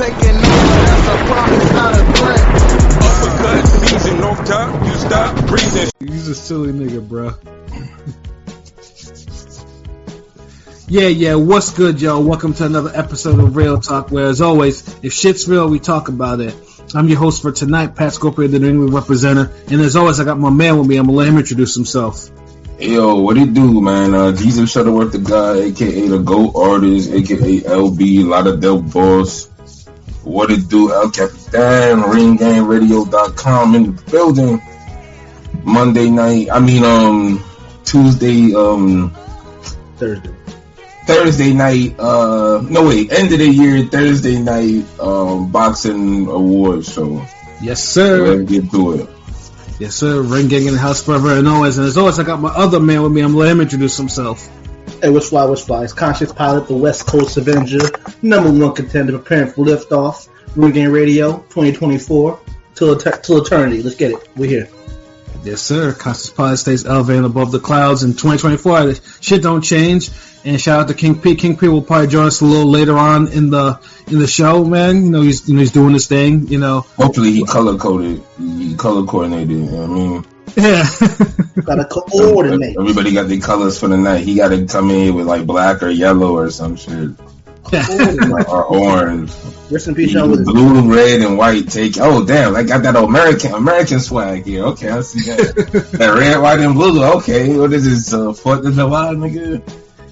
taking over, that's a promise, not a threat. Uppercut season, no top, you stop breathing. He's a silly nigga, bro. yeah, yeah, what's good, y'all? Welcome to another episode of Real Talk, where as always, if shit's real, we talk about it. I'm your host for tonight, Pat Scorpio, the New England representative, and as always, I got my man with me. I'm gonna let him introduce himself. Yo, what it do, man? Uh, Jesus Shuttleworth, the guy, aka the GOAT artist, aka LB, lot of Del Boss. What it do, El Capitan, RingGangRadio.com in the building. Monday night, I mean, um, Tuesday, um, Thursday. Thursday night, uh, no wait, end of the year, Thursday night, um, boxing awards show. Yes, sir. Let's get to it. Yes, sir. Ring gang in the house forever and always. And as always, I got my other man with me. I'm gonna let him introduce himself. Hey, what's fly, what's fly? Conscious Pilot, the West Coast Avenger, number one contender preparing for liftoff, Ring Gang Radio 2024, till, till eternity. Let's get it. We're here. Yes, sir. Conscious Pilot stays elevated above the clouds in 2024. Shit don't change. And shout out to King P. King P will probably join us a little later on in the in the show, man. You know he's you know he's doing his thing. You know, Hopefully he color coded, he color coordinated, you know what I mean? Yeah. Gotta coordinate. Everybody got their colors for the night. He got to come in with like black or yellow or some shit, Coordinate. or orange. Rest in peace, Sean Withers. Blue, red, and white. Take. Oh damn! I got that American American swag here. Okay, I see that. that red, white, and blue. Okay, what is this? Uh, Fourth of July, nigga.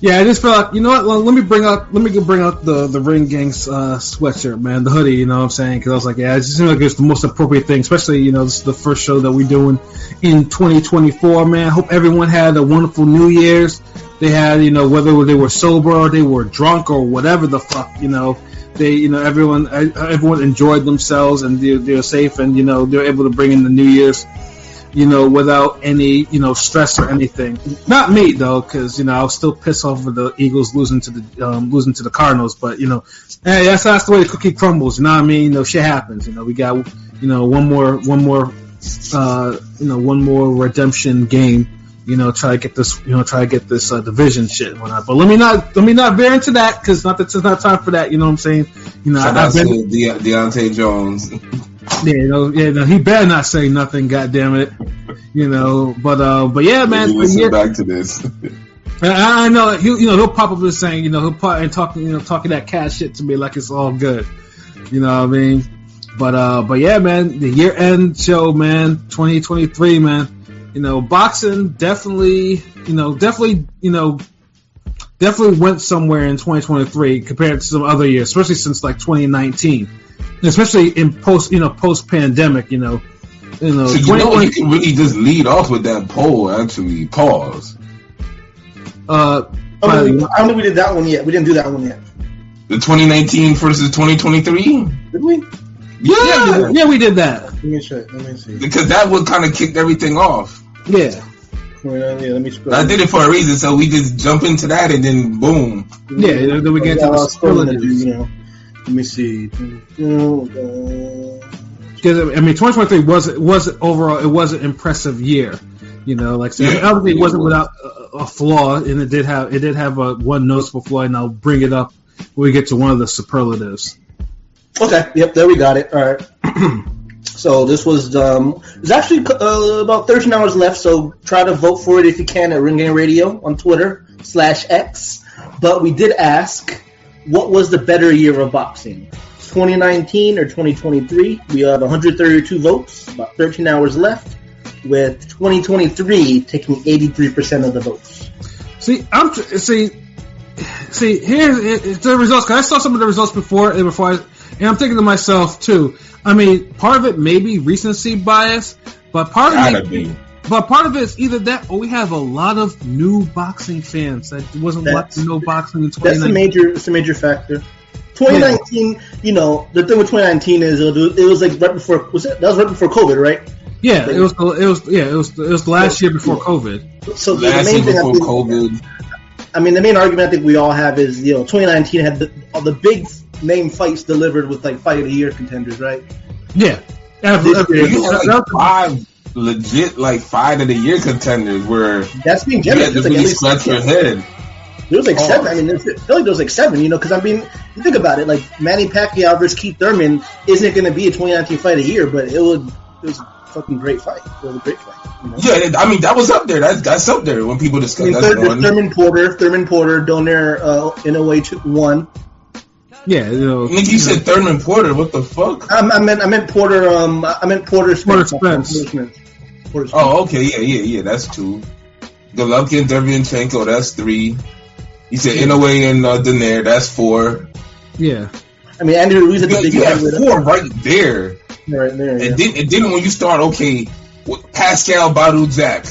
Yeah, I just feel like you know what? Well, let me bring out let me bring out the the Ring Gangs uh, sweatshirt, man, the hoodie. You know what I'm saying? Because I was like, yeah, it just seemed like it's the most appropriate thing, especially you know this is the first show that we're doing in 2024, man. Hope everyone had a wonderful New Year's. They had you know whether they were sober or they were drunk or whatever the fuck, you know. They, you know, everyone, everyone enjoyed themselves and they're, they're safe and you know they're able to bring in the New Year's you know, without any, you know, stress or anything. Not me though, because you know I was still pissed off with the Eagles losing to the um, losing to the Cardinals. But you know, hey, that's that's the way the cookie crumbles. You know what I mean? You know, shit happens. You know, we got you know one more one more uh, you know one more redemption game. You know, try to get this, you know, try to get this uh, division shit and whatnot. But let me not, let me not veer into that because not that it's not time for that. You know what I'm saying? You know, Shout I've been, De- Deontay Jones. yeah, you know, yeah, no, he better not say nothing. God damn it, you know. But uh, but yeah, man. Listen yeah, back to this. I, I know he, you know, he'll pop up and saying, you know, he'll pop and talking, you know, talking that cat shit to me like it's all good. You know what I mean? But uh, but yeah, man, the year end show, man, 2023, man. You know, boxing definitely, you know, definitely, you know, definitely went somewhere in 2023 compared to some other years, especially since like 2019, especially in post, you know, post pandemic, you know, you know, So you know you can really just lead off with that poll. Actually, pause. uh, I don't, think we, I don't think we did that one yet. We didn't do that one yet. The 2019 versus 2023. Did we? Yeah, yeah, yeah, we did that. Let me check. Let me see. because that would kind of kick everything off. Yeah. Uh, yeah, let me. I did it for a reason, so we just jump into that and then boom. Yeah, then we get Yeah, to I the was scrolling to do, superlatives. you know. Let me see. Because I mean, 2023 was was overall it was an impressive year. You know, like said, Yeah. obviously it wasn't without a, a flaw, and it did have it did have a one noticeable flaw, and I'll bring it up when we get to one of the superlatives. Okay, yep, there we got it. All right. so this was um, there's actually uh, about 13 hours left. So try to vote for it if you can at Ring Gang Radio on Twitter slash X. But we did ask, what was the better year of boxing, 2019 or 2023? We have 132 votes, about 13 hours left, with 2023 taking 83% of the votes. See, I'm tr- see, see here's the results. Cause I saw some of the results before, and before, I, and I'm thinking to myself too. I mean, part of it may be recency bias, but part of Gotta it, be. But part of it is either that or we have a lot of new boxing fans that wasn't That's- watching no boxing in 2019. That's a 2019. major. It's a major factor. 2019, you know, the thing with 2019 is it was, like right before was it? That was right before COVID, right? Yeah, it was. the- It was. Yeah, it was. It was the last year before COVID. So the, the Last main year thing I before think, COVID. I mean, the main argument I think we all have is you know 2019 had the, all the big name fights delivered with like fight of the year contenders, right? Yeah, This Absolutely. year, You had like five legit like five of the year contenders where That's being generous. like really scratch your head. There was like Oh. seven. I mean, I feel like there was like seven. You know, because I mean, you think about it. Like Manny Pacquiao versus Keith Thurman isn't going to be a 2019 fight a year, but it would. It was a fucking great fight. It was a great fight. You know? Yeah, I mean that was up there. That's that's up there when people I discuss. mean, That's Thur- Thurman Porter, Thurman Porter, Donaire uh, in a way one. Yeah, you know, Nigga, you said Thurman Porter. What the fuck? I, I meant I meant Porter. Um, I meant Porter Spence. Porter Spence. Porter Spence. Oh, okay, yeah, yeah, yeah. That's two. Golovkin, Derevyanchenko. That's three. You said Inoue and uh, Donaire. That's four. yeah. I mean, Andy Ruiz at the You, big you have four right there. right there. Yeah. And then, and then when you start, okay, with Pascal Badou Jack,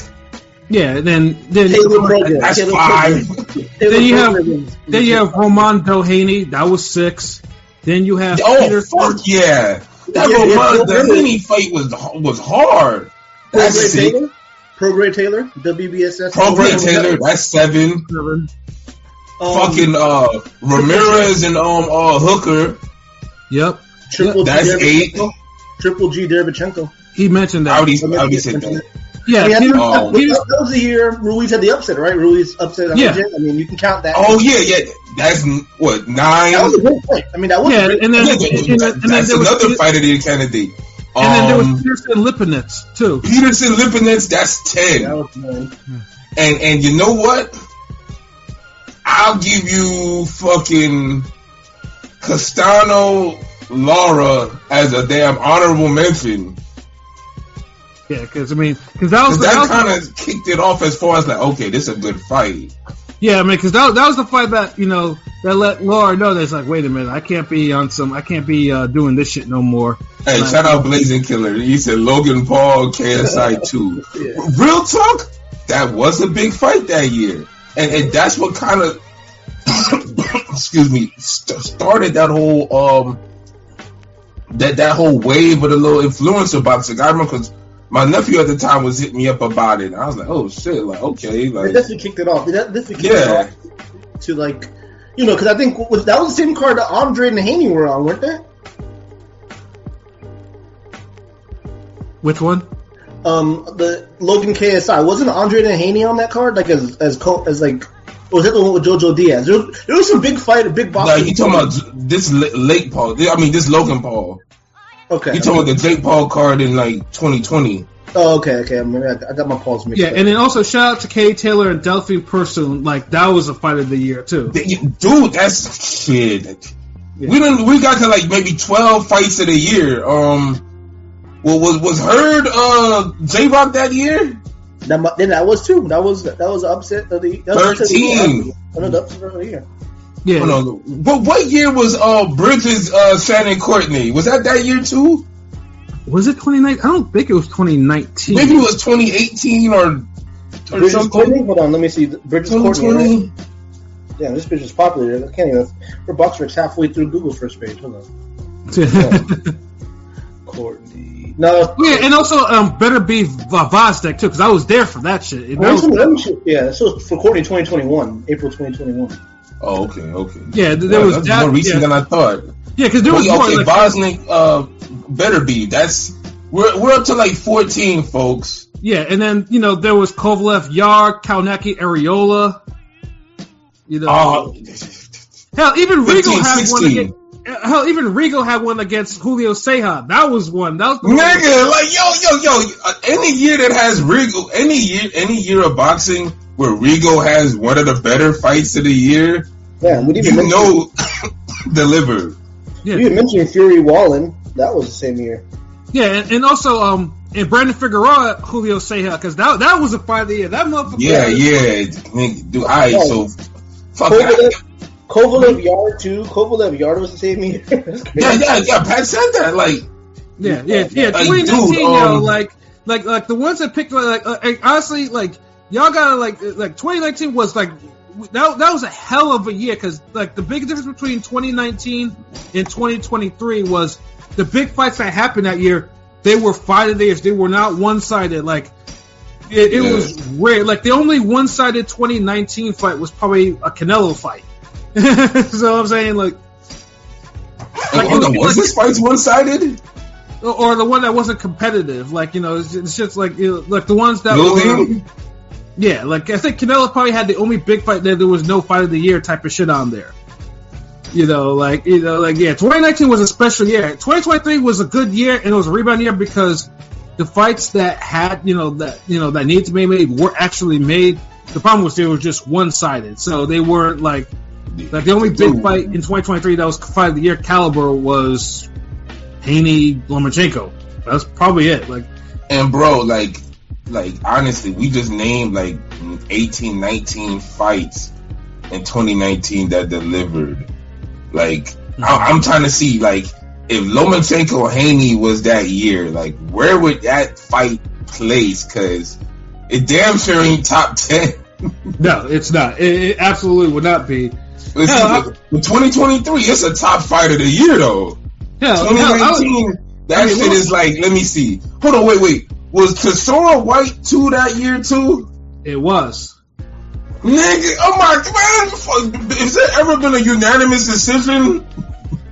Yeah, and then then Taylor Prograis. that's Taylor five. Prograis. Then you have- then you have Roman Doheny, that was six. Then you have Oh Peter fuck yeah! That Yeah, yeah, Roman Phil the mini fight was was hard. That's Prograis sick. Taylor. Prograis Taylor. WBSS. Prograis Taylor, that's seven. Seven. Um, Fucking uh Ramirez and um uh Hooker, Yep, Triple G that's eight. Triple G Derevchenko. he mentioned I already I already said that. Yeah, I mean, I Peter- think Oh. that, that was the year Ruiz had the upset, right? Ruiz upset. Yeah. Yeah. I mean, you can count that. Oh yeah, yeah. That's what nine. That was a great fight. I mean, that was yeah, a and then Yeah, and, that- then- and then that's there was another Peter- fight of the candidate. and then there Um, was Pearson Lipinets too. Peterson Lipinets, that's ten. That was man. And and you know what? I'll give you fucking Castano Lara as a damn honorable mention. Yeah, because I mean, because that was 'Cause that that kind of kicked it off as far as like, okay, this is a good fight. yeah, I mean, because that, that was the fight that you know that let Lara know that it's like, wait a minute, I can't be on some, I can't be uh, doing this shit no more. Hey, shout out Blazing Killer. He said Logan Paul, KSI 2. Yeah. Real talk, that was a big fight that year. And, and that's what kind of, excuse me, st- started that whole, um, that, that whole wave of the little influencer boxing. I remember because my nephew at the time was hitting me up about it. And I was like, oh shit, like, okay, It like, definitely kicked it off. It definitely kicked Yeah. it off to like, you know, because I think was, that was the same card that Andre and Haney were on, weren't they? Which one? Um, the Logan KSI wasn't Andre and Haney on that card, like as as co- as like. Or was that the one with JoJo Diaz? There was, there was some big fight, a big boxing. like you talking about this La- Lake Paul, I mean, this Logan Paul. Okay. You talking about the Jake Paul card in like 2020. Oh, okay, okay. Maybe I, I got my pause mixed Yeah, up. and then also shout out to Katie Taylor and Delfine Persoon. Like that was a fight of the year too. Dude, that's shit. We done we got to like maybe twelve fights of the year. Um, well, was was Hurd uh J Rock that year? That, then that was two. That was that was upset of the that was the upset of the year. 13. One of the upset of the year. Yeah, Hold on. But what year was uh Bridges uh Shannon Courtenay? Was that that year too? was it 2019? I don't think it was 2019. Maybe it was 2018 or or Bridges something. Courtenay. Hold on, let me see. Bridges Courtenay. right? Yeah, this bitch is popular. I can't even. We're Boxrix halfway through Google first page. Hold on. Courtenay. No. yeah, and also um, better be V- Gvozdyk too, because I was there for that shit. That Let was- me- let. Yeah, so for Courtenay 2021, April 2021. Oh, okay, okay. Yeah, th- there was that's that- more recent yeah. than I thought. yeah, because there was more. okay, like, Gvozdyk uh Beterbiev. That's we're we're up to like 14 folks. yeah, and then you know there was Kovalev, Yar, Kownacki, Arreola. You know, Uh, hell, even 15, Rigo had one 16. against. Hell, even Rigo had one against Julio Ceja. That was one. That was Nigga, like yo, yo, yo. uh, Any year that has Regal, any year, any year of boxing where Rigo has one of the better fights of the year, Yeah, we didn't you even mention, know, deliver. Yeah. we didn't Fury Wallin. That was the same year. Yeah, and, and also um and Brandon Figueroa, Julio Ceja, because that that was a fight of the year. That motherfucker. Yeah, yeah. Nigga, do I so fuck Kovalev. Kovalev Yarde too. Kovalev Yarde was the same year. Yeah, yeah, yeah. Pat said that. Like, Yeah, yeah, yeah. Like, 2019, dude, yo, um, like, like, like the ones that picked, like, like, honestly, like, y'all gotta like, like, 2019 was like, that, that was a hell of a year because, like, the big difference between 2019 and 2023 was the big fights that happened that year. They were fight days. They were not one sided. Like, it, it Yeah. was rare. Like, the only one sided 2019 fight was probably a Canelo fight. so I'm saying, like, Like, oh, hold was was like- this fight one sided? or the one that wasn't competitive. Like you know, it's, it's just like you know, like the ones that were. Yeah, like I think Canelo probably had the only big fight that there was no fight of the year type of shit on there. You know, like you know, like yeah, 2019 was a special year. 2023 was a good year and it was a rebound year because the fights that had you know that you know that needed to be made were actually made. The problem was they were just one sided, so they weren't like like the only big fight in 2023 that was fight of the year caliber was Haney Lomachenko. That's probably it. Like And bro, like, like honestly, we just named like 18, 19 fights in 2019 that delivered. Like, I, I'm trying to see like if Lomachenko Haney was that year, like where would that fight place? Because it damn sure ain't top ten. no, it's not. It, it absolutely would not be. Hell, I- 2023, it's a top fight of the year though. Hell, hell, I was- 2019, that I mean, shit is like, let me see. Hold on, wait, wait. Was Chisora Whyte 2 that year too? it was. Nigga, oh my man, has there ever been a unanimous decision?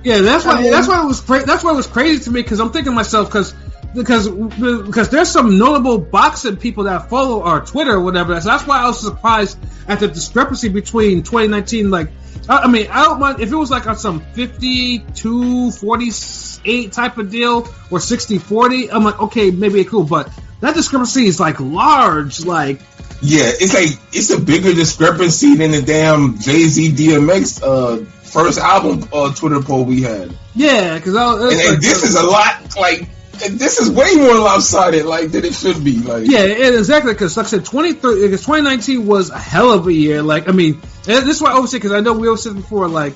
Yeah, that's why. I mean- that's why it was cra- That's why it was crazy to me because I'm thinking to myself because because because there's some notable boxing people that follow our Twitter or whatever. So that's why I was surprised at the discrepancy between 2019. Like, I, I mean, I don't mind if it was like on some 52 48 type of deal or 60 40. I'm like, okay, maybe cool, but that discrepancy is like large. Like, Yeah, it's like, it's a bigger discrepancy than the damn Jay-Z DMX, uh, first album, uh, Twitter poll we had. yeah, because I And, and this is a lot, like, this is way more lopsided, like, than it should be, like. Yeah, exactly. Because like I said, 23, because 2019 was a hell of a year. Like, I mean, this is why I always say because I know we always said before, like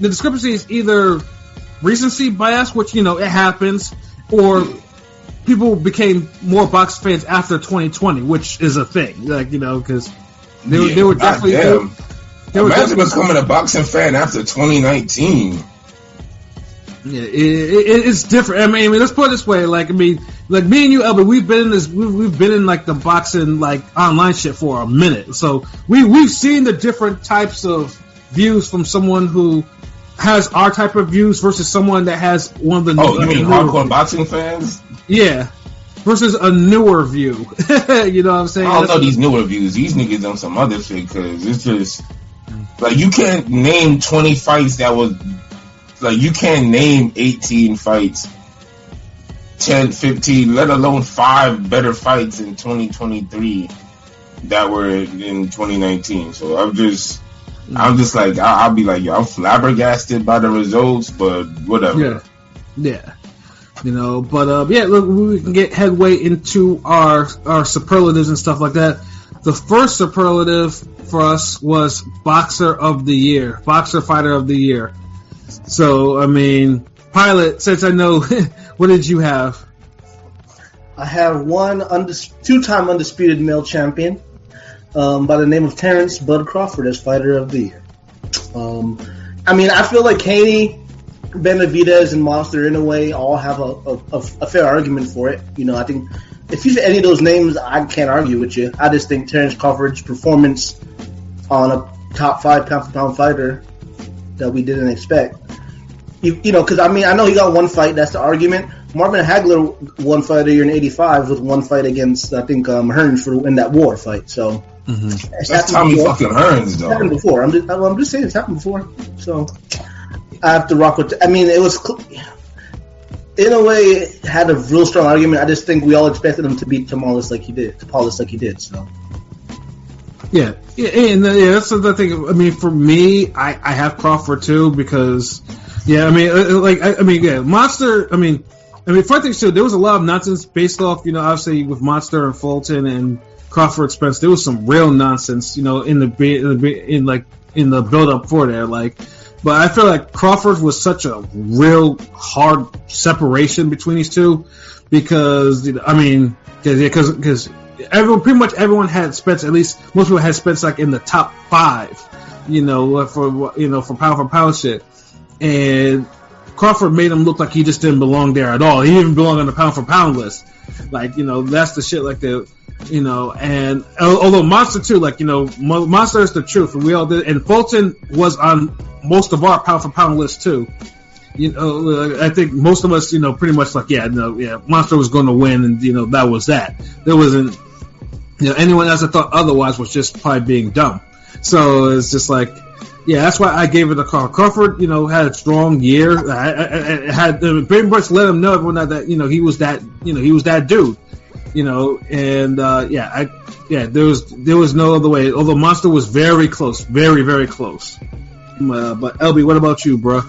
the discrepancy is either recency bias, which you know it happens, or people became more box fans after 2020, which is a thing. Like you know, because they, were they were definitely they, they were Imagine definitely becoming a boxing fan after 2019. Yeah, it, it, it's different. I mean, I mean, let's put it this way. Like, I mean, like me and you, Albert, we've been in this. We've, we've been in like the boxing, like online shit for a minute. So we we've seen the different types of views from someone who has our type of views versus someone that has one of the. Oh, you mean hardcore views. boxing fans? Yeah, versus a newer view. you know what I'm saying? I don't know these newer views. These niggas on some other shit because it's just like you can't name 20 fights that was like you can't name 18 fights, 10, 15, let alone five better fights in 2023 that were in 2019. So I'm just. I'm just like I- I'll be like yo, I'm flabbergasted by the results, but whatever. Yeah, yeah. You know, but uh, yeah, look, we can get headway into our our superlatives and stuff like that. The first superlative for us was boxer of the year, boxer fighter of the year. So, I mean, pilot. Since I know, what did you have? I have one undis- two-time undisputed male champion um, by the name of Terence Bud Crawford as fighter of the year. Um, I mean, I feel like Haney, Benavidez, and Monster in a way all have a, a, a, fair argument for it. You know, I think if you say any of those names, I can't argue with you. I just think Terence Crawford's performance on a top five pound for pound fighter that we didn't expect. You, you know, because I mean, I know he got one fight. That's the argument. Marvin Hagler won fight of the year in '85 with one fight against I think um, Hearns for in that war fight. So it's That's happened Tommy before. fucking Hearns It's happened before. I'm just, I'm just saying it's happened before. So I have to rock with. I mean, it was in a way it had a real strong argument. I just think we all expected him to beat Tapales like he did, Tapales like he did. So Yeah, yeah, and uh, yeah, that's the thing. I mean, for me, I, I have Crawford too because, yeah, I mean, uh, uh, like, I, I mean, yeah, Monster. I mean, I mean, fun thing too. There was a lot of nonsense based off, you know, obviously with Monster and Fulton and Crawford Spence. There was some real nonsense, you know, in the in, like in the build up for there, like. But I feel like Crawford was such a real hard separation between these two because I mean, because because everyone pretty much everyone had Spence at least most people had Spence like in the top five, you know, for you know for pound for pound shit, and Crawford made him look like he just didn't belong there at all. He didn't even belong on the pound for pound list. Like you know that's the shit like the you know and although Monster too like you know Monster is the truth and we all did and Fulton was on most of our pound for pound list too you know, I think most of us, you know, pretty much like, yeah, no, yeah, Monster was going to win, and you know, that was that. There wasn't, you know, anyone else that thought otherwise was just probably being dumb. So it's just like, yeah, that's why I gave it a call. Crawford, you know, had a strong year. I, I, I had uh, pretty much let him know everyone that, you know he was that you know he was that dude, you know, and uh, yeah, I yeah there was there was no other way. Although Monster was very close, very very close. Uh, but LB, what about you, bro?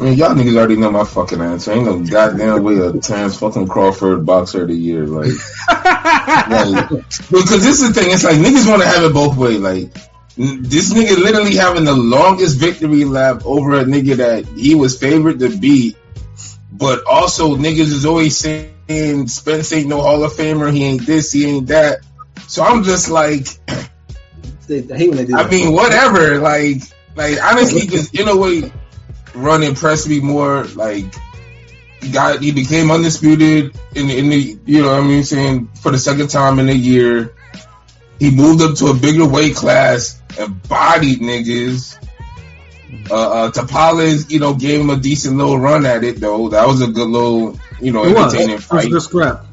I mean, y'all niggas already know my fucking answer. Ain't no goddamn way a trans fucking Crawford boxer of the year. Like, like because this is the thing. It's like niggas want to have it both ways. Like, this nigga literally having the longest victory lap over a nigga that he was favored to beat, but also niggas is always saying Spence ain't no Hall of Famer. He ain't this. He ain't that. So I'm just like, I hate when they do I mean, whatever. Like, like honestly, just in a way, run impressed me more. Like, he got he became undisputed in in the you know what I mean saying for the second time in a year. He moved up to a bigger weight class and bodied niggas. Uh, uh, Tapales, you know, gave him a decent little run at it though. That was a good little, you know, It was. entertaining It was fight scrap.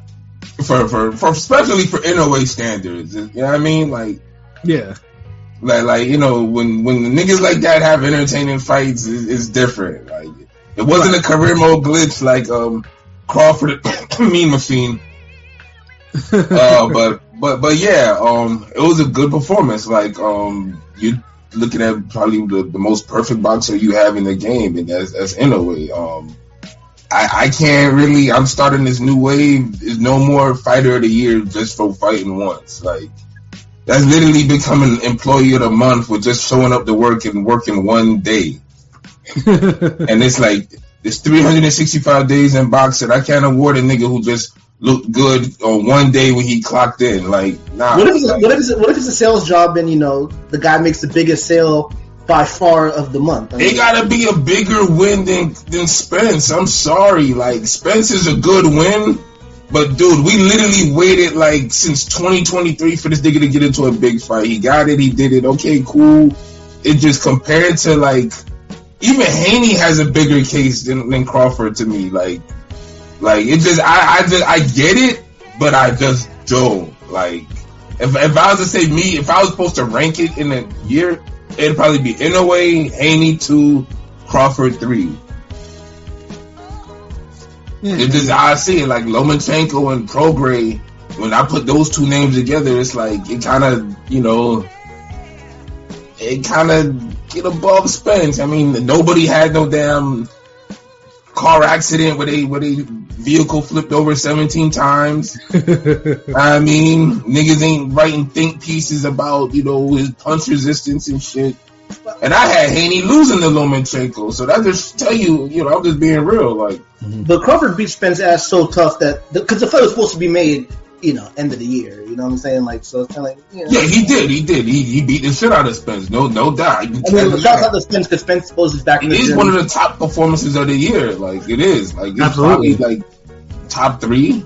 for, for for especially for NOA standards. You know what I mean? Like Yeah. Like, like you know, when when the niggas like that have entertaining fights, it's, it's different. Like, it wasn't a career mode glitch like um Crawford Mean Machine. Uh, but but but yeah, um, it was a good performance. Like, um, you looking at probably the, the most perfect boxer you have in the game, and that's that's Inoue. Um, I, I can't really. I'm starting this new wave. There's no more fighter of the year just for fighting once. Like that's literally becoming employee of the month with just showing up to work and working one day. And it's like it's 365 days in boxing. I can't award a nigga who just looked good on one day when he clocked in. Like nah. What if, it's, like- what, if it's, what if it's a sales job and you know the guy makes the biggest sale by far of the month? I It gotta be a bigger win than than Spence. I'm sorry. Like Spence is a good win, but dude, we literally waited like since 2023 for this nigga to get into a big fight. He got it. He did it. Okay, cool. It just compared to like even Haney has a bigger case than, than Crawford to me. Like, like it just I I just I get it, but I just don't like. If if I was to say me, if I was supposed to rank it in a year, it'd probably be Inoue, Haney two, Crawford three. It's just I see it like Lomachenko and Prograis. When I put those two names together, it's like it kind of you know, it kind of get above Spence. I mean, nobody had no damn car accident where they where they vehicle flipped over seventeen times. I mean, niggas ain't writing think pieces about you know his punch resistance and shit. And I had Haney losing to Lomachenko, so that just tell you, you know, I'm just being real. Like, But Crawford beat Spence ass so tough that because the fight was supposed to be made, you know, end of the year. You know what I'm saying? Like, so it's kind of like, you know. yeah, he did, he did, he, he beat the shit out of Spence, no, no doubt. You I can't mean, deny shout out to Spence because Spence supposed is back in the is gym. one of the top performances of the year. Like it is. Like it's Absolutely. probably like top three.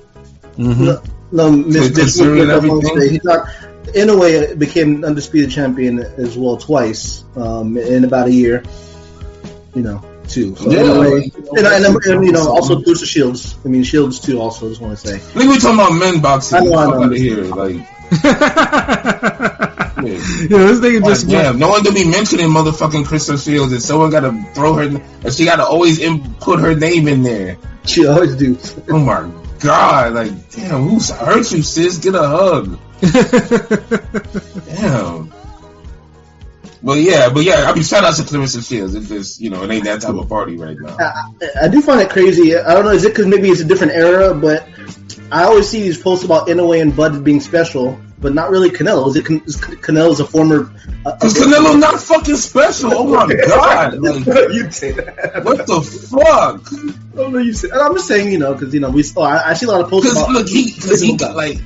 Mhm. No, Miss To considering everything. He in a way, became undisputed champion as well twice um, in about a year. You know, too. So Yeah, in a way, and, and, and, you know, also Bruce Shields. I mean, Shields too. Also, just want to say. I think we're talking about men boxing. I know, I Fuck know. out of here. Like, yeah, yeah. this nigga just Like, damn, no one to be mentioning motherfucking Crystal Shields, and someone got to throw her, and she got to always in, put her name in there. She always do. Oh my god, like, damn, who's hurt you, sis? Get a hug. Damn. But yeah, but yeah, I mean, shout out to Claressa Shields. It just, you know, it ain't that type of party right now. I, I do find it crazy. I don't know, is it because maybe it's a different era, but I always see these posts about Inoue and Bud being special, but not really Canelo. Is it Can- is Canelo's a former? Uh, Cause Canelo not fucking special. Oh my god! Like, you say that. what the fuck? Oh, no, you say. I'm just saying, you know, because you know we. Oh, I, I see a lot of posts Because look, he, cause he got like,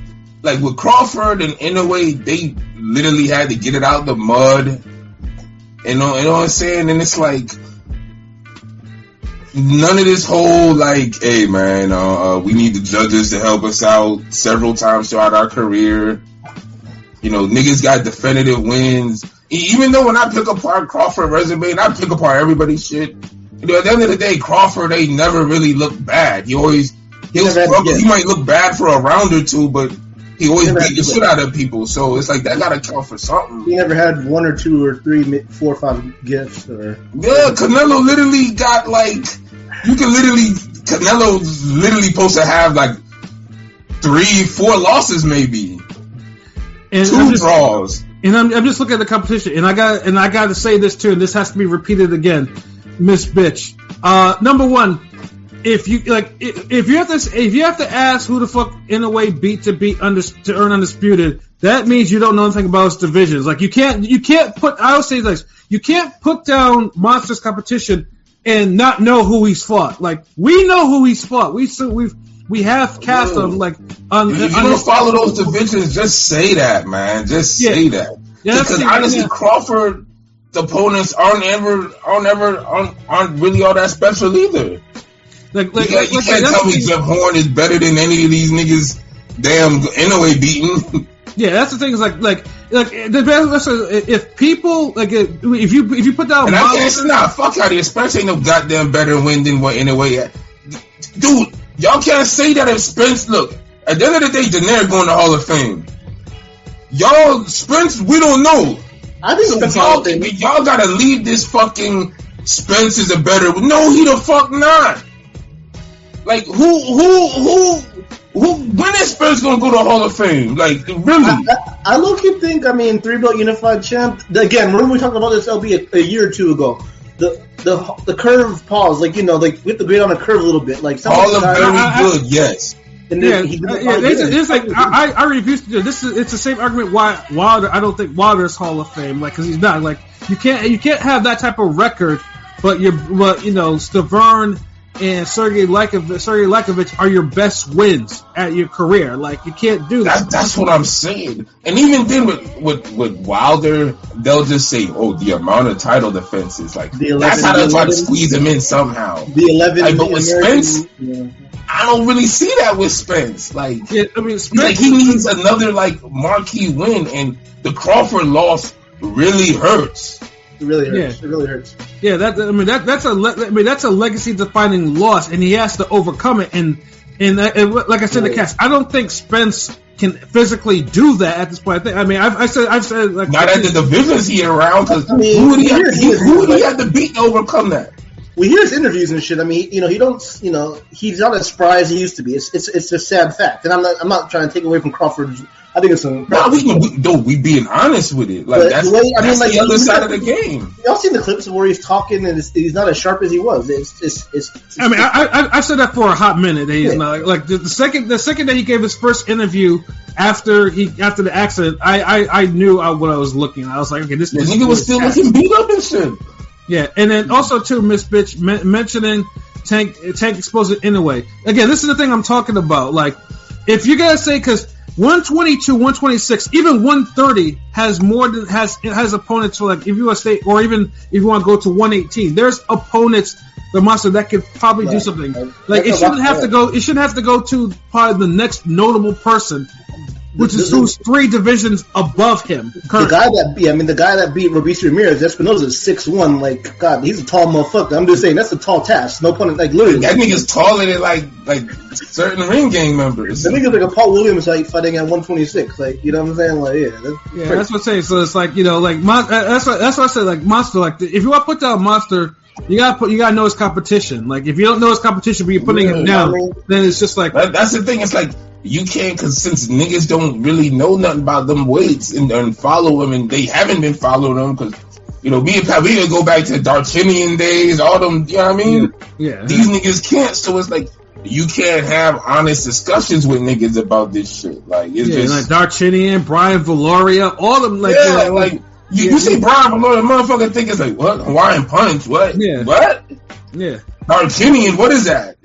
like with Crawford and Inoue, they literally had to get it out the mud. You know, you know what I'm saying? And it's like none of this whole like, hey man, uh, uh, we need the judges to help us out several times throughout our career. You know, niggas got definitive wins. Even though when I pick apart Crawford resume and I pick apart everybody's shit, you know, at the end of the day, Crawford they never really look bad. He always He he'll never had to struggle. get- He might look bad for a round or two, but he always Never beat the shit out of people. So it's like that gotta count for something. He never had one or two or three, four or five gifts or. Yeah, Canelo literally got like you can literally Canelo's literally supposed to have like three, four losses maybe, And 2 I'm just, draws. and I'm, I'm just looking at the competition, and I got and I got to say this too, and this has to be repeated again, Miss Bitch. Uh, number one, if you like, if, if you have to, if you have to ask who the fuck Inoue beat to beat under to earn undisputed, that means you don't know anything about his divisions. Like you can't, you can't put. I would say this: you can't put down monsters competition and not know who he's fought. Like we know who he's fought. We so we've we have cast him like on. If you don't follow those divisions, just say that, man. Just Yeah. say that. Yeah, because honestly, yeah. Crawford opponents aren't ever aren't ever aren't, aren't really all that special either. Like, like, you, like, you like, can't tell me thing. Jeff Horn is better than any of these niggas. Damn, anyway, beating. Yeah, that's the thing. Is like, like, like the best. If people like, if you if you put down, And I can't monsters- say nah, fuck out of here. Spence ain't no goddamn better win than what anyway. Dude, y'all can't say that if Spence look. At the end of the day, Donaire going to Hall of Fame. Y'all, Spence, we don't know. I think So Spence y'all, Hall of Fame. y'all gotta leave this fucking Spence is a better. No, he the fuck not. Like who, who, who, who? When is Spence gonna go to Hall of Fame? Like really? I, I low key think, I mean, three belt unified champ. Again, remember we talked about this LB a, a year or two ago. The the the curve pause, like you know, like we have to grade on a curve a little bit. Like some Hall of very I- I- good, yes. and Yeah, then he uh, yeah, it's, it's like I, I I refuse to do this. Is it's the same argument why Wilder. I don't think Wilder's Hall of Fame, like because he's not. Like you can't you can't have that type of record, but you but you know Stiverne and Sergey Liakhovich, Sergey Liakhovich are your best wins at your career. Like you can't do that. That, that's what I'm saying. And even then, with, with with Wilder, they'll just say, "Oh, the amount of title defenses." Like The 11, that's how they try to squeeze him in somehow. the eleven. Like, but with American- Spence- yeah. I don't really see that with Spence. Like, Yeah, I mean, He's like he needs another like marquee win, and the Crawford loss really hurts. It really hurts. Yeah. It really hurts. Yeah, that I mean that that's a le- I mean that's a legacy defining loss, and he has to overcome it. And and, uh, and like I said, the Right. cast, I don't think Spence can physically do that at this point. I think I mean I've I said I've said like Not at the divisions he around because I mean, who would he have, he who would he have to beat to overcome that? We hear his interviews and shit. I mean, you know, he don't, you know, he's not as spry as he used to be. It's it's it's a sad fact, and I'm not I'm not trying to take away from Crawford's. I think it's some. Nah, we, we, no, we being honest with it. Like that's, the way- I mean, that's like, the other you- side of the game. Y'all seen the clips of where he's talking and it's, he's not as sharp as he was. It's it's it's. it's I mean, I, I, I said that for a hot minute. That he's Yeah. not like the, the second the second that he gave his first interview after he after the accident. I I, I knew I, what I was looking. I was like, okay, this The nigga was still looking beat up and shit. Yeah, and then also too, Miss Bitch men- mentioning Tank Tank exposing anyway. Again, this is the thing I'm talking about. Like, if you gotta say because 122, 126, even 130 has more than has it has opponents like if you want to stay or even if you want to go to 118, there's opponents the monster that could probably do something. Right. Like it shouldn't have to go. It shouldn't have to go to probably the next notable person, which is The- the- who's three divisions above him. The guy that yeah, I mean the guy that beat Robeisy Ramirez, Espinoza is six one. Like God, he's a tall motherfucker. I'm just saying that's a tall task. No pun. Like literally, That nigga's taller than like like certain ring gang members. the nigga's like a Paul Williams like fighting at 126. Like you know what I'm saying? Like yeah, that's Yeah, crazy. that's what I'm saying. So it's like you know, like mon- uh, that's what that's what I said. Like monster, like if you want to put down monster, you gotta put you gotta know his competition. Like if you don't know his competition, but you're putting him down, I mean- then it's just like That, that's the thing. It's like you can't because since niggas don't really know nothing about them weights and, and follow them, and they haven't been following them because you know me and can go back to Darchinyan days, all them. You know what I mean? yeah, These niggas can't. So it's like you can't have honest discussions with niggas about this shit. Like it's yeah, just like Darchinyan, Brian Viloria, all them. Like, yeah, you know, like. You, Yeah. you say Brian the motherfucker think it's like what Hawaiian Punch, what, Yeah. what, yeah. Darchinyan, what is that?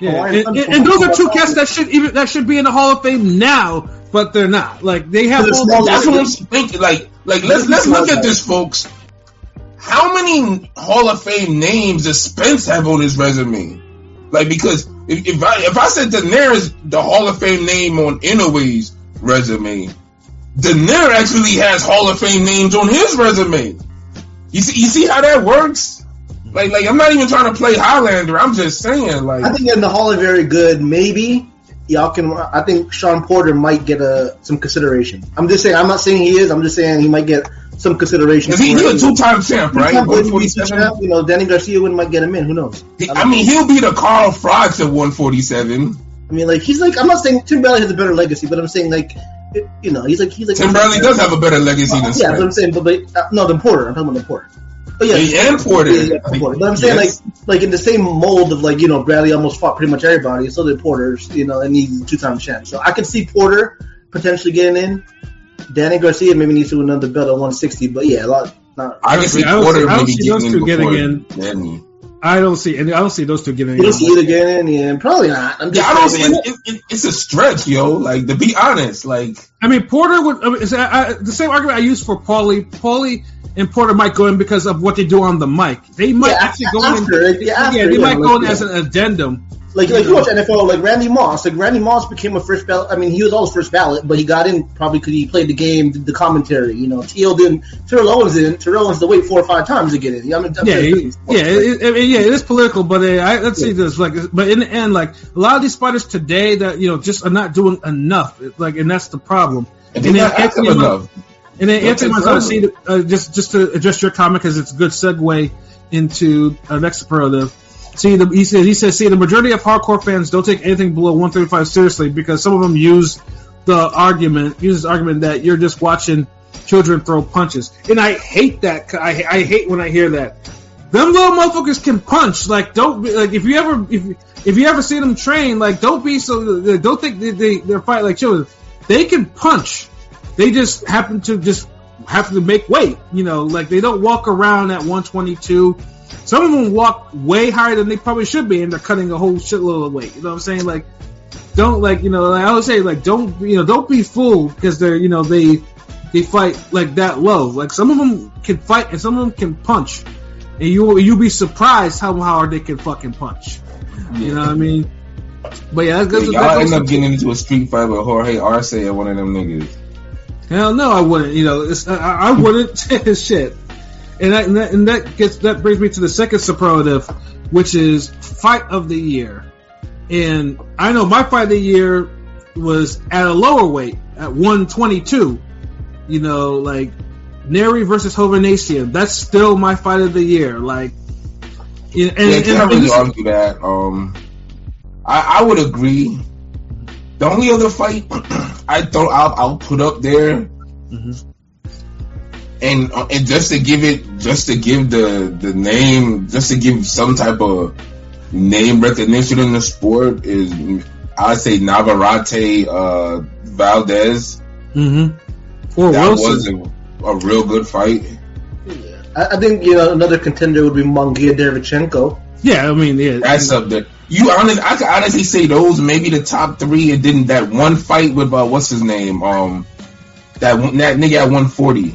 Yeah, and, and, and those are two cats that should even that should be in the Hall of Fame now, but they're not. Like they have all it's That's what I'm thinking. Like, like let's let's look at this, folks. How many Hall of Fame names does Spence have on his resume? Like, because if, if I if I said Donaire, the Hall of Fame name on Inoue's resume, Donaire actually has Hall of Fame names on his resume. You see, you see how that works? Like, like I'm not even trying to play Highlander. I'm just saying, like, I think in the Hall of Very good, maybe. y'all can. I think Shawn Porter might get a some consideration. I'm just saying. I'm not saying he is. I'm just saying he might get some consideration. He, for he a two-time champ, right? Two-time 147. champ, You know, Danny Garcia wouldn't might get him in. Who knows? He- I mean, he'll be the Carl Froch of 147. I mean, like he's like. I'm not saying Tim Bradley has a better legacy, but I'm saying like, it, you know, he's like he's like. Tim Bradley does have a better legacy than Yeah, but I'm saying, but, but uh, no, the Porter. I'm talking about the Porter. But yeah, Yeah, and Porter. Yeah, yeah, Porter. But I'm saying Yes. like like in the same mold of like you know Bradley almost fought pretty much everybody. So did Porter's, you know, and he's a two-time champ. So I can see Porter potentially getting in. Danny Garcia maybe needs to win another belt at 160, but yeah, a lot. Not, I can see I don't Porter see- I don't maybe see those getting in two getting in. Danny. I don't see, and I don't see those two getting. In. You don't see either getting in, yeah, probably not. I'm Yeah, I don't see it, it, it, It's a stretch, yo. Like to be honest, like I mean, Porter would. I mean, it's, I, I, the same argument I used for Paulie. Paulie and Porter might go in because of what they do on the mic. They might Yeah, actually go after, in. yeah, after, they yeah, might go in yeah. as an addendum. Like, like you watch NFL, like Randy Moss. Like Randy Moss became a first ballot. I mean, he was always first ballot, but he got in probably because he played the game, did the commentary. You know, T.O. didn't. Terrell Owens didn't. Terrell Owens had to wait four or five times to get in. I mean, Yeah, he- yeah, it, I mean, yeah. It is political, but uh, I, let's see this. Like, but in the end, like a lot of these fighters today that you know just are not doing enough. Like, and that's the problem. and they're not active Anthony- enough. And then Anthony forever. see, uh, just just to address your comment because it's a good segue into uh, next superlative. See, the, he says he says, see, the majority of hardcore fans don't take anything below 135 seriously because some of them use the argument, use this argument that you're just watching children throw punches, and I hate that. I I hate when I hear that. Them little motherfuckers can punch. Like, don't be, like if you ever if if you ever see them train, like don't be so don't think they, they they're fighting like children. They can punch. They just happen to just happen to make weight. You know, like they don't walk around at 122. Some of them walk way higher than they probably should be, and they're cutting a whole shitload of weight. You know what I'm saying? Like, don't like you know. Like I always say, like don't you know, don't be fooled because they're you know they they fight like that low. Like some of them can fight and some of them can punch, and you you'll be surprised how hard they can fucking punch. You know what I mean? But yeah, that's, that's, Y'all end up getting into a street fight with Jorge Arce and one of them niggas. Hell no, I wouldn't. You know, it's, I, I wouldn't. Shit. And that, and that and that gets that brings me to the second superlative, which is fight of the year. And I know my fight of the year was at a lower weight at 122. You know, like Nery versus Hovhannisyan. That's still my fight of the year. Like, and, and, Yeah, and- can't and really argue that. Um, I, I would agree. The only other fight I thought I'll, I'll put up there, Mhm. and uh, and just to give it, just to give the the name, just to give some type of name recognition in the sport is, I'd say Navarrete uh, Valdez. Mhm. Or That Wilson. was a, a real good fight. I, I think you know another contender would be Munguia Derevchenko. Yeah, I mean, yeah. That's up there. You honest, I can honestly say those maybe the top three. It didn't that one fight with uh, what's his name? Um, that one- that nigga at 140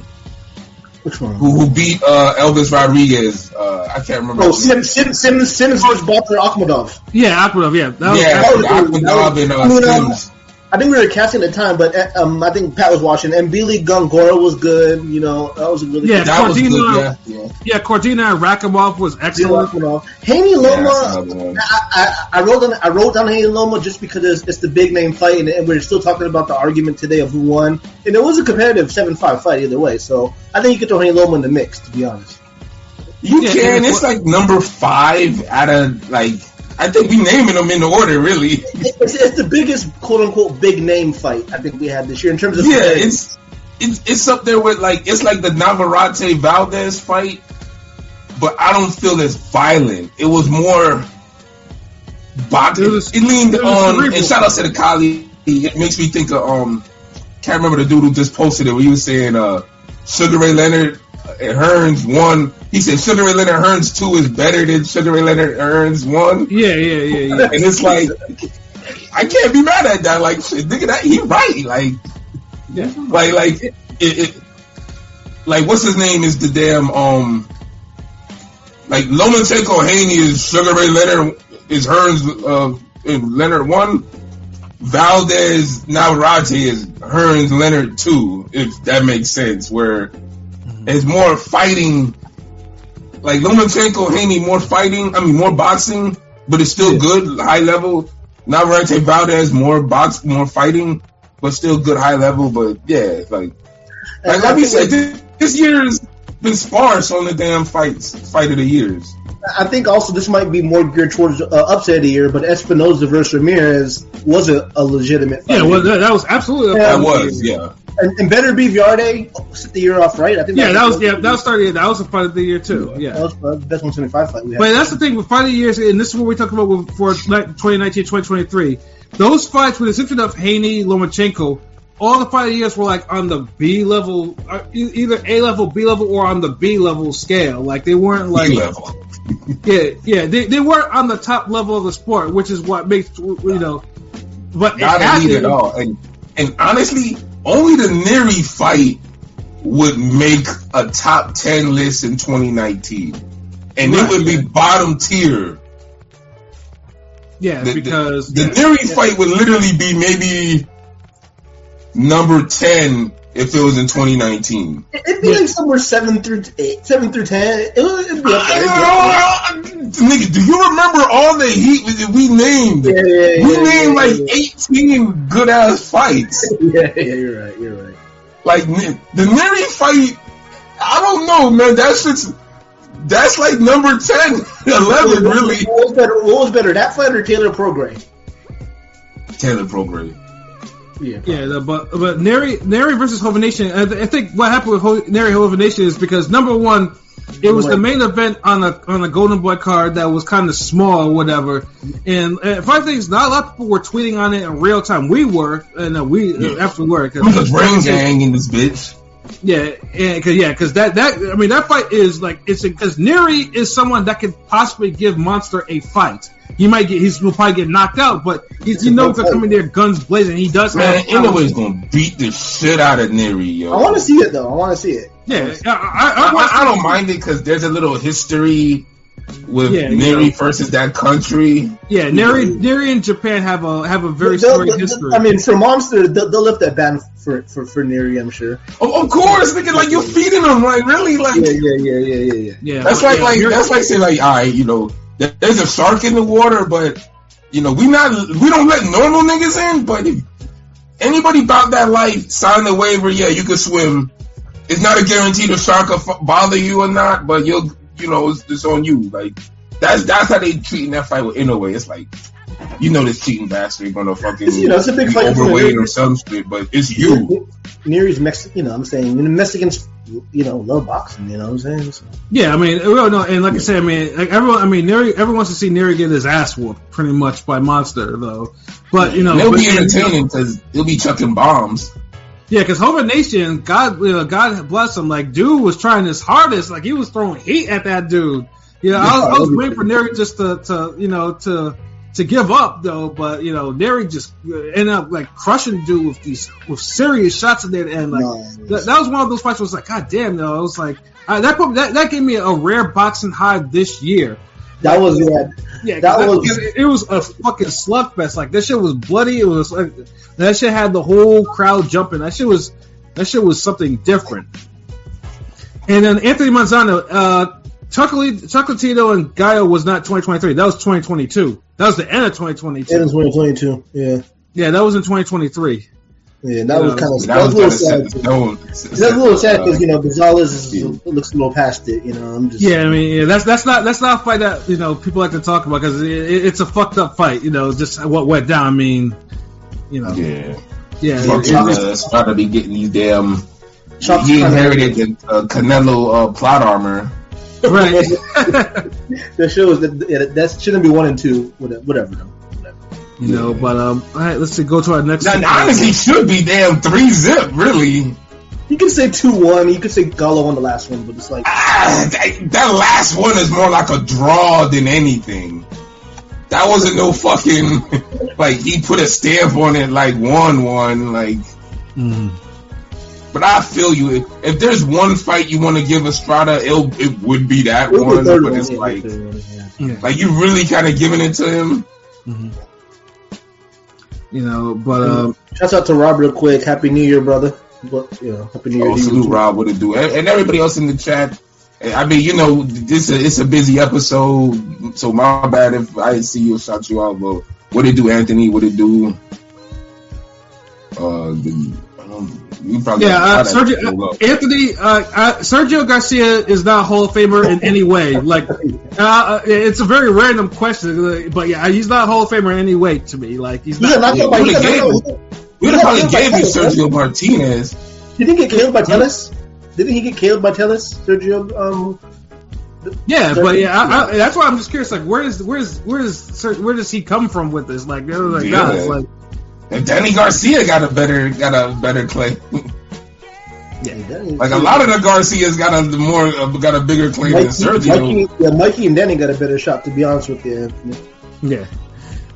Which one? who who beat uh Elvis Rodriguez. Uh, I can't remember. Oh, his name. Sims, Sims, Sims versus Batyr Akhmedov. yeah, Akhmedov, yeah. That was, yeah, that was- Akhmedov and uh, I mean, Sims. I think we were casting at the time, but uh, um, I think Pat was watching. And Billy Gongora was good. You know, that was a really Yeah, good. That was Cordina- good. Yeah, yeah. yeah, Cordina and Rakhimov was excellent. Haney Yeah, that's Loma, another one. I, I, I wrote down I wrote down Haney Loma just because it's, it's the big name fight, and, and we're still talking about the argument today of who won. And it was a competitive seven five fight either way. So I think you could throw Haney Loma in the mix, to be honest. You Yeah, can. It's like number five out of like. I think we naming them in the order, really. It's, it's the biggest quote unquote big name fight I think we had this year in terms of Yeah, competitive. it's it's it's up there with like it's like the Navarrete Valdez fight, but I don't feel as violent. It was more boxing. It It, leaned it on cerebral. and shout out to the Kali. It makes me think of um can't remember the dude who just posted it where he was saying uh Sugar Ray Leonard and Hearns one. He said Sugar Ray Leonard Hearns two is better than Sugar Ray Leonard Hearns one. Yeah, yeah, yeah, yeah. And it's like I can't be mad at that. Like shit, nigga, that he right. Like yeah. like like it, it like what's his name is the damn um like Lomachenko Haney is Sugar Ray Leonard is Hearns uh Leonard one. Valdez Navarrete is Hearns Leonard two, if that makes sense, where it's more fighting like Lomachenko Haney more fighting, I mean more boxing, but it's still Yeah. good, high level. Navarrete Valdez more box, more fighting, but still good high level. But yeah, like like, like we said, this, this year's been sparse on the damn fights, fight of the years. I think also this might be more geared towards uh, upset of the year, but Espinoza versus Ramirez was a, a legitimate. Fight. Yeah, well, that, that was absolutely. Yeah, a That was, yeah. And, and Beterbiev Yarde set the year off right. I think Yeah, that was yeah, that was started. That was a fight of the year too. that Yeah. was uh, the best 175 fight we had. But that's the thing with fight of the years, and this is what we talk about with, for 2019, 2023. Those fights with the exception of Haney, Lomachenko, all the fight of the years were like on the B level, uh, either A level, B level, or on the B level scale. Like they weren't like B level. yeah, yeah, they, they weren't on the top level of the sport, which is what makes you know. But it Not had elite at all. And and honestly, only the Nery fight would make a top ten list in 2019, and Right, it would be bottom tier. Yeah, The- the- because The Nery fight would literally be maybe number ten if it was in 2019. It'd be like somewhere seven through eight, seven through ten. It would it'd be up there. It'd be up I don't. Nigga, do you remember all the heat we- named? there. Yeah, yeah, We yeah, named yeah, like yeah. 18 good ass fights. Yeah, yeah, you're right. You're right. Like the Nery fight, I don't know, man. That shit's that's like number 10, 11, really. What was better? What was better, that fight or Taylor Prograis? Taylor Prograis. Yeah. Yeah, the, but but Nery Nery versus Hovhannisyan. I, th- I think what happened with Ho- Nery Hova Nation is because number one, it was the main event on a on a Golden Boy card that was kind of small or whatever. And uh, five things, not a lot of people were tweeting on it in real time. We were, and uh, we Yeah. uh, after work. I'm the brain gang in this bitch. Yeah, and cause, yeah, because that that I mean that fight is like it's because Nery is someone that could possibly give Monster a fight. He might get he's will probably get knocked out, but he's you know good to fight. come in there guns blazing. He does Man, have powers. Gonna beat the shit out of Nery, yo. I want to see it though. I want to see it. Yeah, I, I, I, I, I, I don't mind it because there's a little history with Yeah, Nery yeah. versus that country. Yeah, Nery, Nery and Japan have a have a very They'll- storied they'll- history. I mean, for Monster, they'll, they'll lift that ban for for for Nery, I'm sure. Of, of course, nigga, like you're feeding them, like really, like Yeah, yeah, yeah, yeah, yeah, yeah. yeah, That's but like yeah, like Nery- that's like saying like, all right, you know, there- there's a shark in the water, but you know, we not we don't let normal niggas in. But anybody about that life sign the waiver, yeah, you can swim. It's not a guarantee the shark will bother you or not, but you'll you know it's, it's on you. Like that's that's how they treating that fight with Inoue. It's like you know this cheating bastard gonna fucking It's, you know, it's a big be fight overweight Nery. or some shit, but it's you. Nery's Mexican. You know, I'm saying the Mexicans, you know, love boxing. You know what I'm saying? So, yeah, I mean, well, no, and like I said, I mean, like everyone, I mean, Nery, everyone wants to see Nery get his ass whooped, pretty much by Monster, though. But you know, It'll but- be entertaining because he'll be chucking bombs. Yeah, because Hovhannisyan, God, you know, God bless him. Like, dude was trying his hardest. Like, he was throwing heat at that dude. You know, I was, I was waiting for Nery just to, to, you know, to to give up though. But you know, Nery just ended up like crushing dude with these with serious shots in there, and Like, no, that, that was one of those fights. Where it was like, God damn, though. I was like, uh, that, put, that that gave me a rare boxing high this year. that was yeah. Yeah, That that was- it, it was a fucking slugfest. Like that shit was bloody. It was like that shit had the whole crowd jumping. That shit was that shit was something different. And then Anthony Manzano, uh, Chocolatito and Gallo was not 2023. That was 2022. That was the end of 2022. It was 2022. Yeah, yeah, that was in 2023. yeah. That was Yeah, kind of That that was was a little sad. the tone. That's a little sad because you know Gonzalez is, Yeah. looks a little past it. You know, I'm just Yeah, I mean, yeah, that's that's not that's not a fight that you know people like to talk about because it, it, it's a fucked up fight. You know, just what went down. I mean, you know, Yeah. yeah, it- Fucking it- uh, try to be getting these damn. Shots he inherited the uh, Canelo uh, plot armor. Right. that shows that yeah, that shouldn't be one and two. Whatever, whatever. You know, but um, all right, let's see. Go to our next. Now, honestly, should be damn three zip, really. You could say two one. You could say Gallo on the last one, but it's like Ah, that, that last one is more like a draw than anything. That wasn't no fucking like he put a stamp on it like one one like. Mm. But I feel you. If, if there's one fight you want to give Estrada, it'll, it would be that it was one. third But one, it's yeah, like, the third one, yeah. Yeah. like you really kind of giving it to him. You know, but um, Shouts out to Rob real quick. Happy New Year, brother. But, you know, Happy New Year. Oh, to you, salute too. Rob, what it do, and, and everybody else in the chat. I mean, you know, this a, it's a busy episode, so my bad if I didn't see you or shout you out. But what it do, Anthony? What it do? Uh, the, you probably Yeah, uh, Sergio, pulled. Anthony, uh, uh, Sergio Garcia is not a Hall of Famer in any way. Like, uh, uh, it's a very random question, but yeah, he's not a Hall of Famer in any way to me. Like, he's He not. knocked out by. Yeah, He got we knocked gave out- We'd have probably gave you yeah. Sergio Martinez. Did he get killed by Tellez? Didn't he get killed by Tellez, Sergio? Um, Yeah, but yeah, I, I, that's why I'm just curious. Like, where is, where's, where's, where does he come from with this? Like, like, Yeah. guys, like, And Danny Garcia got a better got a better claim. yeah, Like a lot of the Garcias got a more uh, got a bigger claim than Mikey, Sergio. Mikey, yeah, Mikey and Danny got a better shot, to be honest with you. Yeah.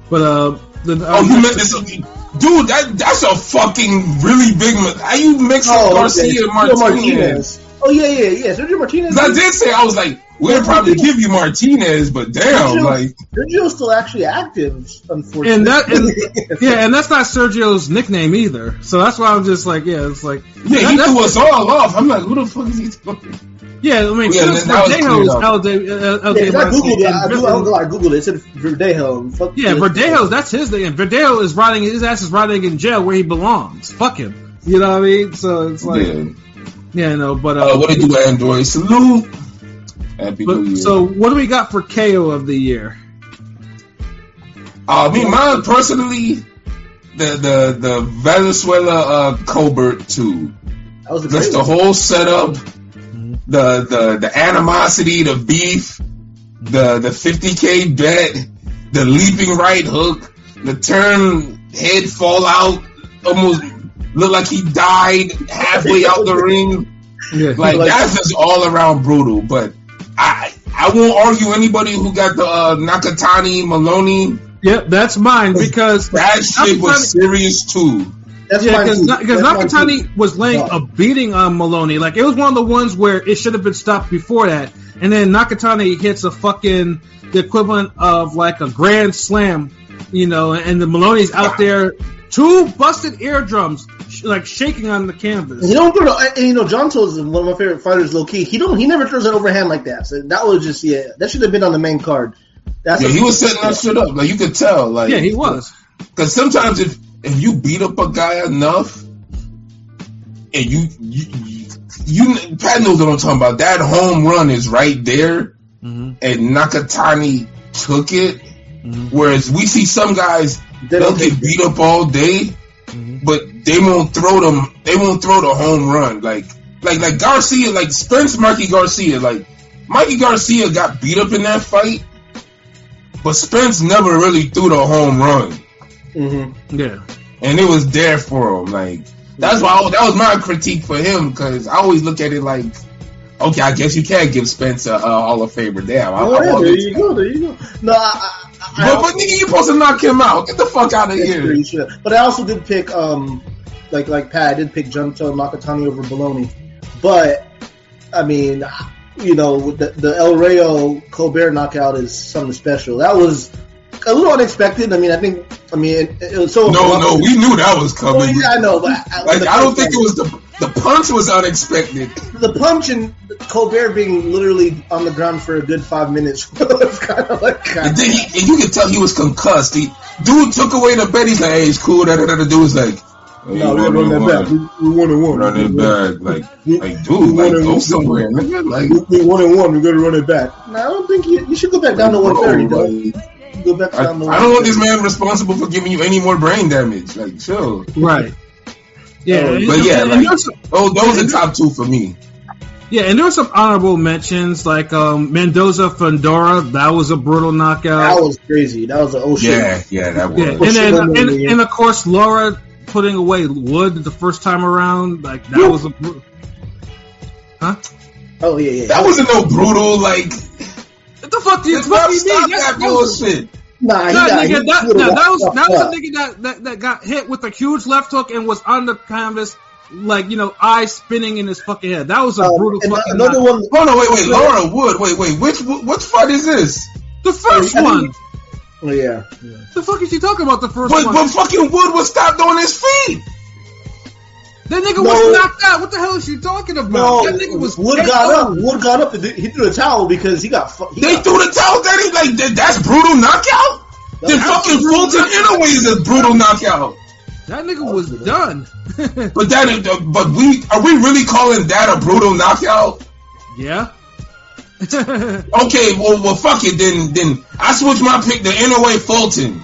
But uh, the, Oh, you meant this, dude? That that's a fucking really big. mi- How you mix Oh, Garcia okay. and Sergio Martinez? Oh yeah, yeah, yeah. Sergio Martinez. 'Cause I did say I was like, we'd probably give you Martinez, but damn, Sergio- like Sergio's still actually active, unfortunately. And that- and- yeah, and that's not Sergio's nickname either. So that's why I'm just like, yeah, it's like, yeah, that- he that's- threw us all off. I'm like, who the fuck is he? talking? Yeah, I mean, Yeah, since that- that was Verdejo cleared is up. LD, uh, yeah, 'cause I googled it. I, and do, I, don't know, I googled it. It said Verdejo. Fuck Yeah, this. Verdejo, that's his name. Verdejo is rotting, his ass is rotting in jail where he belongs. Fuck him. You know what I mean? So it's like, yeah, Yeah. no, but, uh, Uh, what did you do, Android? Salute. Happy New Year. so what do we got for KO of the year? Uh, me, mine personally, the the the Valenzuela uh, Colbert two. that was a Just great the whole setup, the the the animosity, the beef, the the 50k bet, the leaping right hook, the turn head fall out, almost look like he died halfway out the ring. Yeah. Like Like- that's just all around brutal. But I I won't argue anybody who got the uh, Nakatani Moloney. Yep, that's mine because That shit was serious too. That's yeah, because too. That's mine too. Nakatani was laying Yeah. a beating on Moloney. Like it was one of the ones where it should have been stopped before that, and then Nakatani hits a fucking the equivalent of like a grand slam, you know, and the Moloney's out there, two busted eardrums, sh- like shaking on the canvas. You don't throw, the- and you know, Junto is one of my favorite fighters, low key. He don't, he never throws an overhand like that. So that was just, yeah, that should have been on the main card. That's Yeah, he was setting that shit up. Like you could tell. Like Yeah, he was. Because sometimes if if you beat up a guy enough, and you you, you, you Pat knows what I'm talking about. That home run is right there, Mm-hmm. and Nakatani took it. Whereas we see some guys They they'll get take beat up all day, Mm-hmm. but they won't throw them. They won't throw the home run like like like Garcia, like Spence Mikey Garcia. Like Mikey Garcia got beat up in that fight, but Spence never really threw the home run Mhm. Yeah. and it was there for him. Like that's why I, that was my critique for him because I always look at it like, okay, I guess you can't give Spence a, a Hall of Famer. Damn, I, Oh, I yeah, want there you go, there you go. No, I, I, I But, but nigga, you supposed to knock him out. Get the fuck out of here. sure. But I also did pick, um, like like Pat, I did pick Junto Nakatani over Baloney. But I mean, you know, the, the El Rayo Colbert knockout is something special. That was a little unexpected. I mean, I think, I mean, it, it was so. No, no, we knew that was coming. yeah, I know, but I, Like I don't think it was the the punch was unexpected. the punch and Colbert being literally on the ground for a good five minutes was kind of like. And then he, and you could tell he was concussed. He dude took away the bet. He's like, hey, it's cool. That that dude was like, no, we're run gonna run that back. We, we one and one. Run it back. Like, we- like we dude, like wanna- go somewhere, nigga. Like. We, we one and one. We gotta run it back. No, I don't think you, you should go back down to one thirty. Bro, though. like, Go back I, down to I don't want this man responsible for giving you any more brain damage. Like, chill. Right. Yeah, Oh, But yeah, and like- there's Oh, those are top two for me. yeah, and there were some honorable mentions like um, Mendoza Fundora. That was a brutal knockout. That was crazy. That was an ocean. Yeah, yeah, that was. Yeah, and then and, and of course Lara putting away Wood the first time around, like that Yeah. was a bru- Oh yeah, yeah. That wasn't no brutal. Like, what the fuck do you, stop, what do you mean? that That, that bullshit. Nah, he nah, nigga, that, nah, got that was that was a nigga that, that that got hit with a huge left hook and was on the canvas, like you know, eyes spinning in his fucking head. That was a Um, brutal fucking. another knock- one. Hold on, wait, wait, Lara Wood. Wait, wait. Which which fight is this? The first I think- one. Oh yeah. The fuck is he talking about? The first But, one. but fucking Wood was stopped on his feet. that nigga No. was knocked out. What the hell is she talking about? No, that nigga was Wood head got up. on. Wood got up and th- he threw the towel because he got. fu- He They got threw the towel at him. Like that's brutal knockout. Then That's fucking fucking Fulton Inoue is a brutal knockout. That nigga was done. But that, is- but we are we really calling that a brutal knockout? yeah. Okay, well, well, fuck it. Then, then I switch my pick to Inoue Fulton.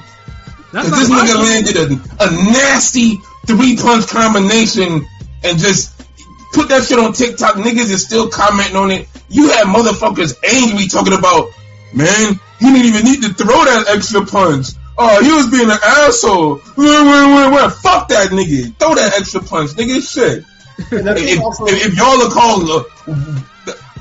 Cause this nigga landed a, a nasty three punch combination and just put that shit on TikTok. Niggas is still commenting on it. You had motherfuckers angry talking about, man, he didn't even need to throw that extra punch. Oh, he was being an asshole. Wah, wah, wah, wah. Fuck that nigga. Throw that extra punch, nigga. Shit. And I think If, also, if, if y'all are calling,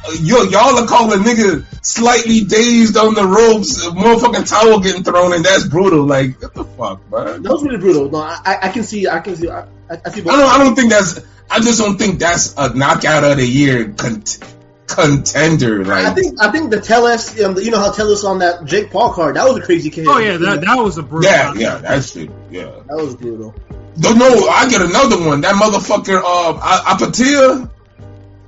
uh, yo, y'all are calling a nigga slightly dazed on the ropes, a motherfucking towel getting thrown, and that's brutal. Like, what the fuck, man? that was really brutal. No, I, I- I can see, I can see, I, I I see. I don't. I don't think that's. I just don't think that's a knockout of the year cont- contender. Like, I think I think the Tellez, um, you know how Tellez on that Jake Paul card, that was a crazy kid. Oh yeah, that that was a brutal. yeah, yeah, that shit. Yeah. that was brutal. No, no, I get another one. That motherfucker, uh, A- Apatia.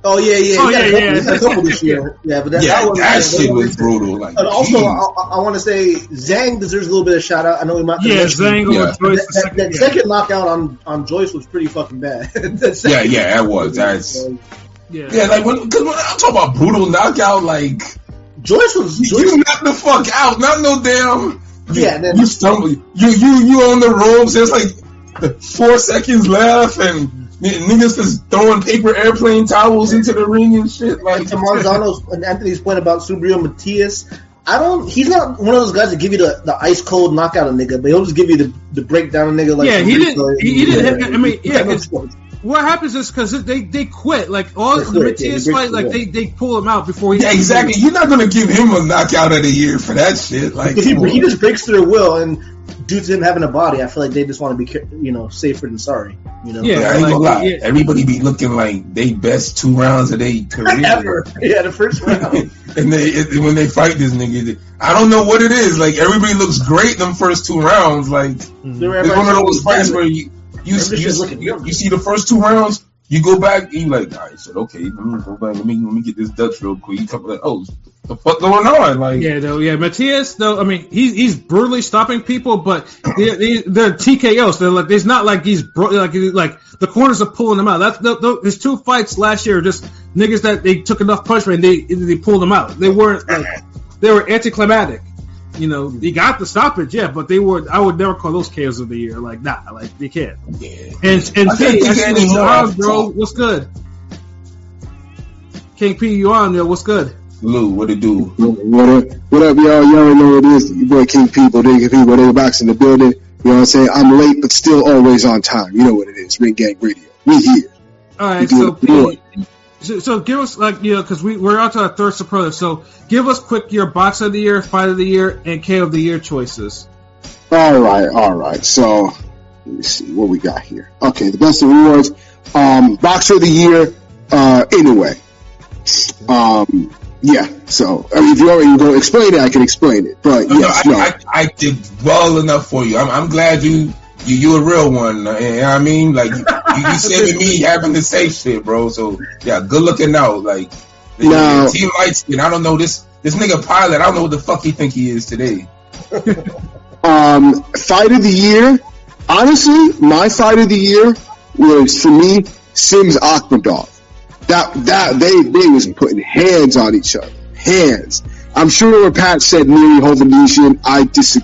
Oh yeah, yeah, Oh, he had a yeah, couple- yeah. he had a couple this year. Yeah, but that, yeah, that, was, that yeah, shit was brutal. Like, And also, geez. I, want to say Zhang deserves a little bit of shout out. I know we might. Yeah, Zhang Yeah. That, that, second. that yeah. second knockout on on Joyce was pretty fucking bad. Yeah, yeah, that was. That's yeah. yeah, like when because when I'm talking about brutal knockout, like. Joyce was You, Joyce. you knock the fuck out, not no damn. You, Yeah, then- you stumble. You you you on the ropes. There's like four seconds left, and niggas just throwing paper airplane towels into the ring and shit. Like to Marzano's and Anthony's point about Subriel Matias, I don't. He's not one of those guys that give you the, the ice cold knockout a nigga, but he'll just give you the, the breakdown a nigga. Like Yeah, he didn't- he- he didn't hit- I mean, yeah, it's- What happens is because they they quit like all They the quit, yeah, Matias fight like they they pull him out before he yeah, exactly. You're not gonna give him a knockout of the year for that shit. Like he, he just breaks their will, and due to them having a body, I feel like they just want to be, you know, safer than sorry. You know, Yeah. Yeah, I ain't gonna lie. yeah. Everybody be looking like they best two rounds of their career. ever. Yeah, the first round. and they it, when they fight this nigga, I don't know what it is. Like everybody looks great them first two rounds. Like They were it's one of those fights where you you, you, you, you see the first two rounds, you go back you like, all right, shit, okay, let me go back, let me let me get this Dutch real quick. You come like, oh, the fuck going on? Like, Yeah, though, yeah, Matias, though, I mean, he's he's brutally stopping people, but they're, they- they're TKOs. They're like, it's not like he's bro- like like the corners are pulling them out. That's the, the, his two fights last year, just niggas that they took enough punishment, and they they pulled them out. They weren't like they were anticlimactic. You know, he got the stoppage, yeah, but they were. I would never call those KOs of the year. Like, nah, like they can't. yeah. And and I can't P, think I of see any you on, bro. What's good? King P, you on? Yo, what's good? Lou, what it do? What up, what up, y'all? Y'all already know what it is. Your boy King People, King People, they box in the building. You know what I'm saying? I'm late, but still always on time. You know what it is. Ring Gang Radio. We here. All right, We so it. Do it. P, so, so give us like you know because we we're on to our third superlative. So give us quick your box of the year, fight of the year, and K of the year choices. All right, all right. So let me see what we got here. Okay, the best awards. Um, boxer of the year. Uh, anyway. Um, yeah. So I mean, if you already go explain it, I can explain it. But No, yes, I, no. I, I did well enough for you. I'm, I'm glad you you you a real one. uh, You know what I mean? Like you, you saving me having to say shit, bro. So yeah, good looking out. Like the, No. team lights, and I don't know this this nigga pilot. I don't know what the fuck he think he is today. Um, fight of the year. Honestly, my fight of the year was for me Sims Akhmedov. That that they they was putting hands on each other, hands. I'm sure Pat said Nery Hovhannisyan. I dis-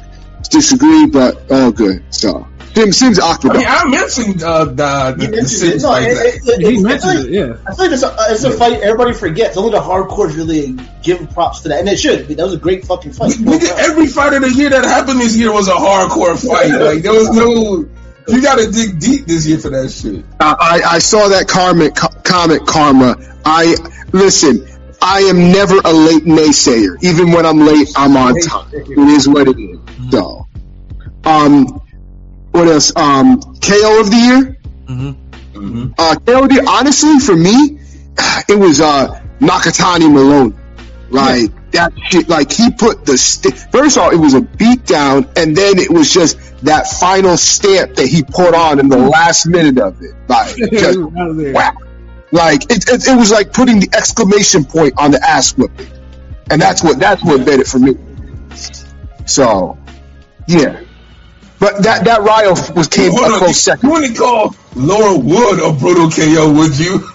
disagree, but all good. So Sims Sims I mean, I mentioned uh, the, He the, the mentioned it. Sims No, fight. it- it- it- He it's- mentioned feel like- it, yeah. I feel like it's a, it's a fight everybody forgets. Only the hardcores really give props to that, and it should. be. That was a great fucking fight. Nigga, every fight of the year that happened this year was a hardcore fight. Like there was no. You got to dig deep this year for that shit. I, I saw that comment comment karma. I listen. I am never a late naysayer. Even when I'm late, I'm on time. It is what it is. So, um, what else? Um, KO of the year. Mm-hmm. Uh, KO of the year. Honestly, for me, it was uh Nakatani Malone. Like that shit. Like he put the st- first of all, it was a beat down, and then it was just that final stamp that he put on in the last minute of it. Like just wow. Like it, it, it was like putting the exclamation point on the ass whipping, and that's what that's what did it for me. So, yeah, But that that Ryo was came Hold a on, close you, second. you wouldn't call Lara Wood a brutal KO, would you?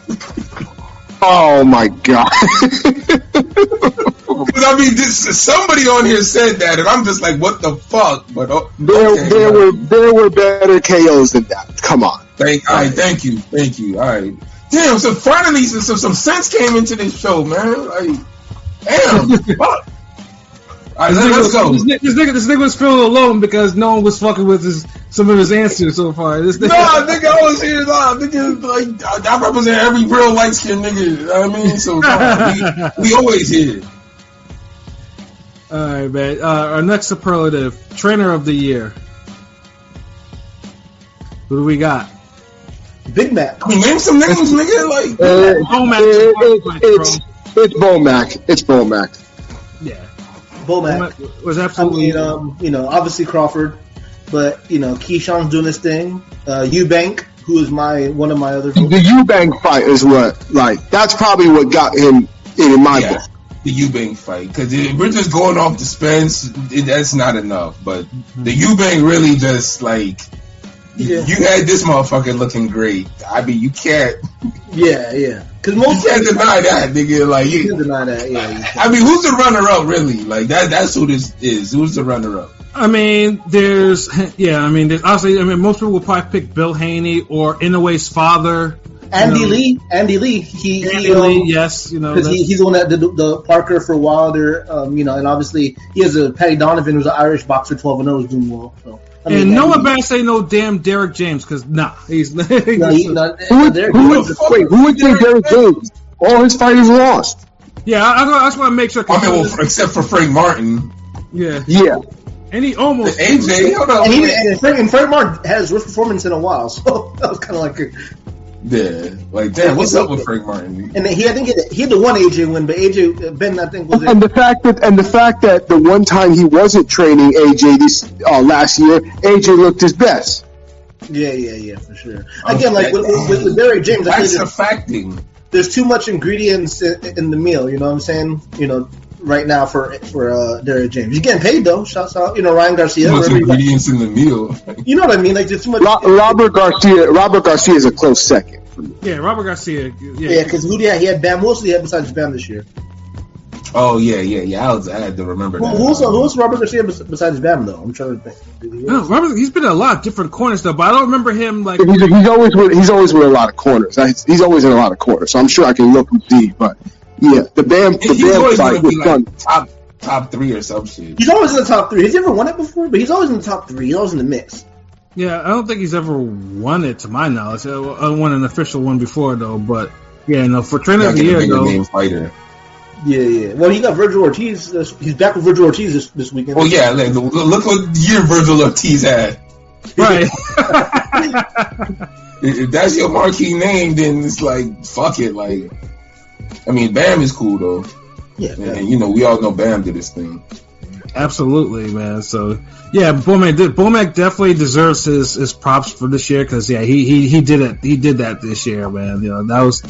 Oh my god! But I mean, this somebody on here said that, and I'm just like, what the fuck? But oh, there okay, there were there were better KOs than that. Come on. Thank, all right, thank you, thank you. All right, damn. So finally, some some, some sense came into this show, man. Like, damn, fuck. All right, This let, nigga, us go. This, nigga, this, nigga, this nigga was feeling alone because no one was fucking with his some of his answers so far. This nigga, Nah, nigga, I was here. Nah, nigga, like I, I represent every real light skinned nigga. You know what I mean, so nah, we, we always here. All right, man. Uh, our next superlative, trainer of the year. Who do we got? Big Mac. I mean, name some names, nigga. Like, Uh, Bomac. it- it- it's it's Bomac. It's Bomac. Yeah, Bomac. Bomac was I absolutely. mean, um, you know, obviously Crawford, but you know, Keyshawn's doing his thing. Uh, Eubank, who is my one of my other. The Eubank fight is what like that's probably what got him in, in my yeah, book. the Eubank fight. Because if we're just going off the Spence, it, that's not enough. But the Eubank really just like. Yeah. You had this motherfucker looking great. I mean, you can't, Yeah, yeah. Because you most can't deny that, nigga. Like, you you, can't deny that. Yeah, you. I mean, who's the runner up, really? Like that. That's who this is. Who's the runner up? I mean, there's yeah. I mean, there's obviously. I mean, most people will probably pick Bill Haney or Inoue's father. Andy you know, Lee. Andy Lee. He, Andy he um, Lee, yes, you know. because he, he's the one that did the, the Parker for Wilder, um, you know, and obviously he has a Paddy Donovan who's an Irish boxer, twelve and zero, is doing well. So I and no Andy one Lee- better say no damn Derrick James because nah, he's No, he, no, Who would, they're- who would, wait, who would take Derrick James? All his fighters lost. yeah. I, I, I just want to make sure. I mean, well, except for Frank Martin, yeah, Yeah. and he almost AJ. Hold on, and, he, wait. and, Frank, and Frank Martin had his worst performance in a while, so that was kind of like. A, yeah, like damn, what's up with Frank Martin? and he, I think he had, he had the one AJ win, but AJ Ben, I think was And the fact that and the fact that the one time he wasn't training AJ this uh, last year, AJ looked his best. yeah, yeah, yeah, for sure. Again, like with, with, with Derrick James, I think That's a there's, facting. there's too much ingredients in, in the meal. You know what I'm saying? You know, right now for for uh, Derrick James, he's getting paid though. Shouts out, you know, Ryan Garcia. Too much wherever he- ingredients in the meal. You know what I mean? Like there's too much. Ro- Robert Garcia, Robert Garcia is a close second. for me. yeah. Robert Garcia. Yeah, Yeah, because who? Yeah, he had Bam. Who else did he have besides Bam this year? Oh yeah, yeah, yeah. I, was, I had to remember Who, that. who else? Who? Robert Garcia besides Bam though? I'm trying to think. Did he- No, Robert, he's been in a lot of different corners though, but I don't remember him like. He's, he's always with he's always with a lot of corners. He's he's always in a lot of corners. So I'm sure I can look and see. But yeah, the Bam the He's Bam fight gonna fun. like top top three or some shit. He's always in the top three. Has he ever won it before? But he's always in the top three. He's always in the mix. Yeah, I don't think he's ever won it to my knowledge. I I won an official one before though, but yeah, no, for trainer Not of the year though. name fighter. Yeah, yeah. Well, he got Vergil Ortiz. this- He's back with Vergil Ortiz this, this weekend. Well, yeah, like, look look what year Vergil Ortiz had. Right. If if that's your marquee name, then it's like fuck it. Like, I mean, Bam is cool though, yeah, and, and, you know we all know Bam did his thing. Absolutely, man. So yeah, Bomac did, Bomac definitely deserves his, his props for this year because yeah, he, he he did it. He did that this year, man. You know that was,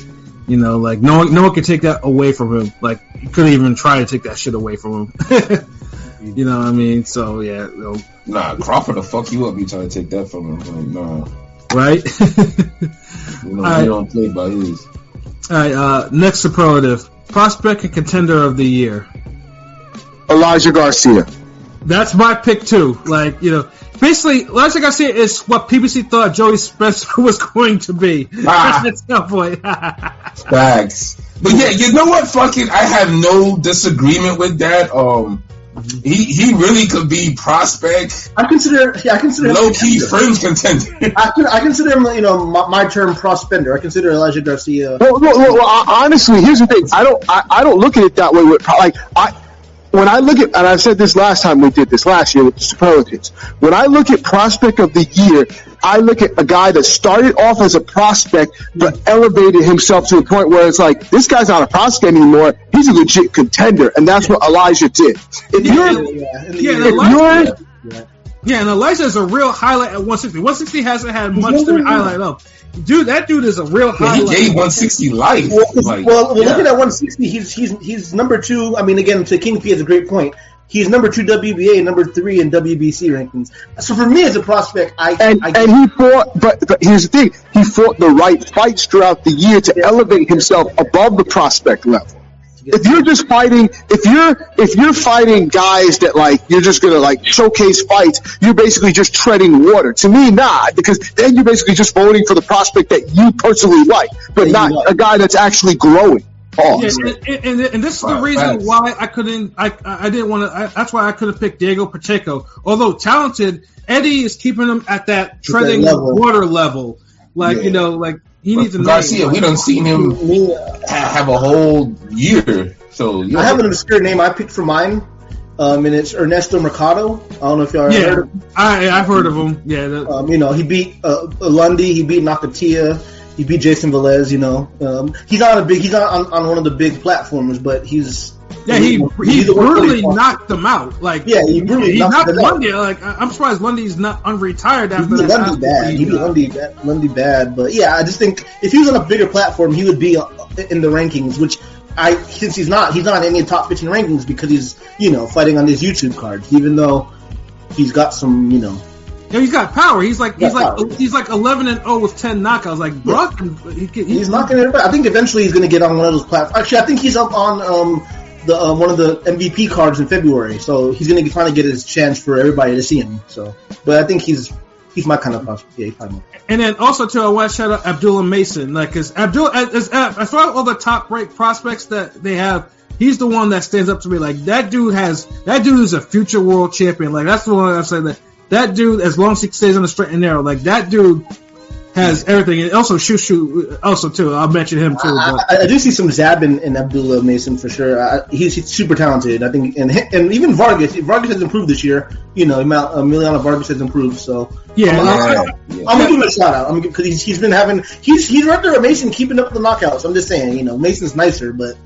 you know, like no one no one could take that away from him. Like you couldn't even try to take that shit away from him. you know what I mean? So yeah, you know, Nah, Crawford will fuck you up. You trying to take that from him? Like, nah, right. you know Alright. he don't play by his. All right, uh, next superlative: prospect and contender of the year. Elijah Garcia. That's my pick too. Like you know, basically, Elijah Garcia is what PBC thought Joey Spencer was going to be. Ah. That's. Facts. But yeah, you know what? Fucking, I have no disagreement with that. Um, he he really could be prospect, I consider. Yeah, I consider low key contender. fringe contender. I, con- I consider him, you know, my, my term prospender. I consider Elijah Garcia. Well, well, well, well, honestly, here's the thing. I don't, I, I don't look at it that way. With pro- like, I, when I look at, and I said this last time we did this last year with the superlatives. When I look at prospect of the year, I look at a guy that started off as a prospect but elevated himself to a point where it's like this guy's not a prospect anymore. He's a legit contender, and that's what Elijah did. If Yeah, you're, yeah, in Yeah, and if Elijah- you're, yeah, and Elijah is a real highlight at 160. 160 hasn't had much to highlight of. Dude, that dude is a real Yeah, he highlight. gave 160 life. Well, 'cause- Like, well, well yeah. looking at 160, he's he's he's number two. I mean, again, to King P is a great point. He's number two WBA, number three in WBC rankings. So for me as a prospect, I, And I and he fought, but, but here's the thing: he fought the right fights throughout the year to elevate himself above the prospect level. If you're just fighting, if you're if you're fighting guys that like you're just gonna like showcase fights, you're basically just treading water. To me, not because then you're basically just voting for the prospect that you personally like, but not a guy that's actually growing. Yeah, Pause. and, and, and, and this is the reason facts. why I couldn't. I I didn't want to. That's why I couldn't pick Diego Pacheco. Although talented, Eddie is keeping him at that treading level. water level. Like Yeah. you know, like he But needs a Garcia, name. we done seen him me, have a whole year. So you I have an obscure name I picked for mine, um, and it's Ernesto Mercado. I don't know if y'all heard Yeah, of him. I I've heard of him. Yeah, the, Um, you know, he beat uh, Lundy, he beat Nakatia, he beat Jason Velez. You know, um, he's not a big, he's not on, on one of the big platforms, but he's yeah. He he one brutally really- knocked him out. Like Yeah, he brutally he knocked knocked them out. Like I'm surprised Lundy's not unretired He after beat that. Lundy bad. He beat Lundy bad, Lundy bad. But yeah, I just think if he was on a bigger platform, he would be uh, in the rankings. Which I, since he's not, he's not in any top 15 rankings because he's you know fighting on these YouTube cards. Even though he's got some, you know, Yeah, he's got power. He's like he's Got like power. he's like 11 and 0 with 10 knockouts. Like bro, he, he, he's going to. I think eventually he's going to get on one of those platforms. Actually, I think he's up on um the uh, one of the MVP cards in February. So he's going to finally get his chance for everybody to see him. So, but I think he's he's my kind of prospect. Yeah, he's And then also too, I want to shout out Abdullah Mason, like, cause Abdul, as, as, as far as all the top ranked prospects that they have, he's the one that stands up to me. Like that dude has, that dude is a future world champion. Like that's the one I'm saying that that dude, as long as he stays on the straight and narrow, like that dude has everything. And also Shushu, also too, I'll mention him too. I, But I, I do see some Zab in, in Abdullah Mason for sure. I, he's, he's super talented. I think, and and even Vargas. Vargas has improved this year. You know, Emiliano Vargas has improved. So yeah, I'm, I- Yeah, I- yeah. I'm gonna give him a shout out. I'm because he's, he's been having he's he's right there with Mason keeping up the knockouts. I'm just saying, you know, Mason's nicer, but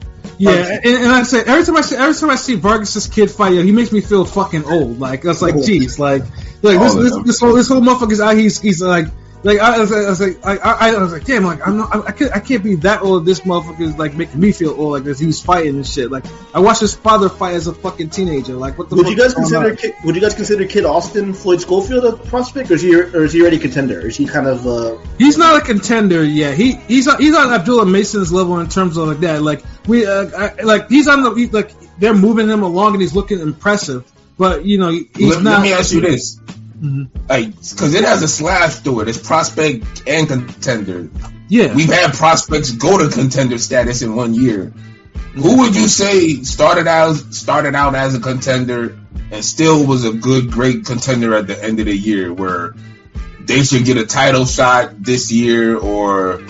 Yeah, and, and I say every time I see every time I see Vargas's kid fight, yo, he makes me feel fucking old. Like was like, geez, like like this this, this whole this whole motherfucker's out. He's he's like like I was, I was like I, I, I was like damn like I'm not I, I can't I can't be that old. This motherfucker is like making me feel old like this. He's fighting and shit. Like I watched his father fight as a fucking teenager. Like what the would fuck you guys consider? Kid, would you guys consider Kid Austin Floyd Schofield a prospect, or is he or is he already a contender? Is he kind of uh, He's not a contender yet. He he's on, he's on Abdullah Mason's level in terms of like that. Like we uh, I, like he's on the he, like they're moving him along and he's looking impressive. But you know he's Let, not. let me ask you this. Mhm. Like, because it has a slash through it. It's prospect and contender. Yeah, We've had prospects go to contender status in one year. Who would you say started out started out as a contender and still was a good, great contender at the end of the year, where they should get a title shot this year or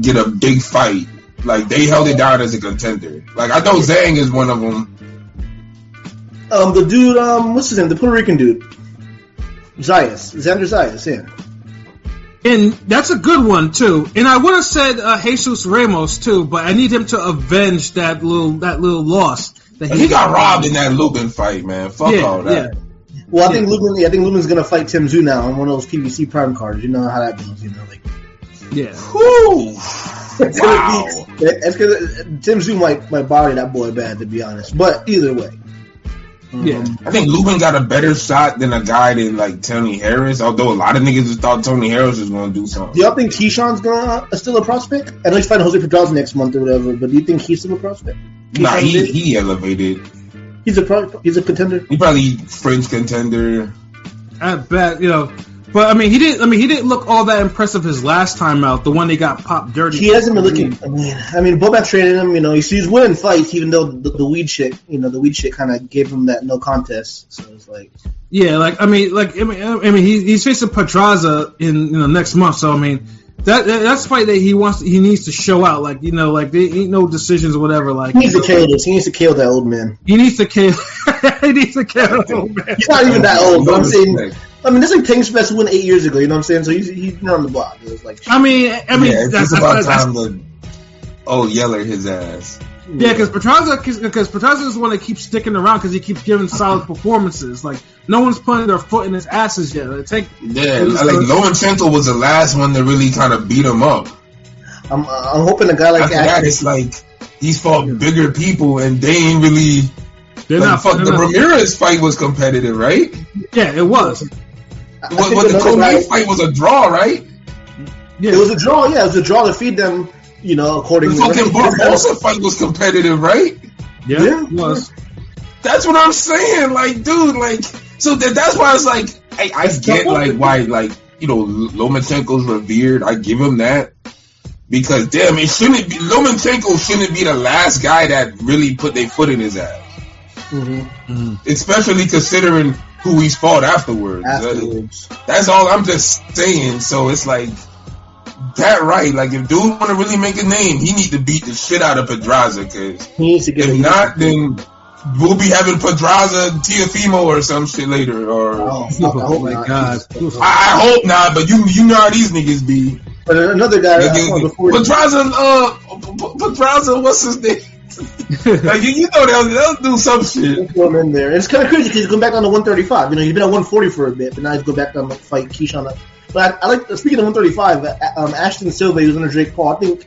get a big fight? Like they held it down as a contender. Like I know Zhang is one of them. um the dude um what's his name the Puerto Rican dude Zayas Xander Zayas yeah. and that's a good one too. And I would have said uh, Jesus Ramos too, but I need him to avenge that little that little loss that He got robbed in that Lubin fight, man. Fuck Yeah, all that. Yeah. Well, I think Lubin. I think Lubin's gonna fight Tim Tszyu now on one of those PBC Prime cards. You know how that goes. You know, like yeah. Whew. it's Wow. gonna be. It's gonna. Tim Tszyu might might body that boy bad, to be honest. But either way, Um, Yeah. I think Lubin got a better shot than a guy than like Tony Harris. Although a lot of niggas just thought Tony Harris was going to do something. Do y'all think Keyshawn's gonna uh, still a prospect? I know he's fighting Jose Pedraza next month or whatever, but do you think he's still a prospect? Nah, he did? he elevated. he's a pro, he's a contender. He probably French contender. I bet you know. But I mean, he didn't. I mean, he didn't look all that impressive his last time out. The one they got popped dirty. He hasn't been looking. I mean, I mean, Bomac traded him. You know, he's, he's winning fights, even though the, the weed shit, you know, the weed shit kind of gave him that no contest. So it's like, Yeah, like I mean, like I mean, I mean, he, he's facing Pedraza in you know next month. So I mean, that, that that's fight that he wants. He needs to show out. Like you know, like there ain't no decisions or whatever. Like he needs to kill this. He needs to kill that old man. he needs to kill. he needs to kill. Oh, man. He's not even that old. But I'm saying. I mean, this like Tanks Fest won eight years ago. You know what I'm saying? So he's he's been on the block. It's like, I mean, I mean, yeah, it's that's, just about that's- time to oh yeller his ass. Yeah, because Pedraza, because Pedraza is the one that keeps sticking around because he keeps giving solid performances. Like no one's putting their foot in his asses yet. Like, take Yeah, like Lomachenko was the last one to really kind of beat him up. I'm I'm hoping a guy like After that, that. it's like he's fought bigger people and they ain't really They're Like, not. fuck, they're the not- Ramirez fight was competitive, right? yeah, it was. I What, what the another Cormier fight was a draw, right? Yeah, It was a draw. Yeah, it was a draw to feed them. You know, according to The accordingly. fucking Barboza fight was competitive, right? yeah, yeah. it was. That's what I'm saying. Like, dude, like, so that, that's why it's like, I, I get like why, like, you know, Lomachenko's revered. I give him that because damn, it shouldn't be Lomachenko shouldn't be the last guy that really put their foot in his ass, Mhm. especially considering who he's fought afterwards. Afterwards. That's all I'm just saying. So it's like that, right? Like, if dude want to really make a name, he need to beat the shit out of Pedraza because. He needs to get If a not, then we'll be having Pedraza Teofimo or some shit later. Or Oh, fuck, Oh my not. god. I, I hope not, but you you know how these niggas be. But another guy I. Pedraza, uh, P- P- Pedraza, what's his name? like you, you know they'll, they'll do some shit. throw him in there. It's kind of crazy because he's going back down to 135. You know, he's been at 140 for a bit, but now he's going back down to fight Keyshawn. But I, I like speaking of 135. uh, Um, Ashton Sylve, he was under Jake Paul. I think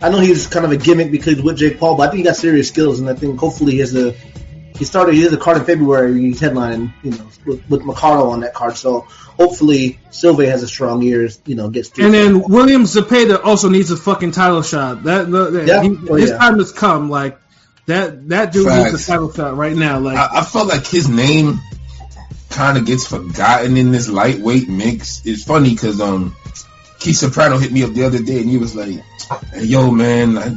I know he's kind of a gimmick because he's with Jake Paul, but I think he got serious skills, and I think hopefully he has a he started he has a card in February. He's headlining, you know, with, with Macaro on that card. So hopefully Sylve has a strong year. You know, gets through. And then William Zepeda also needs a fucking title shot. That, that- Yeah. he- Oh, his yeah. time has come. Like that that dude needs a title shot right now. Like I, I felt like his name kind of gets forgotten in this lightweight mix. It's funny because um, Keith Soprano hit me up the other day and he was like, hey, "Yo, man, I,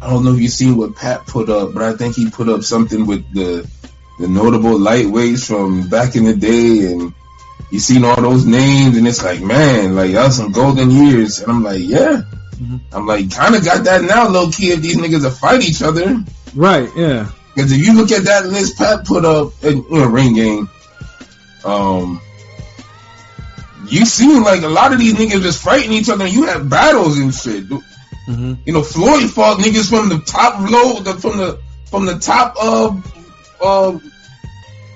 I don't know if you seen what Pat put up, but I think he put up something with the the notable lightweights from back in the day and." You seen all those names, and it's like, man, like was some golden years. And I'm like, yeah, I'm like, kind of got that now, low key. If these niggas will fight each other, right, yeah. because if you look at that list Pat put up in you know, Ring Gang, um, you see like a lot of these niggas just fighting each other. and You have battles and shit. Hmm You know, Floyd fought niggas from the top low, the, from the from the top of uh,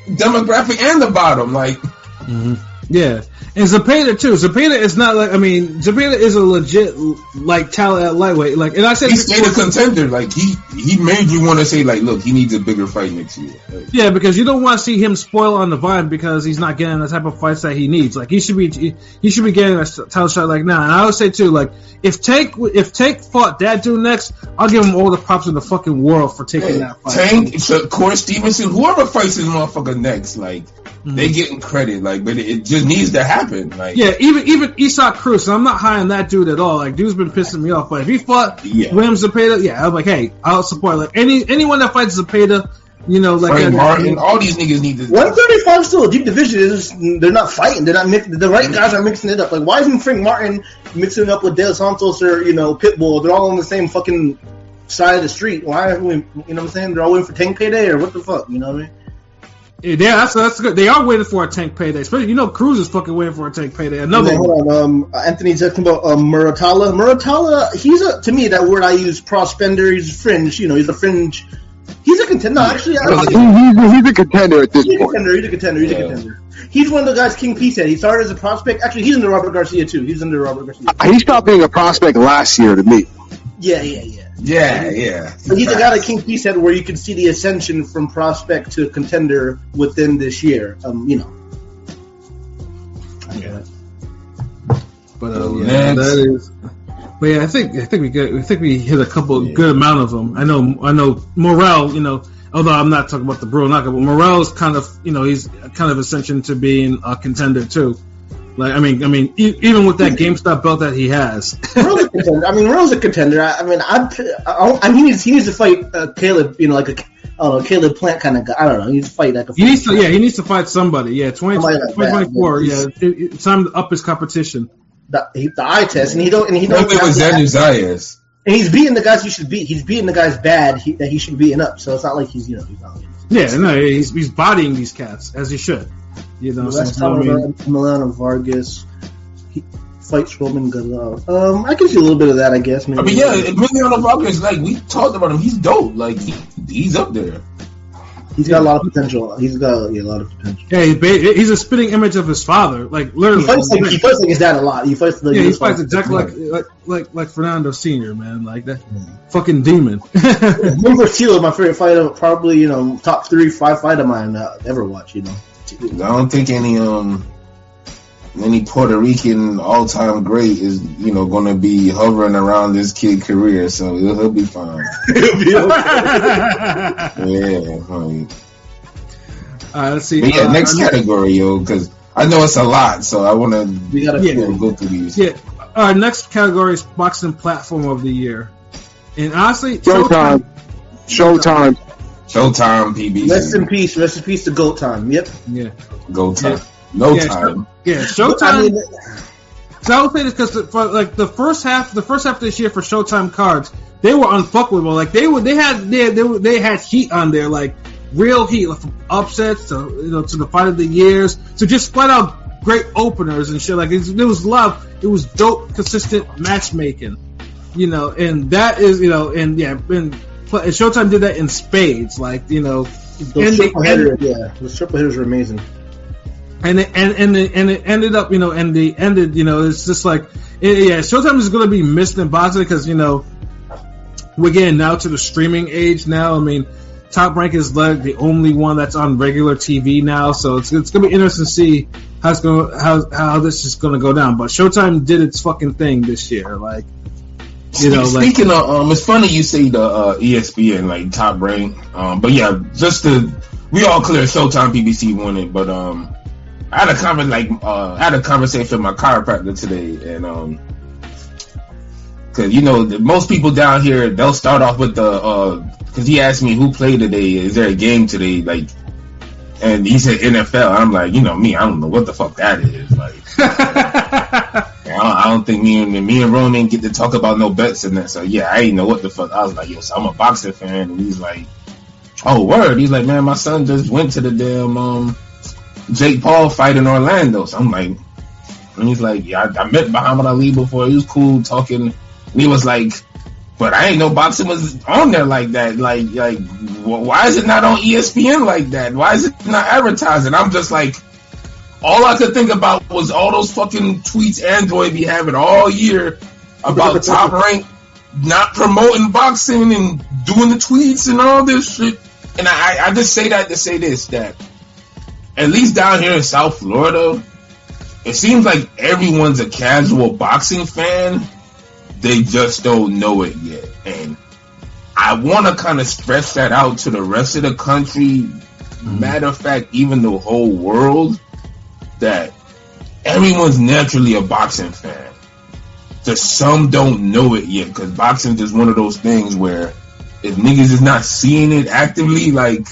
demographic and the bottom. Like, hmm Yeah, and Zepeda too. Zepeda is not like I mean, Zepeda is a legit like talent at lightweight. Like, and I said he stayed a contender. Like he he made you want to say like, look, he needs a bigger fight next year. Like, Yeah, because you don't want to see him spoil on the vine because he's not getting the type of fights that he needs. Like he should be, he should be getting a title shot like now. And I would say too, like if Tank, if Tank fought that dude next, I'll give him all the props in the fucking world for taking that fight. Tank, Corey Stevenson, whoever fights this motherfucker next, like Mm-hmm. they getting credit, like, but it, it just needs to happen, like, Yeah, even even Isaac Cruz. And I'm not high on that dude at all. Like dude's been pissing me off. But if he fought Yeah. William Zepeda, yeah, I'm like, hey, I'll support. Like any anyone that fights Zepeda, you know, like Frank Martin, all these niggas need to. 135 still a deep division. It's just, they're not fighting. They're not mixing. The right mm-hmm. guys are mixing it up. Like, why isn't Frank Martin mixing it up with De Santos or you know Pitbull? They're all on the same fucking side of the street. Why? Are we, you know what I'm saying? They're all waiting for Tank Payday or what the fuck? You know what I mean? Yeah, that's that's good. They are waiting for a tank payday. Especially, you know, Cruz is fucking waiting for a tank payday. And Another then, one. hold on, um, Anthony's talking about um, Muratalla. Muratalla, he's a to me that word I use, prospender. He's fringe. You know, he's a fringe. He's a contender. No, actually, I, He- he's, he's a contender at this He's a point. contender. He's a contender. He's Yeah. a contender. He's one of the guys King P said. He started as a prospect. Actually, he's under Robert Garcia too. He's under Robert Garcia. He stopped being a prospect last year to me. Yeah, yeah, yeah. Yeah, yeah. But he's the guy that King P said where you can see the ascension from prospect to contender within this year. Um, you know. But uh, yeah, that is. But yeah, I think I think we get, I think we hit a couple good amount of them. I know I know Morrell. You know, although I'm not talking about the Bro knockout, but Morrell's kind of you know he's kind of ascension to being a contender too. Like I mean I mean e- even with that GameStop belt that he has. Roy's a contender. I mean, Roy's a contender. I, I mean, I'd, I, I, he needs he needs to fight uh, Caleb. You know, like a I don't know, Caleb Plant kind of guy. I don't know. He needs to fight like a. He needs to, yeah, he needs to fight somebody. Yeah, 20, Somebody like that, 2024. yeah. Yeah, it, it's time to up his competition. the, he, the eye test, and he don't and he Don't don't. think with Xander Zayas. And he's beating the guys he should beat. He's beating the guys bad he, that he should be beating up. So it's not like he's you know he's not. Yeah, no, he's, he's bodying these cats as he should. You know, so, West so, I mean, Tower, Milano Vargas. He fights Roman Galal. Um, I can see a little bit of that, I guess. Maybe. I mean, yeah, Emiliano Vargas, like we talked about him, he's dope. Like he, he's up there. He's got a lot of potential. He's got yeah, a lot of potential. Yeah, he ba- he's a spitting image of his father, like literally. He fights like he fights like his dad a lot. He fights like yeah, he his fights father. exactly like like like like Fernando Senior, man, like that fucking demon. Him versus Tito my favorite fight of probably you know top three five fight of mine uh, ever watch. You know, I don't think any um any Puerto Rican all time great is you know going to be hovering around this kid career, so he'll, he'll be fine. Yeah, honey. All right, let's see. But yeah, Uh, next our category, yo, because I know it's a lot, so I want to we gotta Yeah. you know, go through these. Yeah, our next category is boxing platform of the year, and honestly, Showtime. Showtime. Showtime, PBC, rest in peace, rest in peace to Goat Time. Yep. Yeah, go time, Yeah. no Yeah, time. yeah, I Showtime. mean, So I would say this because for like the first half, the first half of this year for Showtime cards, they were unfuckable. Like they were, they had, they they, were, they had heat on there, like real heat, like from upsets to you know to the fight of the years, to just flat out great openers and shit. Like it, it was love, it was dope, consistent matchmaking, you know, and that is you know, and yeah, and, pl- and Showtime did that in spades, like you know, those triple headers, yeah, those triple headers are amazing. and it, and and it, and it ended up, you know, and they ended, you know, it's just like, it, yeah, Showtime is going to be missed in boxing because you know we're getting now to the streaming age now. I mean, Top Rank is like the only one that's on regular TV now, so it's it's going to be interesting to see how it's going how how this is going to go down. But Showtime did its fucking thing this year, like you know, like Speaking of, um, it's funny you say the uh, ESPN like top rank, um, but yeah, just to we all clear Showtime PBC won it, but um, I had a conver- like uh, I had a conversation with my chiropractor today, and um, because you know the, most people down here they'll start off with the uh, because he asked me who played today, is there a game today, like. And he said NFL. I'm like, you know me, I don't know what the fuck that is. Like, I don't, I don't think me and me and Ronan get to talk about no bets in that. So yeah, I didn't know what the fuck. I was like, yo, so I'm a boxing fan, and he's like, oh word. He's like, man, my son just went to the damn um Jake Paul fight in Orlando. So I'm like, and he's like, yeah, I, I met Muhammad Ali before. He was cool talking. And he was like, but I ain't know boxing was on there like that. Like, like, wh- why is it not on ESPN like that? Why is it not advertising? I'm just like, all I could think about was all those fucking tweets Android be having all year about top rank not promoting boxing and doing the tweets and all this shit. And I, I just say that to say this that at least down here in South Florida, it seems like everyone's a casual boxing fan. They just don't know it yet. And I want to kind of stretch that out to the rest of the country. Mm-hmm. Matter of fact, even the whole world that everyone's naturally a boxing fan. Just some don't know it yet because boxing is one of those things where if niggas is not seeing it actively, like,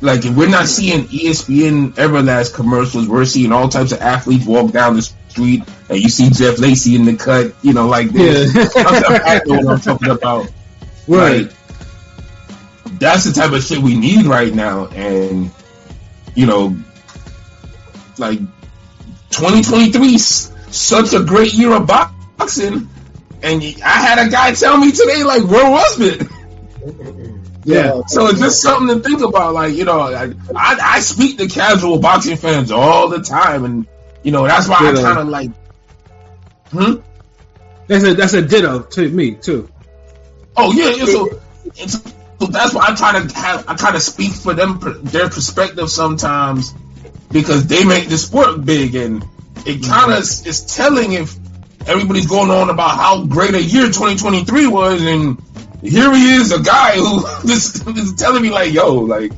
like if we're not seeing ESPN Everlast commercials, we're seeing all types of athletes walk down the street, and you see Jeff Lacey in the cut, you know, like this. Yeah. I know what I'm talking about. Right. Like, that's the type of shit we need right now, and you know, like 2023 's such a great year of boxing, and I had a guy tell me today, like, where was it? Yeah. So it's just something to think about. Like, you know, I, I, I speak to casual boxing fans all the time, and you know, that's why I Ditto. kind of like, hmm. That's a that's a ditto to me too. Oh yeah, yeah. So, it's, so that's why I try to have I kind of speak for them their perspective sometimes because they make the sport big and it kind of is telling if everybody's going on about how great a year 2023 was and here he is a guy who is, is telling me like yo like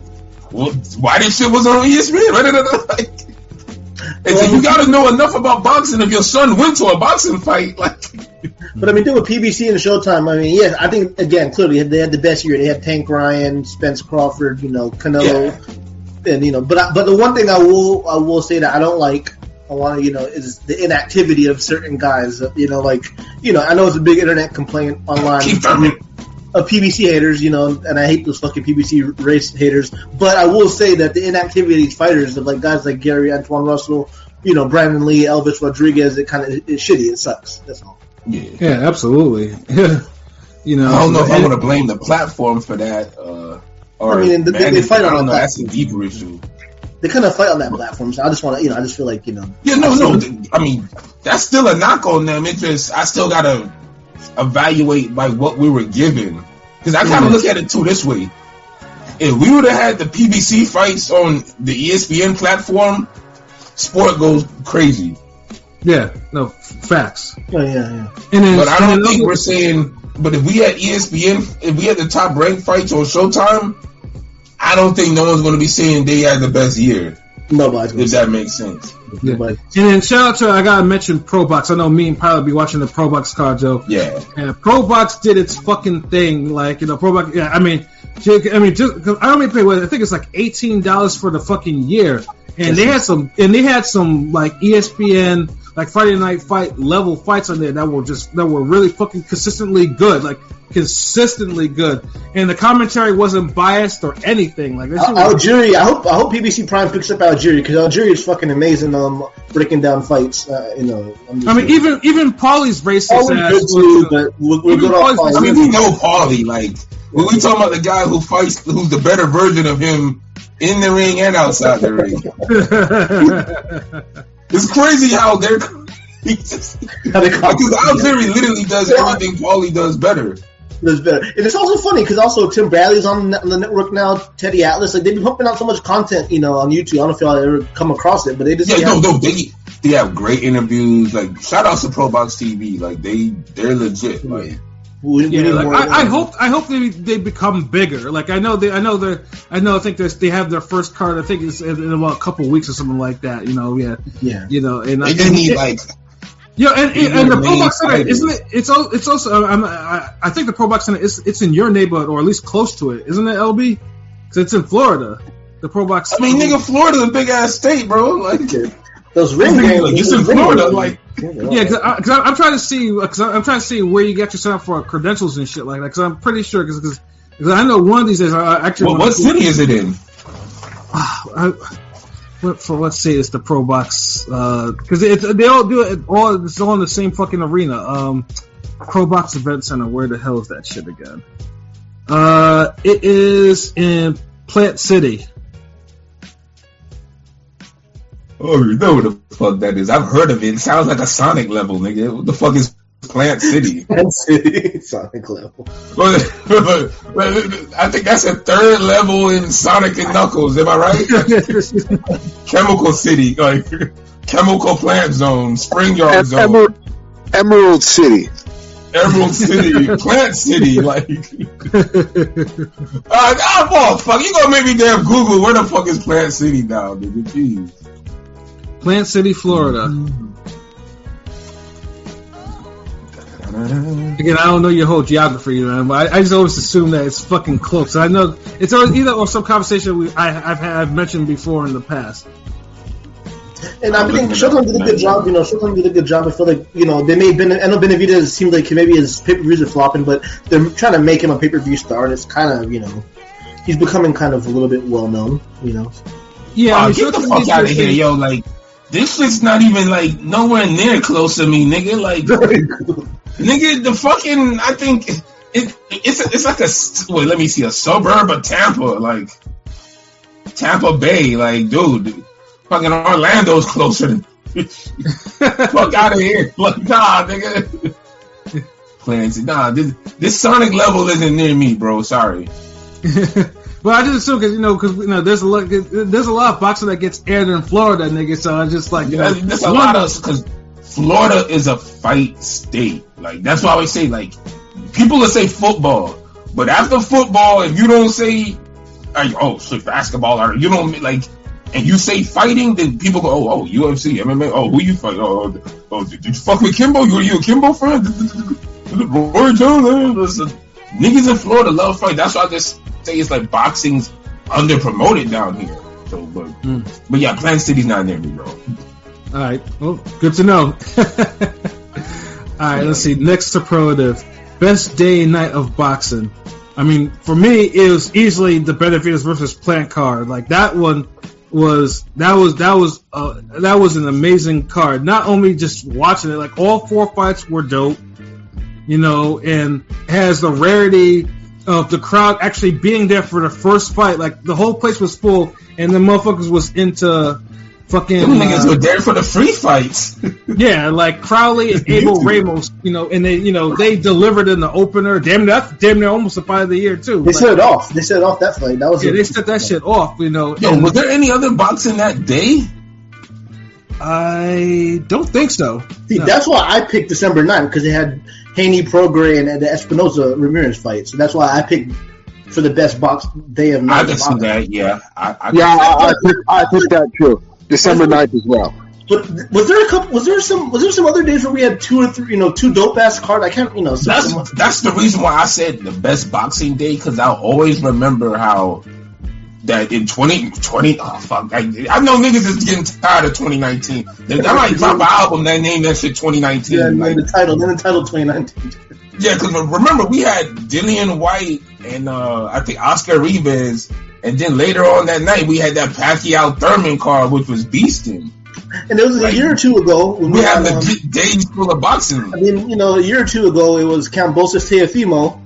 well, why this shit was on ESPN like and so you got to know enough about boxing if your son went to a boxing fight like But I mean, doing a PBC and Showtime. I mean, yeah, I think again, clearly they had the best year. They had Tank Ryan, Spence Crawford, you know, Canelo, and you know. But I, but the one thing I will I will say that I don't like. I want to, you know, is the inactivity of certain guys. You know, like, you know, I know it's a big internet complaint online of PBC haters, you know, and I hate those fucking PBC race haters. But I will say that the inactivity of these fighters, of like guys like Gary Antuanne Russell, you know, Brandon Lee, Elvis Rodriguez, it kind of it's shitty. It sucks. That's all. yeah Yeah, absolutely. you know, I don't know if I and- want to blame the platform for that. Uh, Or I mean, they- they, fight on. I don't know. That's a platform. deeper issue. They kind of fight on that platform, so I just want to, you know, I just feel like, you know, Yeah, no, no. th- I mean, that's still a knock on them. It just, I still gotta evaluate like what we were given. Because I kind of mm. look at it too this way: if we would have had the PBC fights on the ESPN platform, sport goes crazy. Yeah, no facts. oh, yeah, yeah. And then, But I don't then think we're saying. But if we had ESPN, if we had the top ranked fights on Showtime, I don't think no one's going to be saying they had the best year. Nobody's If that makes sense. Yeah. Nobody. And then shout out to I gotta mention ProBox. I know me and probably be watching the ProBox card, Joe. Yeah. And ProBox did its fucking thing. Like you know, ProBox. Yeah, I mean, ju- I mean, just cause I don't even pay. What I think it's like eighteen dollars for the fucking year. And they had some, and they had some like ESPN, like Friday Night Fight level fights on there that were just that were really fucking consistently good, like consistently good. And the commentary wasn't biased or anything. Like that shit Al- Algieri, I hope I hope PBC Prime picks up Algieri because Algieri is fucking amazing. Um, breaking down fights. Uh, you know, I'm just I mean, even even Paulie's racist Always ass good too, but we're, we're good off. I mean, we know Paulie. Like when we talking about the guy who fights, who's the better version of him in the ring and outside the ring. It's crazy how they're. he just- How they call- Because Algieri literally does everything Paulie does better. That's better. And it's also funny because also Tim Bradley's on the, network now. Teddy Atlas, like they've been pumping out so much content, you know, on YouTube. I don't know if y'all ever come across it, but they just Yeah, they no, have- no, they they have great interviews. Like shout out to ProBox TV. Like they they're legit. Like we- Yeah, like, I, I hope I hope they they become bigger. Like I know they I know they I know I think they have their first card. I think it's in, in about a couple weeks or something like that. You know, yeah, Yeah. you know, and they just need like yeah, and, and, and the Pro Box Center fighters. isn't it? It's al- it's also I'm, I I think the Pro Box Center is it's in your neighborhood or at least close to it, isn't it, LB? Because it's in Florida. The Pro Box. I mean, nigga, Florida's a big ass state, bro. Like those ring games. it's in Florida. Like Yeah, because I'm trying to see because I'm trying to see where you get yourself for credentials and shit like that. Because I'm pretty sure because I know one of these days I actually what, wanna what city is it in? I, what for? Let's say it's the Pro Box because they all do it all. It's all in the same fucking arena. Um, Pro Box Event Center. Where the hell is that shit again? Uh, it is in Plant City. Oh, you know what the fuck that is? I've heard of it. It sounds like a Sonic level, nigga. What the fuck is Plant City? Plant City, Sonic level. I think that's a third level in Sonic and Knuckles. Am I right? Chemical City, like Chemical Plant Zone, Spring Yard Zone, Emer- Emerald City. Emerald City, Plant City. Like, uh, oh fuck, you gonna make me damn Google where the fuck is Plant City now, nigga? Jeez. Plant City, Florida. Again, I don't know your whole geography, man, but I, I just always assume that it's fucking close. I know it's always either or some conversation we I, I've had I've mentioned before in the past. And I think Showtime did a good job. You know, Showtime did a good job. I feel like you know they made Ben. I know Benavidez seemed like maybe his pay per views are flopping, but they're trying to make him a pay per view star, and it's kind of you know he's becoming kind of a little bit well known. You know, Yeah, Oh, I mean, get the fuck out of here, yo! Like, this shit's not even like nowhere near close to me, nigga. Like, nigga, the fucking I think it it's it's like a wait. Let me see a suburb of Tampa, like Tampa Bay. Like, dude, fucking Orlando's closer. Than, fuck out of here! Like, nah, nigga. Clancy, nah, this this Sonic level isn't near me, bro. Sorry. well, I just assume because you know because you know there's a lot there's a lot of boxing that gets aired in Florida, nigga. So I just like you know That's, that's a lot of because Florida is a fight state. Like that's why I always say like people will say football, but after football, if you don't say like, oh shit basketball or you don't like and you say fighting, then people go oh oh UFC MMA oh who you fight oh, oh, oh did, you fuck with Kimbo you you a Kimbo fan Roy Jones eh? Niggas in Florida love fight. That's why I just say it's like boxing's under promoted down here. So but but yeah, Plant City's not near me, bro. All right. Well, good to know. All right. Let's see. Next superlative: best day and night of boxing. I mean, for me, it was easily the Benavidez versus Plant card. Like that one was that was that was uh, that was an amazing card. Not only just watching it, like all four fights were dope. You know, and has the rarity of the crowd actually being there for the first fight. Like the whole place was full, and the motherfuckers was into fucking Them niggas uh, were there for the free fights. yeah, like Crowley and Abel Ramos. You know, and they you know they delivered in the opener. Damn, that's damn near almost a fight of the year too. They Like, set it off. They set off that fight. That was yeah, a- they set that shit off. You know, Yo, and was there any other boxing that day? I don't think so. See, No. that's why I picked December 9th because they had Haney Prograis and the Espinoza Ramirez fight. So that's why I picked for the best box day of I night. can see that. Yeah, I, I Yeah, can- I, I, picked, I picked that too. December 9th as well. But was there a couple? Was there some? Was there some other days where we had two or three? You know, two dope ass cards. I can't. You know, some, some- That's that's the reason why I said the best boxing day because I'll always remember how that in 2020 oh fuck I, I know niggas is getting tired of 2019 they, I might drop an album that name that shit 2019 yeah, like, the title, then the title 2019. yeah because remember we had Dillian Whyte and uh I think Oscar Rivas and then later on that night we had that Pacquiao Thurman card which was beasting And it was a year or two ago when we we had had. Um, days full of boxing I mean, you know, a year or two ago, it was Kambosos Teofimo,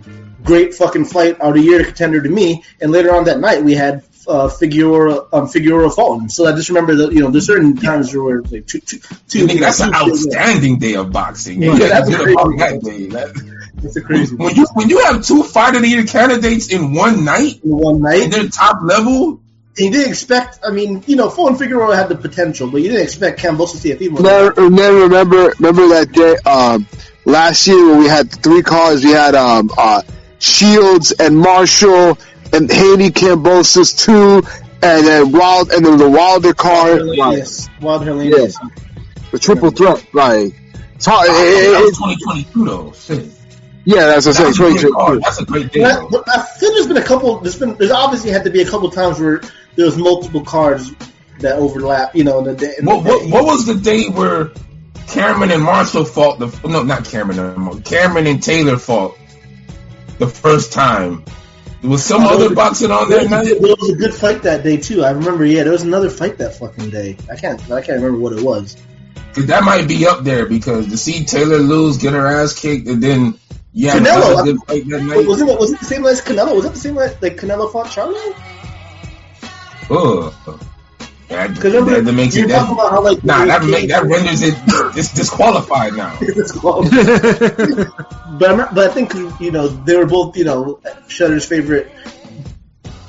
great fucking fight, out of year contender to me. And later on that night, we had uh, Figueroa, um, Figueroa Fulton. So I just remember that you know, there's certain times where like two, two, two. Nigga, that's an two- outstanding day of boxing. Yeah, Yeah, that's that's crazy. that day. That- That's a crazy when you when you have two fight of the year candidates in one night in one and night. they're top level, And you didn't expect. I mean, you know, Fulton Figueroa had the potential, but you didn't expect Kambosos Teofimo. Never, never remember remember that day um, last year when we had three cars. We had um, uh, Shields and Marshall and Haney Kambosos two, and then Wild and then the Wilder car, like, Yes, Wild Hernandez. the triple threat. Like it's hard. it- it- it- 2022 though. Shit. yeah, that's what I'm That's a saying. great 2022. That's a great day. But I, though. but I feel there's been a couple. There's been. There's obviously had to be a couple times where there was multiple cards that overlap. You know, in the day. in the What, what day. what was the day where Cameron and Marshall fought the no not Cameron anymore. Cameron and Taylor fought the first time. Was some Oh, other boxing on There that was, a, night. there was a good fight that day too. I remember. Yeah, there was another fight that fucking day. I can't. I can't remember what it was. That might be up there because to see Taylor lose, get her ass kicked, and then yeah, Canelo, good fight that night. Was it? Was it the same as Canelo? Was it the same night like Canelo fought Charlo? Ugh. That, Because that, that makes you it talking that, about how like nah, that make that renders it it's disqualified now. It's called- but I'm, but I think you know they were both you know Shutter's favorite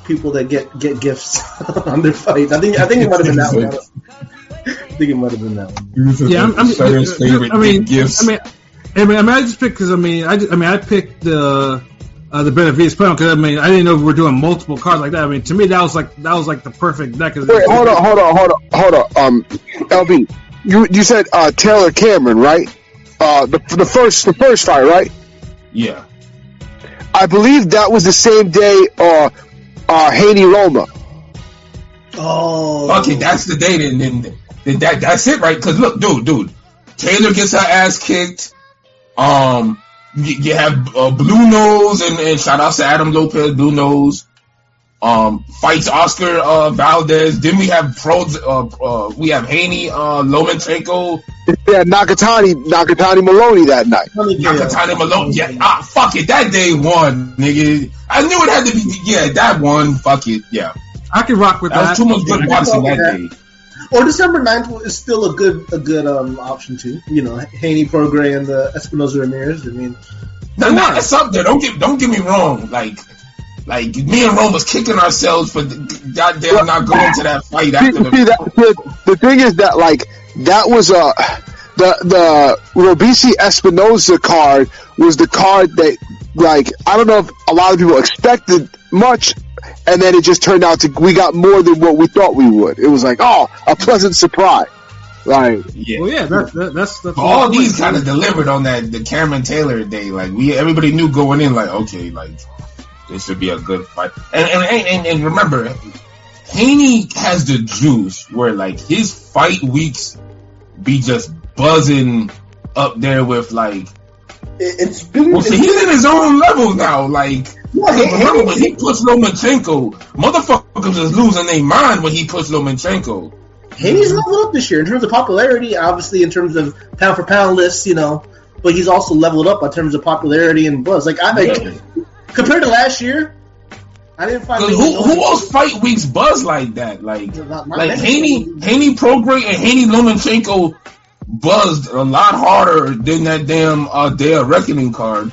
people that get get gifts on their fights. I think I think it might have been that one. I think it might have been that one. Yeah, I'm, I'm Shutter's favorite I mean, gifts. I mean, I mean, I mean, I just picked because I mean, I, just, I mean, I picked the uh, the Benavidez panel because I mean, I didn't know we were doing multiple cards like that. I mean, to me, that was like that was like the perfect deck. 'cause- Wait, hold on, hold on, hold on, hold on. Um, LB, you you said uh, Taylor Cameron, right? Uh, the the first the first fight, right? yeah. I believe that was the same day. Uh, uh, Haney Loma. Oh, Okay, that's the day. Then, then, then that that's it, right? Because look, dude, dude, Taylor gets her ass kicked. Um, you, you have uh, Blue Nose and, and shout out to Adam Lopez, Blue Nose. Um, fights Oscar uh, Valdez. Then we have pros. Uh, uh, we have Haney uh, Lomachenko, Yeah, Nakatani Nakatani Moloney that night. Nakatani Moloney. Yeah, ah, fuck it. That day won, nigga. I knew it had to be. Yeah, that one. Fuck it. Yeah, I can rock with that was that. too much good boxing that day. Or December 9th is still a good a good um option too. You know, Haney Prograis and the Espinoza Ramirez. I mean, No, no, it's up there. Don't get don't get me wrong. Like, like me and Rome was kicking ourselves for goddamn not going to that fight See, after see, the. that, the, the thing is that like that was uh, the the Robeisy Espinoza card was the card that like I don't know if a lot of people expected much, and then it just turned out to we got more than what we thought we would. It was like oh, a pleasant surprise. Like Yeah. Well, yeah, that, that, that's that's All these kind of delivered on that the Cameron Taylor day. Like we, everybody knew going in. Like okay, like this should be a good fight. And and and, and, and remember, Haney has the juice where like his fight weeks be just buzzing up there with like. it, it's been. Well, see, it's he's in his own level now. Like Yeah, he- remember when he pushed Lomachenko, motherfuckers is losing their mind when he pushed Lomachenko. Haney's leveled up this year in terms of popularity, obviously in terms of pound for pound lists, you know, but he's also leveled up in terms of popularity and buzz. Like I like, compared to last year, I didn't find who who else fight weeks buzz like that? Like Not- not like. Haney Haney Prograis and Haney Lomachenko buzzed a lot harder than that damn uh Day of Reckoning card.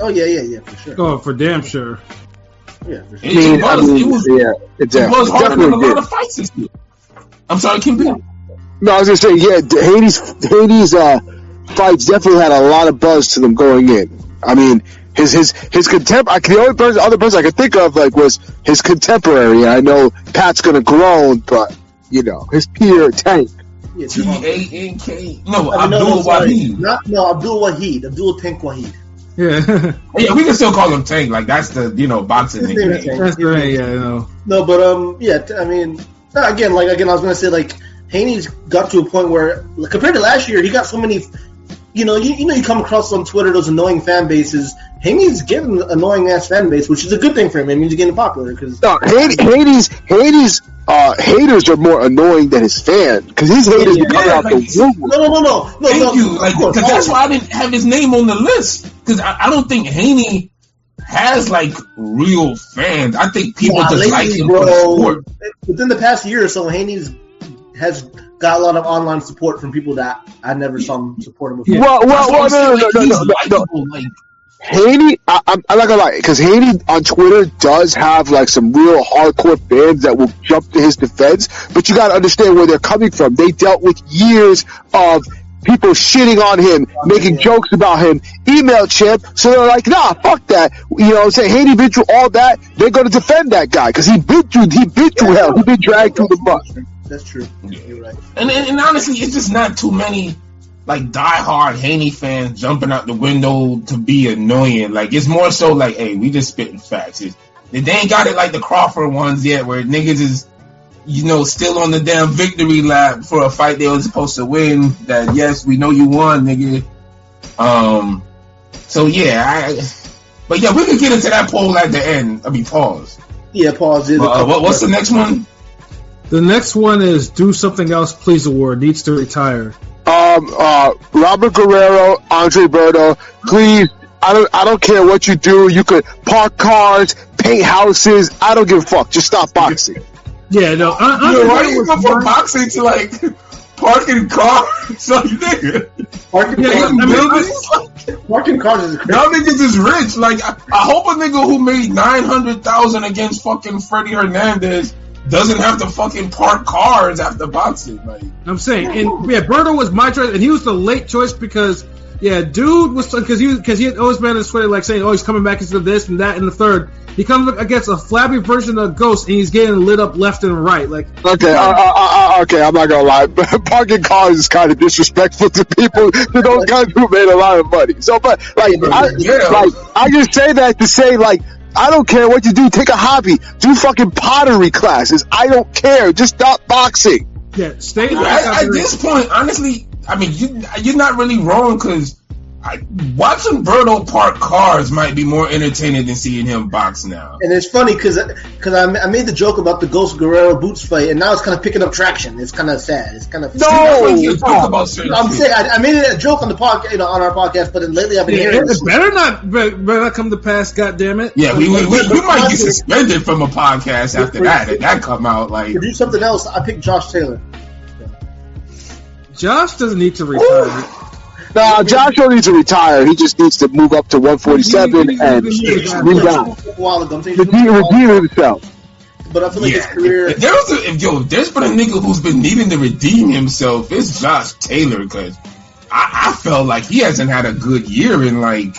Oh yeah, yeah, yeah, for sure. Oh, for damn sure. Yeah, for sure. It, I mean, it I was mean, it was yeah, it it definitely, was harder than a definitely lot did. of fights this year. I'm sorry, Kim. No, I was gonna say, yeah, Hades, Haney's Haney's uh, fights definitely had a lot of buzz to them going in. I mean, his his his contem- I, The only person, other person I could think of like was his contemporary. I know Pat's gonna groan, but you know his peer Tank. Yeah, T Javon. A N K. No, I mean, no, no, Abdul sorry. Wahid. Not, no, Abdul Wahid. Abdul Tank Wahid. Yeah, Yeah, we can still call him Tank. Like that's the you know boxing His name is that's great. Yeah, you know. No, but um, yeah. I mean, again, like again, I was gonna say like Haney's got to a point where like, compared to last year, he got so many. You know, you, you know, you come across on Twitter those annoying fan bases. Haney's getting an annoying ass fan base, which is a good thing for him. It means he's getting popular because No, Haney, Haney's Haney's uh, haters are more annoying than his fan because his haters Yeah, be coming yeah, out like- the woodwork. no, no, no, no, no. Thank no, you. Like, course, cause that's why I didn't have his name on the list. Cause I, I don't think Haney has like real fans. I think people Nah, just lately, like him for the bro, sport. within the past year or so, Haney's has got a lot of online support from people that I never saw him support him before. Well, well, well, no, no, no, like, no, no, no. Like, Haney, I, I'm, I'm not gonna lie, because Haney on Twitter does have like some real hardcore fans that will jump to his defense. But you got to understand where they're coming from. They dealt with years of people shitting on him, making jokes about him, email champ. So they're like, nah, fuck that. You know, what I'm saying Haney been through all that. They're going to defend that guy because he been through, he been through hell. He been dragged through the mud. That's true. Yeah. You're right. and, and and honestly, it's just not too many like diehard Haney fans jumping out the window to be annoying. Like it's more so like, hey, we just spitting facts. It's, they ain't got it like the Crawford ones yet, where niggas is you know still on the damn victory lap for a fight they were supposed to win. That yes, we know you won, nigga. Um. So yeah, I. But yeah, we could get into that poll at the end. I mean, pause. Yeah, pause. is Uh, what, what's the next one? The next one is Do Something Else Please Award. Needs to retire. um, uh, Robert Guerrero, Andre Berto, please. I don't. I don't care what you do. You could park cars, paint houses. I don't give a fuck. Just stop boxing. Yeah, no. I, I, Yo, why do you go from boxing to like parking cars? like nigga, Parking, Yeah, cars, I mean, Niggas- parking cars is crazy. y'all niggas is rich. Like I, I hope a nigga who made nine hundred thousand against fucking Freddie Hernandez doesn't have to fucking park cars after boxing. Like I'm saying, and yeah, Berto was my choice, and he was the late choice because yeah, dude was because he because he had always been in Twitter like saying, oh, he's coming back into this and that and the third. He comes against a flabby version of Ghost, and he's getting lit up left and right. Like, Okay, uh, uh, uh, okay. I'm not gonna lie. But parking cars is kind of disrespectful to people to those guys who made a lot of money. So, but like, I, Yeah. like, I just say that to say like. I don't care what you do. Take a hobby. Do fucking pottery classes. I don't care. Just stop boxing. yeah, stay at, at this point, honestly, I mean you you're not really wrong because. I, watching Berto park cars might be more entertaining than seeing him box now. And it's funny because because I, I made the joke about the Ghost Guerrero boots fight, and now it's kind of picking up traction. It's kind of sad. It's kind of No! That's you talk about certain I'm saying I, I made a joke on the podcast, you know, on our podcast, but then lately I've been Yeah, hearing it this. better not better not come to pass. God damn it! Yeah, we, we, we, we might get suspended from a podcast after that. If that come out, like, To do something else, I picked Josh Taylor. Josh doesn't need to retire. Nah, Joshua needs to retire. He just needs to move up to 147 and rebound. A while ago, I'm saying Redeem, redeem himself. but I feel like his yeah. career. If there was a, if, yo, if there's been a nigga who's been needing to redeem himself, it's Josh Taylor because I, I felt like he hasn't had a good year in like.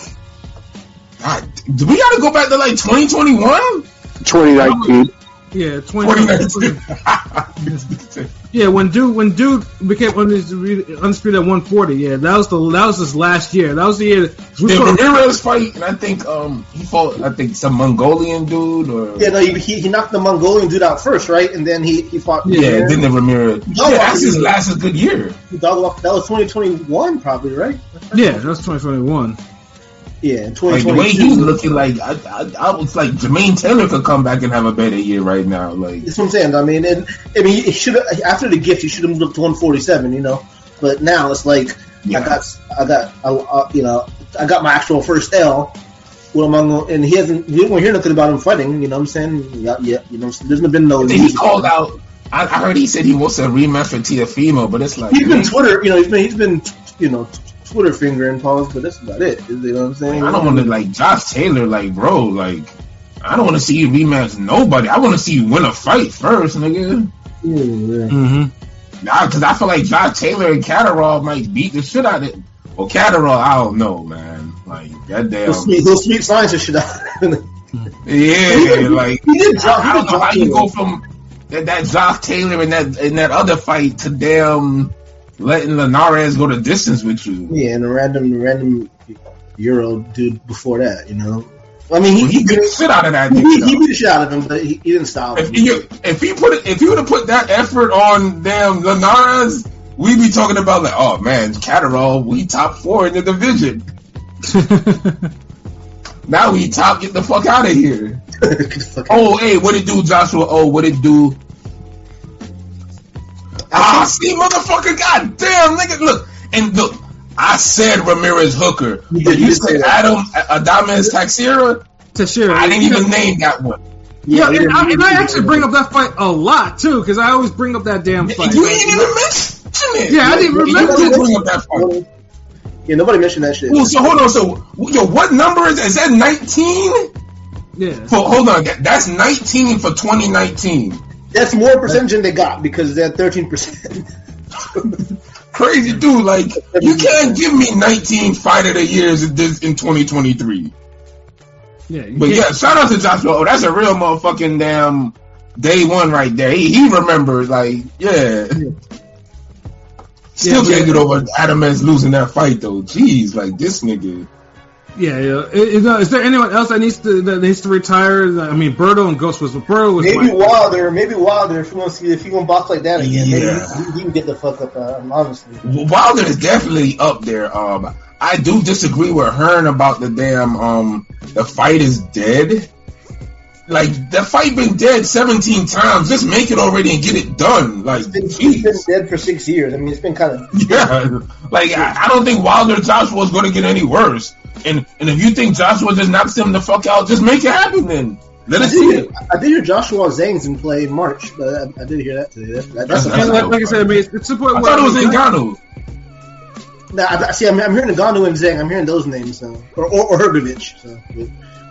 God, do we got to go back to like 2021? 2019. Yeah, 20, 2019. Yeah, when dude when dude became undisputed undisputed at 140, yeah, that was the that was his last year. That was the year. We the sort of- Ramirez fight, and I think um he fought, I think some Mongolian dude or Yeah, no, he, he he knocked the Mongolian dude out first, right? And then he he fought. yeah, then the Ramirez. No, yeah, that's his last good year. Dog walk- that was 2021, probably, right? yeah, that was 2021. Yeah, in Like the way 2022. he's looking, like I, I, I was like Jermaine Taylor could come back and have a better year right now. Like That's what I'm saying. I mean, and I mean, he should have after the gift, he should have moved up to 147, you know. But now it's like Yeah. I got, I got, I, uh, you know, I got my actual first L, what am I going? And he hasn't. We don't hear nothing about him fighting. You know what I'm saying? Yeah, yeah you know, there's been no. He called out. I, I heard he said he wants a rematch with Teofimo, but it's like He's been Twitter. You know, he's been he's been you know Twitter fingering pause, but that's about it. You know what I'm saying? I don't want to like Josh Taylor, like bro, like I don't want to see you rematch nobody. I want to see you win a fight first, nigga. Yeah, yeah. Mm-hmm. Nah, because I feel like Josh Taylor and Catterall might beat the shit out of it. Well, Catterall, I don't know, man. Like that damn, He'll sweep, he'll sweep science and shit out. yeah, like he did drop. He I don't know how you go from that, that Josh Taylor and that in that other fight to damn letting Linares go the distance with you. Yeah, and a random random Euro dude before that. You know, I mean, he He he, beat the shit out of that he, nigga. he beat the shit out of him, but he, he didn't style him. If he, if he put it, if he would have put that effort on damn Linares, we'd be talking about like, oh man, Catterall, we top four in the division. Now we top, get the fuck out of here. Oh, hey, what it do, Joshua? Oh, what it do? Ah, see, motherfucker, goddamn, nigga, look, and look, I said Ramirez Hooker, You did- you you say said that. Adam Adames Taxira. Teixeira. I didn't even name that one. Yeah, he and, I, and I actually bring up that fight a lot too, because I always bring up that damn fight. You ain't even mention it. Yeah, I didn't You remember didn't bring up that fight. Yeah, nobody mentioned that shit. Well, so hold on. So, yo, what number is is that? Nineteen? Yeah. For hold on, that, that's nineteen for twenty nineteen. That's more percentage than they got because they're thirteen percent. Crazy dude, like you can't give me nineteen fight of the years in this in twenty twenty three. Yeah. But yeah, shout out to Joshua. Oh, that's a real motherfucking damn day one right there. He, he remembers, like, yeah. Still Yeah, can't but- get over Adames losing that fight though. Jeez, like this nigga. Yeah, yeah. Is, is there anyone else that needs to that needs to retire? I mean, Berto and Ghost was Berto was Maybe like, Wilder, maybe Wilder. If you want to see, if he gonna box like that again, maybe Yeah. he, he can get the fuck up. Uh, honestly, Wilder is definitely up there. Um, I do disagree with Hearn about the damn um the fight is dead. Like the fight been dead seventeen times. Just make it already and get it done. Like he's been, he's been dead for six years. I mean, it's been kind of. Yeah. Like I, I don't think Wilder Joshua is gonna get any worse. And and if you think Joshua just knocks him the fuck out, just make it happen then. Let us see it. I did hear Joshua Zhang's in play in March, but I, I did hear that today. That, that, that's a and like, like I said, I mean, it's, it's a point I where thought it was Ngannou. Nah, I, I see. I'm, I'm hearing Ngannou and Zhang. I'm hearing those names, so. or or, or Hergovich. So,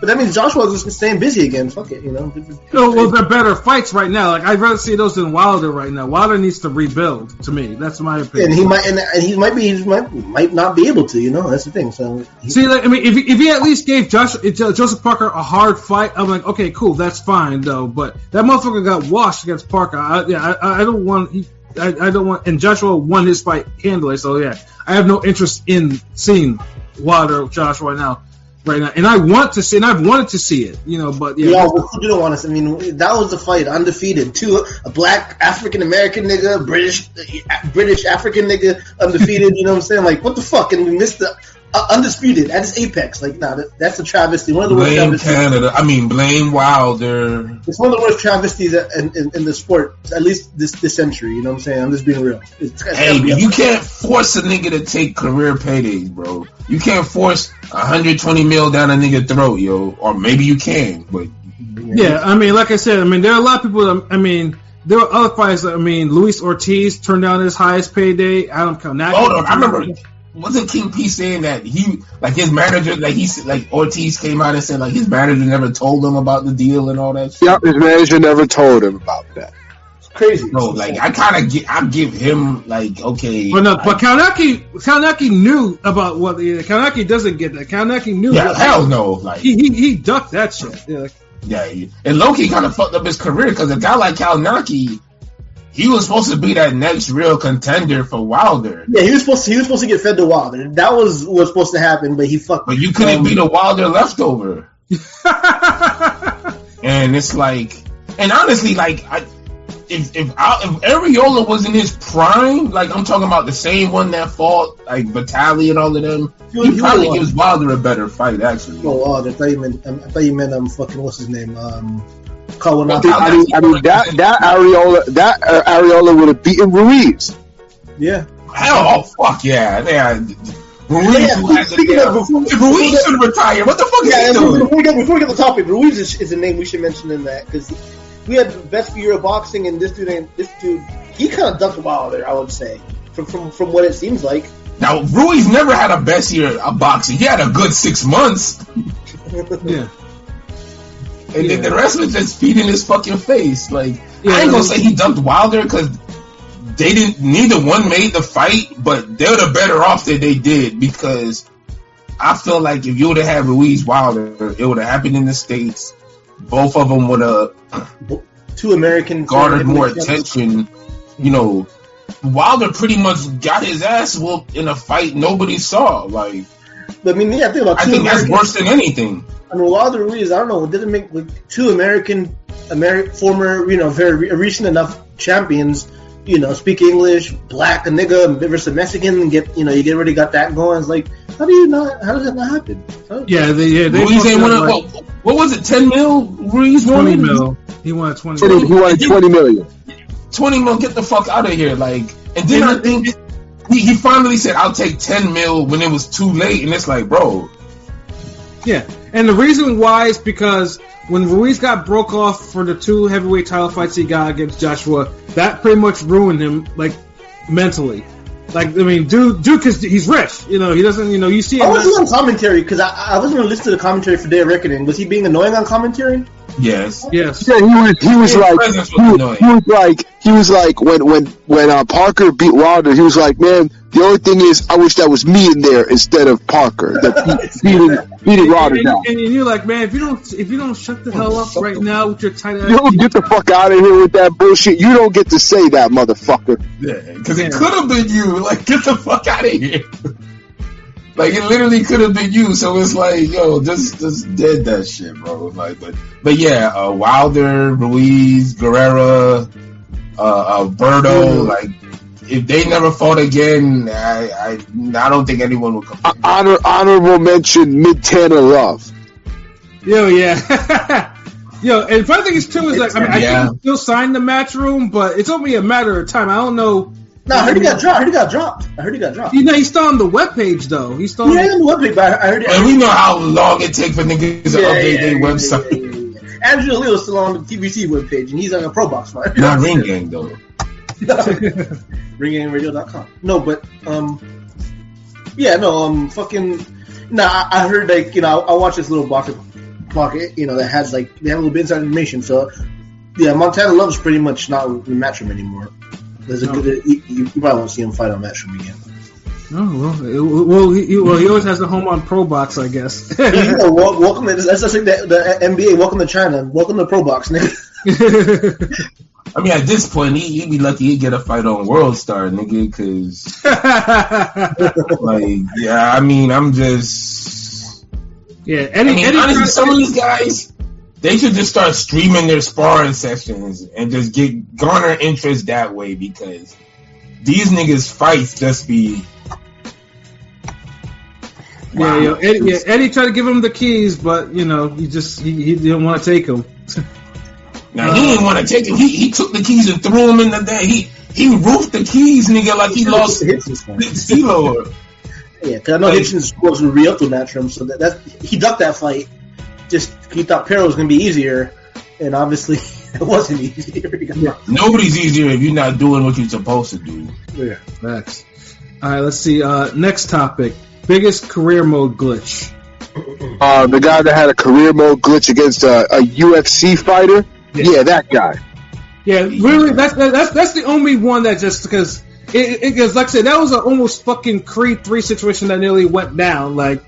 but, that means Joshua's just staying busy again. Fuck it, you know. No, well, they're better fights right now. Like I'd rather see those than Wilder right now. Wilder needs to rebuild. To me, that's my opinion. and he might, and, and he might be, he might, might not be able to. You know, that's the thing. So, he, See, like, I mean, if, he- if he at least gave Josh, Joseph Parker a hard fight, I'm like, okay, cool, that's fine, though. But that motherfucker got washed against Parker. I, yeah, I, I don't want, he, I, I don't want, and Joshua won his fight handily. So yeah, I have no interest in seeing Wilder Joshua right now, right now, and I want to see, and I've wanted to see it, you know. But yeah, you know, who didn't want us? I mean, that was the fight, undefeated. Two, a black African American nigga, British, British African nigga, undefeated. you know what I'm saying? Like, what the fuck? And we missed the uh, undisputed at its apex. Like, nah, that, that's a travesty. One of the worst Blame travesties. Canada. I mean blame Wilder. It's one of the worst travesties in, in, in the sport, at least this this century. You know what I'm saying? I'm just being real. It's, it's Hey, be you can't force a nigga to take career paydays, bro. You can't force 120 mil down a nigga throat, yo. Or maybe you can, but Yeah, I mean, like I said, I mean, there are a lot of people. That, I mean, there were other fights. That, I mean, Luis Ortiz turned down his highest payday. Adam Kownacki. hold on. I remember wasn't King P saying that he like his manager like he said like Ortiz came out and said like his manager never told him about the deal and all that shit. Yep, his manager never told him about that. It's crazy. No, like I kind of get I give him like okay. But no, but Kownacki, Kownacki knew about what the Kownacki doesn't get that. Kownacki knew. yeah, what- hell no, like He, he he ducked that shit. Yeah, Yeah, he- and Loki kind of fucked up his career because a guy like Kownacki, he was supposed to be that next real contender for Wilder, Yeah, he was supposed to. He was supposed to get fed to Wilder. That was what was supposed to happen, but he fucked. but you couldn't Um, be the Wilder leftover. And it's like, and honestly, like, I, if if I, if Arreola was in his prime, like I'm talking about the same one that fought like Vitali and all of them, He- he he probably gives Wilder a better fight actually. Oh, Wilder. I thought you meant. I thought you meant um fucking what's his name um I mean, I mean, I mean that that Arreola that uh, Arreola would have beaten Ruiz. Yeah. Hell, oh fuck yeah, yeah. Ruiz Yeah, who has a speaking of- before- Ruiz should retire. What the fuck is Yeah, he before, doing? before we get before we get the topic, Ruiz is, is a name we should mention in that because we had the best year of boxing, and this dude, ain't- this dude, he kind of ducked there. I would say, from from from what it seems like. Now Ruiz never had a best year of boxing. He had a good six months, Yeah. And then the rest was just feeding his fucking face. Like Yeah, I ain't gonna say he dumped Wilder because they didn't. Neither one made the fight, but they're the better off that they did because I feel like if you would have had Ruiz Wilder, it would have happened in the states. Both of them would have Two American garnered more attention. You know, Wilder pretty much got his ass whooped in a fight nobody saw. Like I mean, yeah, think about I two think that's worse than anything. I mean, Wilder Ruiz, I don't know, it didn't make like, two American, Ameri- former, you know, very re- recent enough champions, you know, speak English, black, a nigga versus a Mexican, and get, you know, you already got that going. It's like, how do you not, how does that not happen? Yeah, they, yeah, they Ruiz ain't fucked won like, what, what was it? Ten mil? Ruiz won 20 it? mil. He wanted 20 Twenty- mil. He wanted twenty million. 20 mil, get the fuck out of here. Like, and then I think he, he finally said, I'll take 10 mil when it was too late. And it's like, bro, Yeah, and the reason why is because when Ruiz got broke off for the two heavyweight title fights he got against Joshua, that pretty much ruined him, like mentally. Like, I mean, dude, dude, because he's rich, you know, he doesn't, you know, you see I was on commentary? Because I, I wasn't going to listen to the commentary for Day of Reckoning. Was he being annoying on commentary? Yes. Yes, Yeah, he was. He was His like. presence He, was was- he was like. He was like when when when uh, Parker beat Wilder. He was like, man. The only thing is, I wish that was me in there instead of Parker. That beat, beating beating Wilder and, down. and you're like, man, if you don't, if you don't shut the hell up right now with your tight ass, You don't get the fuck out of here with that bullshit. You don't get to say that, motherfucker. Yeah, because Yeah. it could have been you. Like, get the fuck out of here. Like, it literally could have been you. So it's like, yo, just just dead that shit, bro. Like, but but yeah, uh, Wilder, Ruiz, Guerrero, uh, uh, Berto, like. If they never fought again, I, I I don't think anyone would come. Uh, honor honorable mention, Montana Love. Yo, yeah. Yo, and the funny thing is too is like I mean I Yeah. can still sign the match room, but it's only a matter of time. I don't know. No, I heard he got dropped. I heard he got dropped. I heard he got dropped. You know, he's still on the webpage though. He's still. Yeah, on the webpage, but I heard. And we know how long it takes for niggas to update their website. yeah, yeah, yeah. Andrew Leo's still on the TBC webpage, and he's on a Pro Box fight. Not Ring Gang though. ringangradio.com. No, but um, yeah, no, um, fucking. Nah, I, I heard like you know I, I watched this little pocket pocket you know that has like they have a little bit inside information. So yeah, Montana Love's pretty much not in Matchroom anymore. There's a No. good you, you probably won't see him fight on that Matchroom again. Oh well, it- well, he, he- well, he always has a home on Pro Box, I guess. you know, wel- welcome to that's just like the, the uh, NBA. Welcome to China. Welcome to Pro Box, nigga. I mean, at this point, he, he'd be lucky he'd get a fight on World Star, nigga, because, like, yeah, I mean, I'm just. yeah, I Eddie, mean, Eddie honestly, some of these guys, they should just start streaming their sparring sessions and just get garner interest that way because these niggas' fights just be. yeah, yo, Eddie, yeah, Eddie tried to give him the keys, but you know, he just he, he didn't want to take them. Now, he uh, didn't want to take it. He, he took the keys and threw them in the thing. He, he roofed the keys, nigga, like he lost CeeLo. Yeah, because I know Hitchens was supposed to re up to Matchroom, so that, that he ducked that fight. Just he thought Perro was gonna be easier, and obviously it wasn't easier. He got knocked. Nobody's easier if you're not doing what you're supposed to do. Yeah, facts. All right, let's see. Uh, next topic: biggest career mode glitch. Uh, the guy that had a career mode glitch against a, a UFC fighter. Yeah. Yeah, that guy. Yeah, really, that's that's that's the only one that just because it, it, cause like I said, that was an almost fucking Creed three situation that nearly went down. Like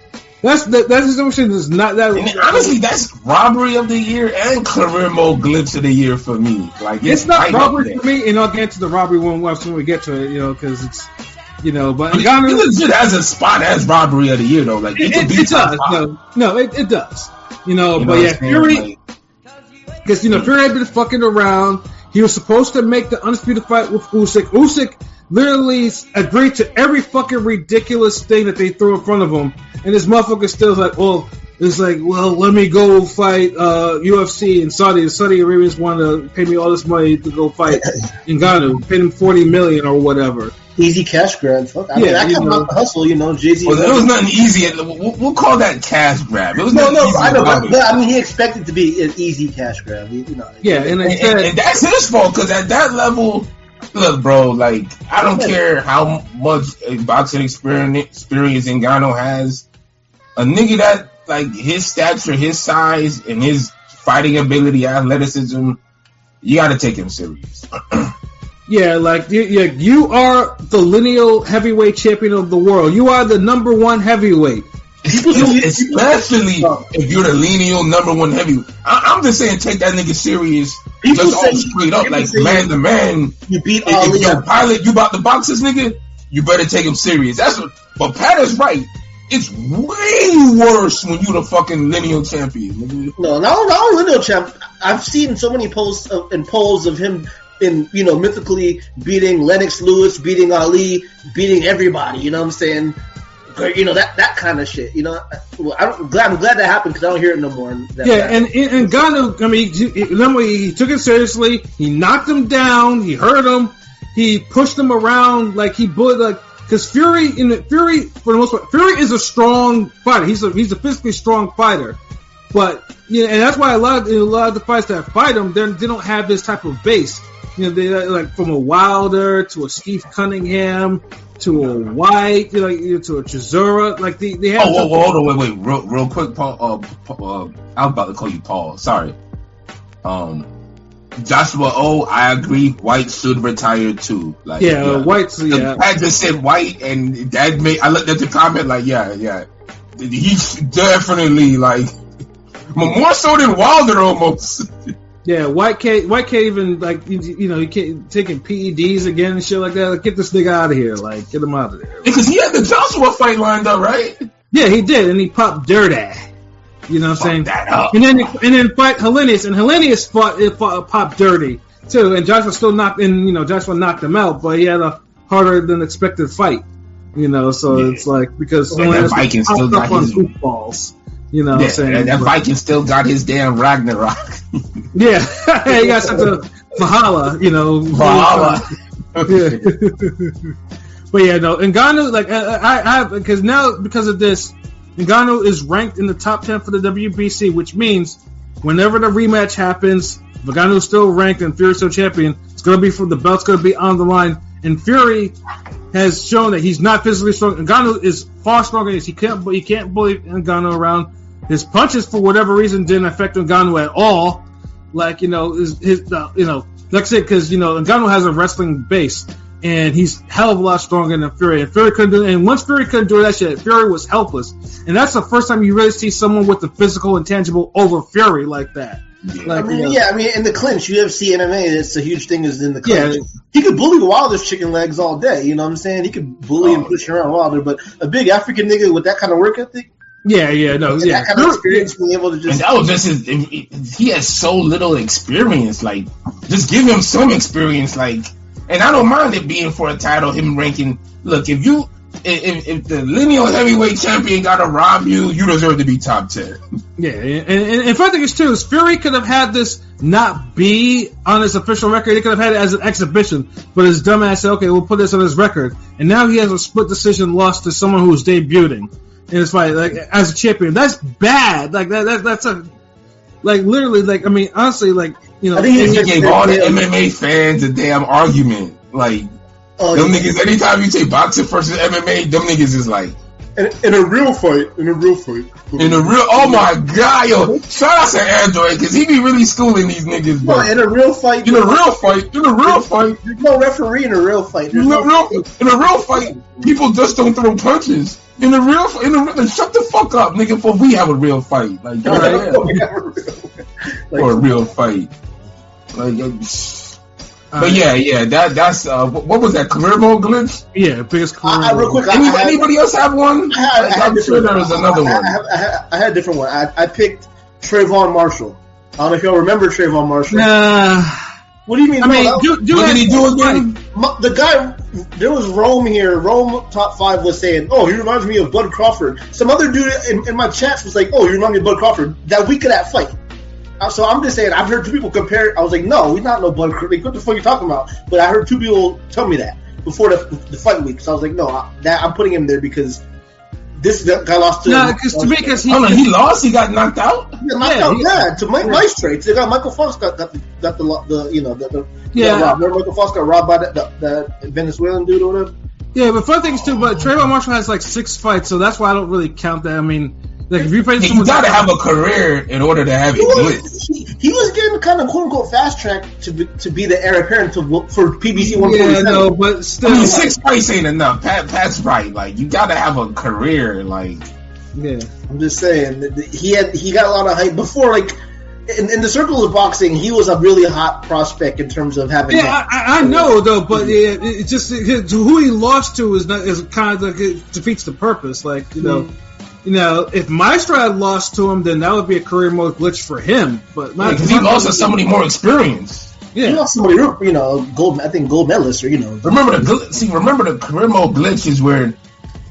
that's that that situation is not that. And honestly, that's robbery of the year and career mode glitch of the year for me. Like it's, it's not robbery for me, and I'll get to the robbery one once when we get to it. You know, because it's you know, but But Ngannou- it legit has a spot as robbery of the year though. Like it, it, it, be it does. No, no, it, it does. You know, You but what yeah? Fury. Like, Because you know Fury had been fucking around. He was supposed to make the undisputed fight with Usyk. Usyk literally agreed to every fucking ridiculous thing that they threw in front of him, and this motherfucker still was like, "Well, it's like, well, let me go fight uh, UFC in Saudi. Saudi Arabians want to pay me all this money to go fight Ngannou, pay him forty million or whatever. Easy cash grab. Fuck. I Yeah, mean, I you come know. hustle, you know. Jay Z. Well, there was nothing easy. We'll, we'll call that cash grab. It was no, no, easy I know, but, but I mean, he expected to be an easy cash grab. You you know. Yeah, and and, and- and that's his fault because at that level, look, bro, like I don't care how much a boxing experience experience Ngannou has. A nigga that like his stature, his size, and his fighting ability, athleticism, you got to take him serious. yeah, like you, yeah, you are the lineal heavyweight champion of the world. You are the number one heavyweight. Especially if you're the lineal number one heavyweight. I, I'm just saying, take that nigga serious. People just say- all straight up, like man to man. You beat If, Ali. if your pilot, you about to box this nigga, you better take him serious. That's what. But Pat is right. It's way worse when you the fucking lineal champion. Nigga. No, not, only Lineal champ. I've seen so many posts of, and polls of him in you know mythically beating Lennox Lewis, beating Ali, beating everybody. You know what I'm saying? You know that that kind of shit. You know, well, I'm glad I'm glad that happened because I don't hear it no more. That, Yeah, that- and and, and Ngannou, I mean, he, he- he took it seriously. He knocked him down. He hurt him. He pushed him around like he bullied like because Fury in the Fury for the most part, Fury is a strong fighter. He's a he's a physically strong fighter, but you know, and that's why a lot of a lot of the fights that fight him, they don't have this type of base. You know, they like from a Wilder to a Steve Cunningham to a Whyte, you know, you to a Chisora. Like they, they have. Oh, whoa, whoa, hold on, wait, wait, real, real quick, Paul. Uh, uh, I was about to call you Paul. Sorry. Um, Joshua O, I agree. Whyte should retire too. Like, yeah, Whyte's yeah. I just said white, and that made. I looked at the comment like, yeah, yeah, he's definitely like more so than Wilder almost. Yeah, Whyte can't Whyte can't even like you, you know he can't taking PEDs again and shit like that. Like, get this nigga out of here! Like get him out of there! Because he had the Joshua fight lined up, right? Yeah, he did, and he popped dirty. You know what I'm saying? And then and then fight Helenius, and Helenius fought it fought, uh, popped dirty too. And Joshua still knocked, and you know Joshua knocked him out, but he had a harder than expected fight. You know, so Yeah. it's like because that Helenius still got on his- goofballs. You know what Yeah, I'm saying? that Viking still got his damn Ragnarok. Yeah, he got a Valhalla, you know. Valhalla. Yeah. but yeah, no, Ngannou, like I, I, because now because of this, Ngannou is ranked in the top ten for the WBC, which means whenever the rematch happens, Ngannou is still ranked and Fury still champion. It's gonna be for the belt's gonna be on the line, and Fury has shown that he's not physically strong. Ngannou is far stronger than. He can't, he can't bully Ngannou around. His punches, for whatever reason, didn't affect Ngannou at all. Like you know, his, his uh, you know, like I said, because you know, Ngannou has a wrestling base, and he's hell of a lot stronger than Fury. And Fury couldn't do, it. and once Fury couldn't do that shit, Fury was helpless. And that's the first time you really see someone with the physical and tangible over Fury like that. I Like, mean, you know, yeah, I mean, in the clinch, UFC, MMA, that's a huge thing. Is in the clinch. Yeah. He could bully Wilder's chicken legs all day. You know what I'm saying? He could bully and Oh, push around Wilder, but a big African nigga with that kind of work ethic, yeah, yeah, no, and yeah. that kind of experience, being able to just. And that was just his. He has so little experience. Like, just give him some experience. Like, and I don't mind it being for a title. Him ranking. Look, if you, if, if the lineal heavyweight champion got to rob you, you deserve to be top ten. Yeah, and, and, and funny thing is too is Fury could have had this not be on his official record. He could have had it as an exhibition, but his dumbass said, "Okay, we'll put this on his record." And now he has a split decision loss to someone who's debuting in his fight, like as a champion. That's bad. Like that, that that's a like literally like I mean honestly like you know I think he gave all the MMA fans a damn argument. Like, oh, them yeah. niggas. Anytime you say boxing versus MMA, them niggas is like. In, in a real fight, in a real fight. In a real, oh my god, yo! Shout out to Android because he be really schooling these niggas, No, in a real fight, In a real fight, in a real fight, there's no referee in a real fight. In a no, real, in a real fight, people just don't throw punches. In a real, in a real, shut the fuck up, nigga. For we have a real fight, like, no, yeah, we have a real- for a real fight, like. Uh, uh, But yeah, yeah, that that's uh, what, what was that career mode glitch? yeah, biggest. I, I, real quick, I, Any, I had- anybody else have one? I had, I had I'm sure there was another I, one. I, had- I, had, I had a different one. I, I picked Trayvon Marshall. I don't know if y'all remember Trayvon Marshall. Nah, What do you mean? I no, mean, was- do, do What did he do again? the guy, there was Rome here. Rome top five was saying, "Oh, he reminds me of Bud Crawford." Some other dude in, in my chats was like, "Oh, you reminds me of Bud Crawford." That week of that fight. So I'm just saying, I've heard two people compare. I was like, "No, he's not no Bud Crawford." Like, what the fuck are you talking about? But I heard two people tell me that before the, the fight week. So I was like, "No, I, that I'm putting him there because this guy lost to." No, because to me, because he, Hold he lost. He got knocked out. Yeah, knocked Yeah, out he- bad to Mike Nice trades. They got Michael Fox got got the got the, the you know the, the Yeah. got. Remember Michael Fox got robbed by that the, the Venezuelan dude or whatever. yeah, but fun things too. But Trayvon Marshall has like six fights, so that's why I don't really count that. I mean, like if you play someone, you gotta have a career in order to have it He good. was, he, he was getting kind of quote unquote fast track to be, to be the heir apparent to for PBC one forty yeah, seven. no, but I still, mean, six fights ain't enough. Pat, Pat's right. Like you gotta have a career. Like yeah. I'm just saying that that he had he got a lot of hype before like. In, in the circles of boxing, he was a really hot prospect in terms of having. Yeah, I, I I know though, but mm-hmm. yeah, it, it just it, who he lost to is not is kind of like it defeats the purpose. Like you know, mm-hmm. You know, if Maestro had lost to him, then that would be a career mode glitch for him. But not because he lost to somebody more experienced. Yeah, he lost somebody, you know, gold. I think gold medalist or you know. Remember the gl- see. Remember the career mode glitch is where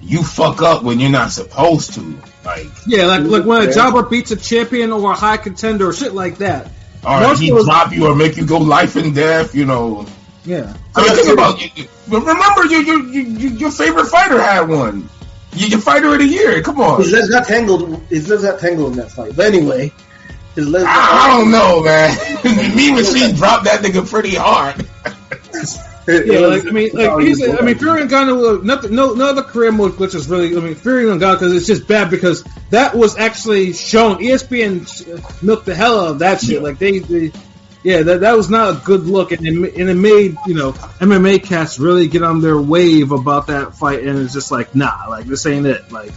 you fuck up when you're not supposed to. Like, yeah, like like when a Yeah. jobber beats a champion or a high contender or shit like that. or Marshall he was- drop you or make you go life and death. You know. Yeah, I mean, think about you. you- Remember, you, you, you, you, your favorite fighter had one. You, your fighter of the year. Come on. His legs got tangled. His legs got tangled in that fight. But anyway, his legs. I, I don't know, man. Me and Machine dropped that nigga pretty hard. yeah. Like I mean, like he's I mean, Fury and Ngannou, nothing, no, no other career mode glitch is really. I mean, Fury and Ngannou because it's just bad because that was actually shown. ESPN milked the hell out of that shit. Like they, they yeah, that that was not a good look, and it, and it made you know MMA cats really get on their wave about that fight, and it's just like nah, like this ain't it. Like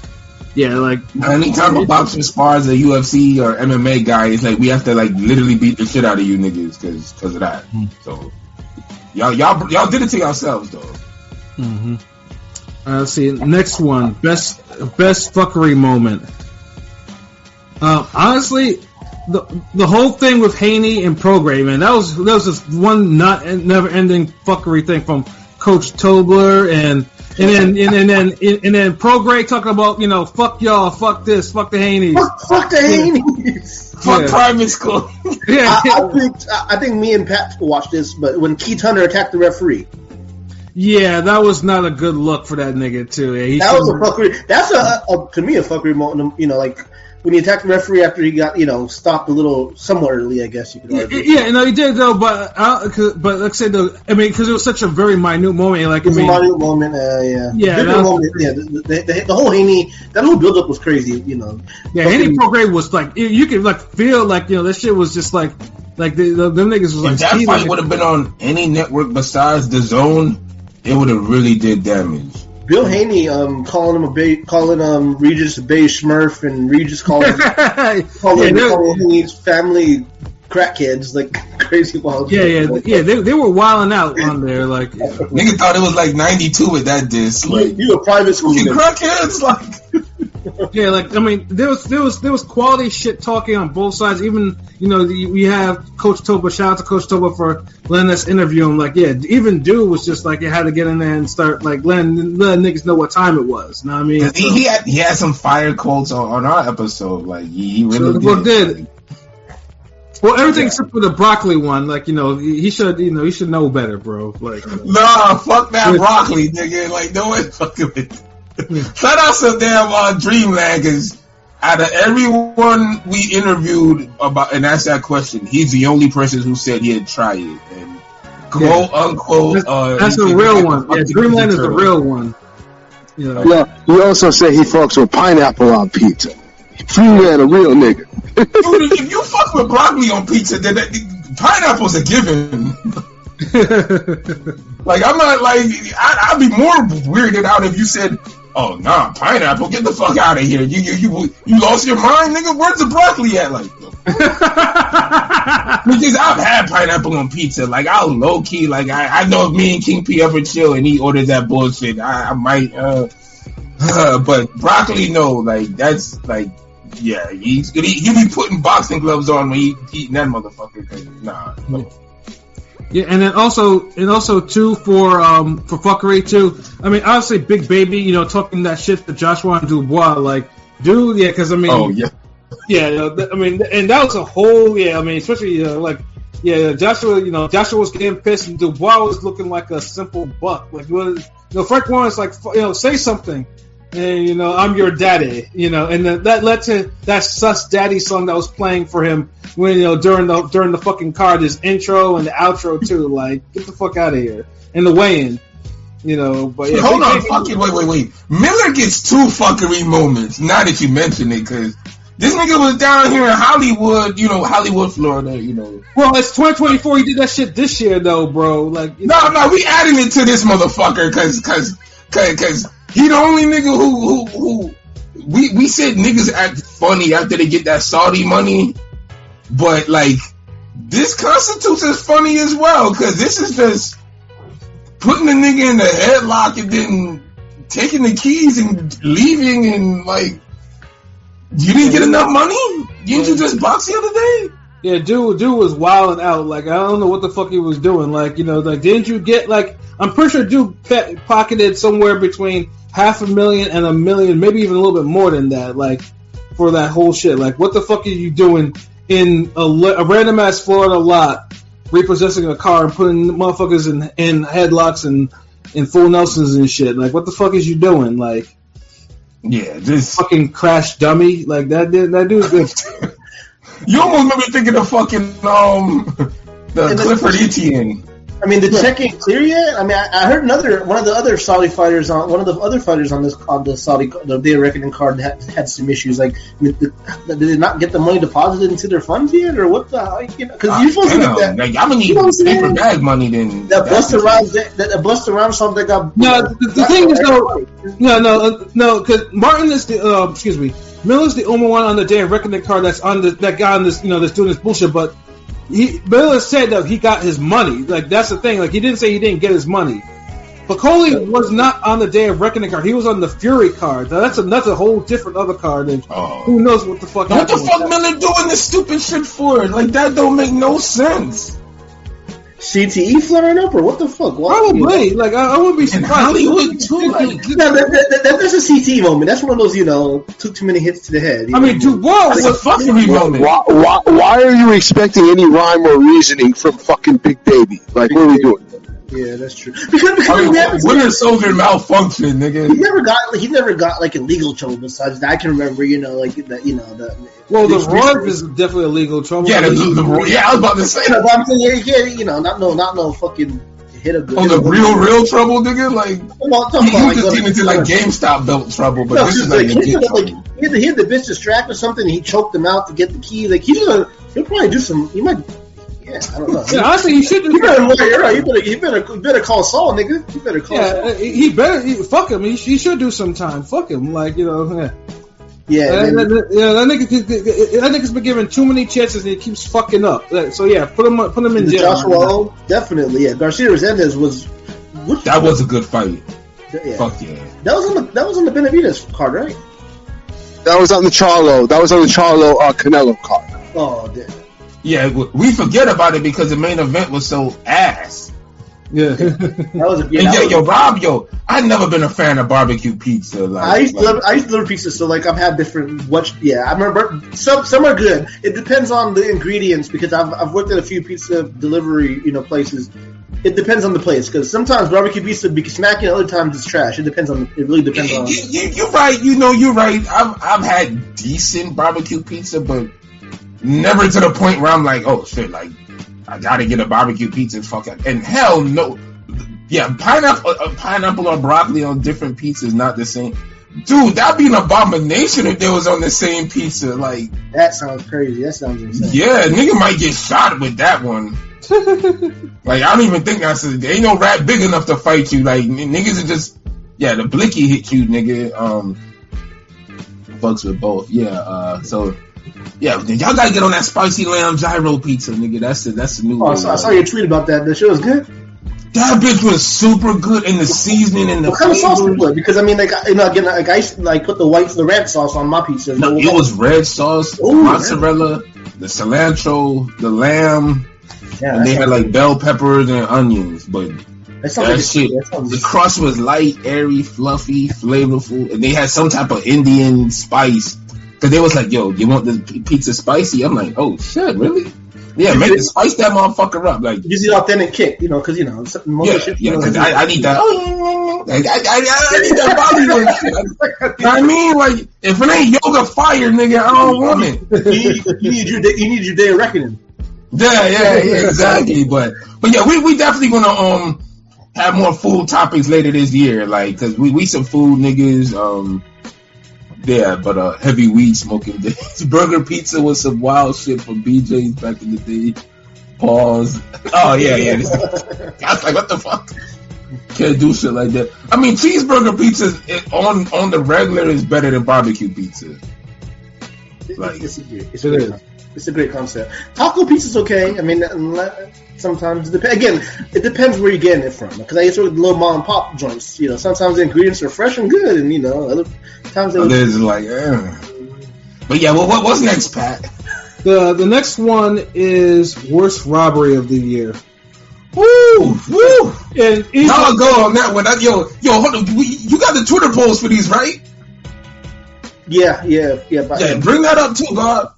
yeah, like Anytime a boxing spars a UFC or MMA guy, it's like we have to like literally beat the shit out of you niggas because because of that. So y'all y'all y'all did it to yourselves though. Uh, let's see. Next one, best best fuckery moment. Um, honestly, the the whole thing with Haney and Prograis, man, that was that was just one not never ending fuckery thing from Coach Tobler and and then and, then and then and then Prograis talking about you know fuck y'all, fuck this, fuck the Haney. Fuck, fuck the Haney's. Fuck Yeah. private school. Yeah, I, I think I think me and Pat watched this, but when Keith Hunter attacked the referee, yeah, that was not a good look for that nigga too. Yeah, he that was a fuckery. That's a, a to me a fuckery moment. You know, like when he attacked the referee after he got you know stopped a little somewhat early. I guess you could Yeah, argue. yeah, no, he did though, but uh, 'cause- but like I said, though, I mean, because it was such a very minute moment. Like It was I a mean, monument moment. Uh, yeah, Yeah, Bigger was- moment. Yeah, the, the, the, the whole Haney, that whole buildup was crazy. You know, yeah, Fucking- Haney Prograis was like you- you could like feel like you know that shit was just like like the, the them niggas was like If that fight would have been on any network besides the Zone, it would have really did damage. Bill Haney um, calling him a ba- calling um, Regis a beige Smurf and Regis calling yeah, calling, they- calling Haney's family crackheads like crazy wild. yeah, yeah, yeah. They, they were wilding out on there, like Nigga thought it was like 92 with that disc. You, Like, you a private school. you nigga. crackheads? Like, yeah, like I mean, there was there was there was quality shit talking on both sides. Even you know we have Coach Toba. Shout out to Coach Toba for letting us interview him. Like yeah, even dude was just like you had to get in there and start like letting letting niggas know what time it was. You Know what I mean? 'cause he, he had he had some fire quotes on, on our episode. Like, he, he really So did. did. Well, everything except for the broccoli one, like you know, he he should, you know, he should know better, bro. Like, Nah, fuck that broccoli, nigga. Like, no one fucking with. Shout out to damn uh, Dreamland, because out of everyone we interviewed about and asked that question, he's the only person who said he had tried it. And quote unquote, that's, uh, that's he the real one. Yeah, Dreamland is the real one. You know, Yeah, he also said he fucks with pineapple on pizza. Freeman, a real nigga. Dude, if you fuck with broccoli on pizza, then that, pineapple's a given. Like I'm not like I, I'd be more weirded out if you said, "Oh nah, pineapple, get the fuck out of here! You you you you lost your mind, nigga. Where's the broccoli at?" Like, because I've had pineapple on pizza. Like I'll low key like I, I know if me and King P ever chill and he orders that bullshit, I, I might. uh But broccoli, no. Like that's like. Yeah, he's he, he be putting boxing gloves on when he eating that motherfucker. Nah, no. Yeah, and then also and also too for um for fuckery too. I mean, obviously, Big Baby, you know, talking that shit to Joshua and Dubois, like, dude, yeah, because I mean, Oh yeah. yeah, you know, th- I mean, and that was a whole, yeah, I mean, especially uh, like, yeah, Joshua, you know, Joshua was getting pissed, and Dubois was looking like a simple buck. Like, what, you know, Frank Warren's like, you know, say something, and you know, I'm your daddy, you know, and then that led to that sus daddy song that was playing for him when you know during the during the fucking card, his intro and the outro too. Like, get the fuck out of here, and the weigh-in, you know. But yeah, Hold on, fucking wait, wait, wait. Miller gets two fuckery moments. Now that you mention it, because this nigga was down here in Hollywood, you know, Hollywood, Florida, you know. Well, it's 2024. He did that shit this year though, bro. Like, No, no, we adding it to this motherfucker, cause, cause, cause, cause he the only nigga who, who, who. We we said niggas act funny after they get that Saudi money, but like this constitutes as funny as well, cause this is just putting the nigga in the headlock and then taking the keys and leaving and like you didn't get enough money? Didn't you just box the other day? Yeah, dude, dude was wilding out. Like I don't know what the fuck he was doing. Like you know, like didn't you get like I'm pretty sure dude pe- pocketed somewhere between half a million and a million, maybe even a little bit more than that. Like for that whole shit. Like what the fuck are you doing in a, a random ass Florida lot, repossessing a car and putting motherfuckers in in headlocks and in full Nelsons and shit. Like what the fuck is you doing? Like Yeah, just fucking crash dummy. Like that that dude's good. you almost made me think of the fucking um the And the- Clifford Etienne. I mean, the check ain't clear yet. I mean, I, I heard another one of the other Saudi fighters on one of the other fighters on this on the Saudi the Day of Reckoning card had, had some issues. Like, I mean, the, did they not get the money deposited into their funds yet, or what the? You know, because you're supposed to get that. like, I'm gonna need You know what saying? paper bag money then. That Busta Rhymes, that, that Busta Rhymes song that got. No, the, the thing is though, no, no, uh, no, because Martin is the, uh, excuse me, Miller's the only one on the day of reckoning card that's on the, that guy on this, you know, that's doing this bullshit. But he, Miller said that he got his money. Like that's the thing. Like he didn't say he didn't get his money. Piccoli was not on the day of reckoning card. He was on the Fury card. Now, that's another whole different other card. And Oh. who knows what the fuck? What the fuck. Miller doing this stupid shit for? Like that don't make no sense. CTE flaring up, or what the fuck? Why- Probably. Like I, I wouldn't be In surprised. Hollywood too. Like, No, that, that, that, that's a CTE moment. That's one of those, you know, took too many hits to the head. I mean, know? Dubois that's a was fuckery moment. Why, why, why are you expecting any rhyme or reasoning from fucking Big Baby? Like, what are we doing? Yeah, that's true. Because, because I mean, we haven't- Winter Soldier malfunction, nigga? he never got like he never got like a legal trouble besides that. I can remember, you know, like that, you know, the well. The the- rug is definitely illegal trouble. Yeah, the, the, the, yeah, I was about to say You know, but I'm saying, yeah, yeah, you know, not no, not no fucking hit a good. on Oh, the real, real trouble, nigga. Like Well, I'm talking about, you like, just going- get into like GameStop belt trouble, but No, this is like, like, he, legit had, like he, had, he had the bitch distracted or something. And he choked him out to get the key. Like he's gonna, he'll probably do some. He might, yeah, I don't know. Yeah, honestly, you should do. You better, you're right. You better, you better, you better call Saul, nigga. You better call Yeah, Saul. he better he, fuck him. He, he should do some time. Fuck him, like you know. Yeah, Yeah, that, man. that, yeah, that nigga, that nigga's been given too many chances and he keeps fucking up. So yeah, put him put him in jail. Joshua O, definitely. Yeah, Garcia Resendiz was. Which, That was a good fight. yeah. Fuck yeah. That was on the that was on the Benavidez card, right? That was on the Charlo. That was on the Charlo uh, Canelo card. Oh, damn. Yeah, we forget about it because the main event was so ass. Yeah, that was a yeah, and that yeah, was- yo, Rob, yo, I've never been a fan of barbecue pizza. Like, I used to like- love, I used to love pizza, so like I've had different what yeah I remember some some are good. It depends on the ingredients because I've I've worked at a few pizza delivery you know places. It depends on the place because sometimes barbecue pizza be smacking, other times it's trash. It depends on it really depends you, on. you, you, you're right. You know, you're right. I've I've had decent barbecue pizza, but never to the point where I'm like, oh shit, like I gotta get a barbecue pizza. Fuck it. And hell no. Yeah, pineapple, uh, pineapple or broccoli on different pizzas not the same. Dude, that'd be an abomination if they was on the same pizza. Like, That sounds crazy. That sounds insane. yeah, nigga might get shot with that one. like, I don't even think that's a, there ain't no rat big enough to fight you. Like, n- niggas are just, yeah, the blicky hit you, nigga. Um, fucks with both. Yeah, uh, so, yeah, y'all gotta get on that spicy lamb gyro pizza, nigga. That's the, that's the new Oh, I one. saw, I saw your tweet about that. The show was good. That bitch was super good in the seasoning and the What kind of sauce put? Because I mean, like you know, again, like I used to, like put the white, the red sauce on my pizza. No, it was red sauce, Ooh, mozzarella, the cilantro, the lamb, Yeah, and they had like bell peppers and onions, but that that like shit, that the crust was light, airy, fluffy, flavorful, and they had some type of Indian spice. Cause they was like, "Yo, you want the p- pizza spicy?" I'm like, "Oh shit, really?" Yeah, make it spice that motherfucker up. Like, Use the authentic kick, you know, because you know yeah, shit. yeah, because I, I need that. Like, I, I, I need that Bollywood shit. You know what I mean? Like, if it ain't yoga fire, nigga, I don't want it. you, need, you need your day, you need your day of reckoning. Yeah, yeah, yeah, exactly. But, but yeah, we we definitely gonna um have more food topics later this year, like, cause we we some food niggas. Um, yeah, but uh, heavy weed smoking days. Burger pizza was some wild shit from BJ's back in the day. Pause. Oh yeah, yeah. This, I was like, what the fuck? Can't do shit like that. I mean, cheeseburger pizza is- on on the regular is better than barbecue pizza. Like- it's, a, it's, a great, is. it's a great concept. Taco pizza's okay. I mean, unle- sometimes it dep- again, it depends where you're getting it from. Because I used to work at little mom and pop joints. You know, sometimes the ingredients are fresh and good, and you know, other times they Others like, eh. But yeah, well, what, what's next, Pat? The the next one is worst robbery of the year. Woo, woo. And each Y'all go on that one. That, yo, yo, hold on. We, you got the Twitter polls for these, right? yeah, yeah, yeah. But Yeah, bring that up too, God.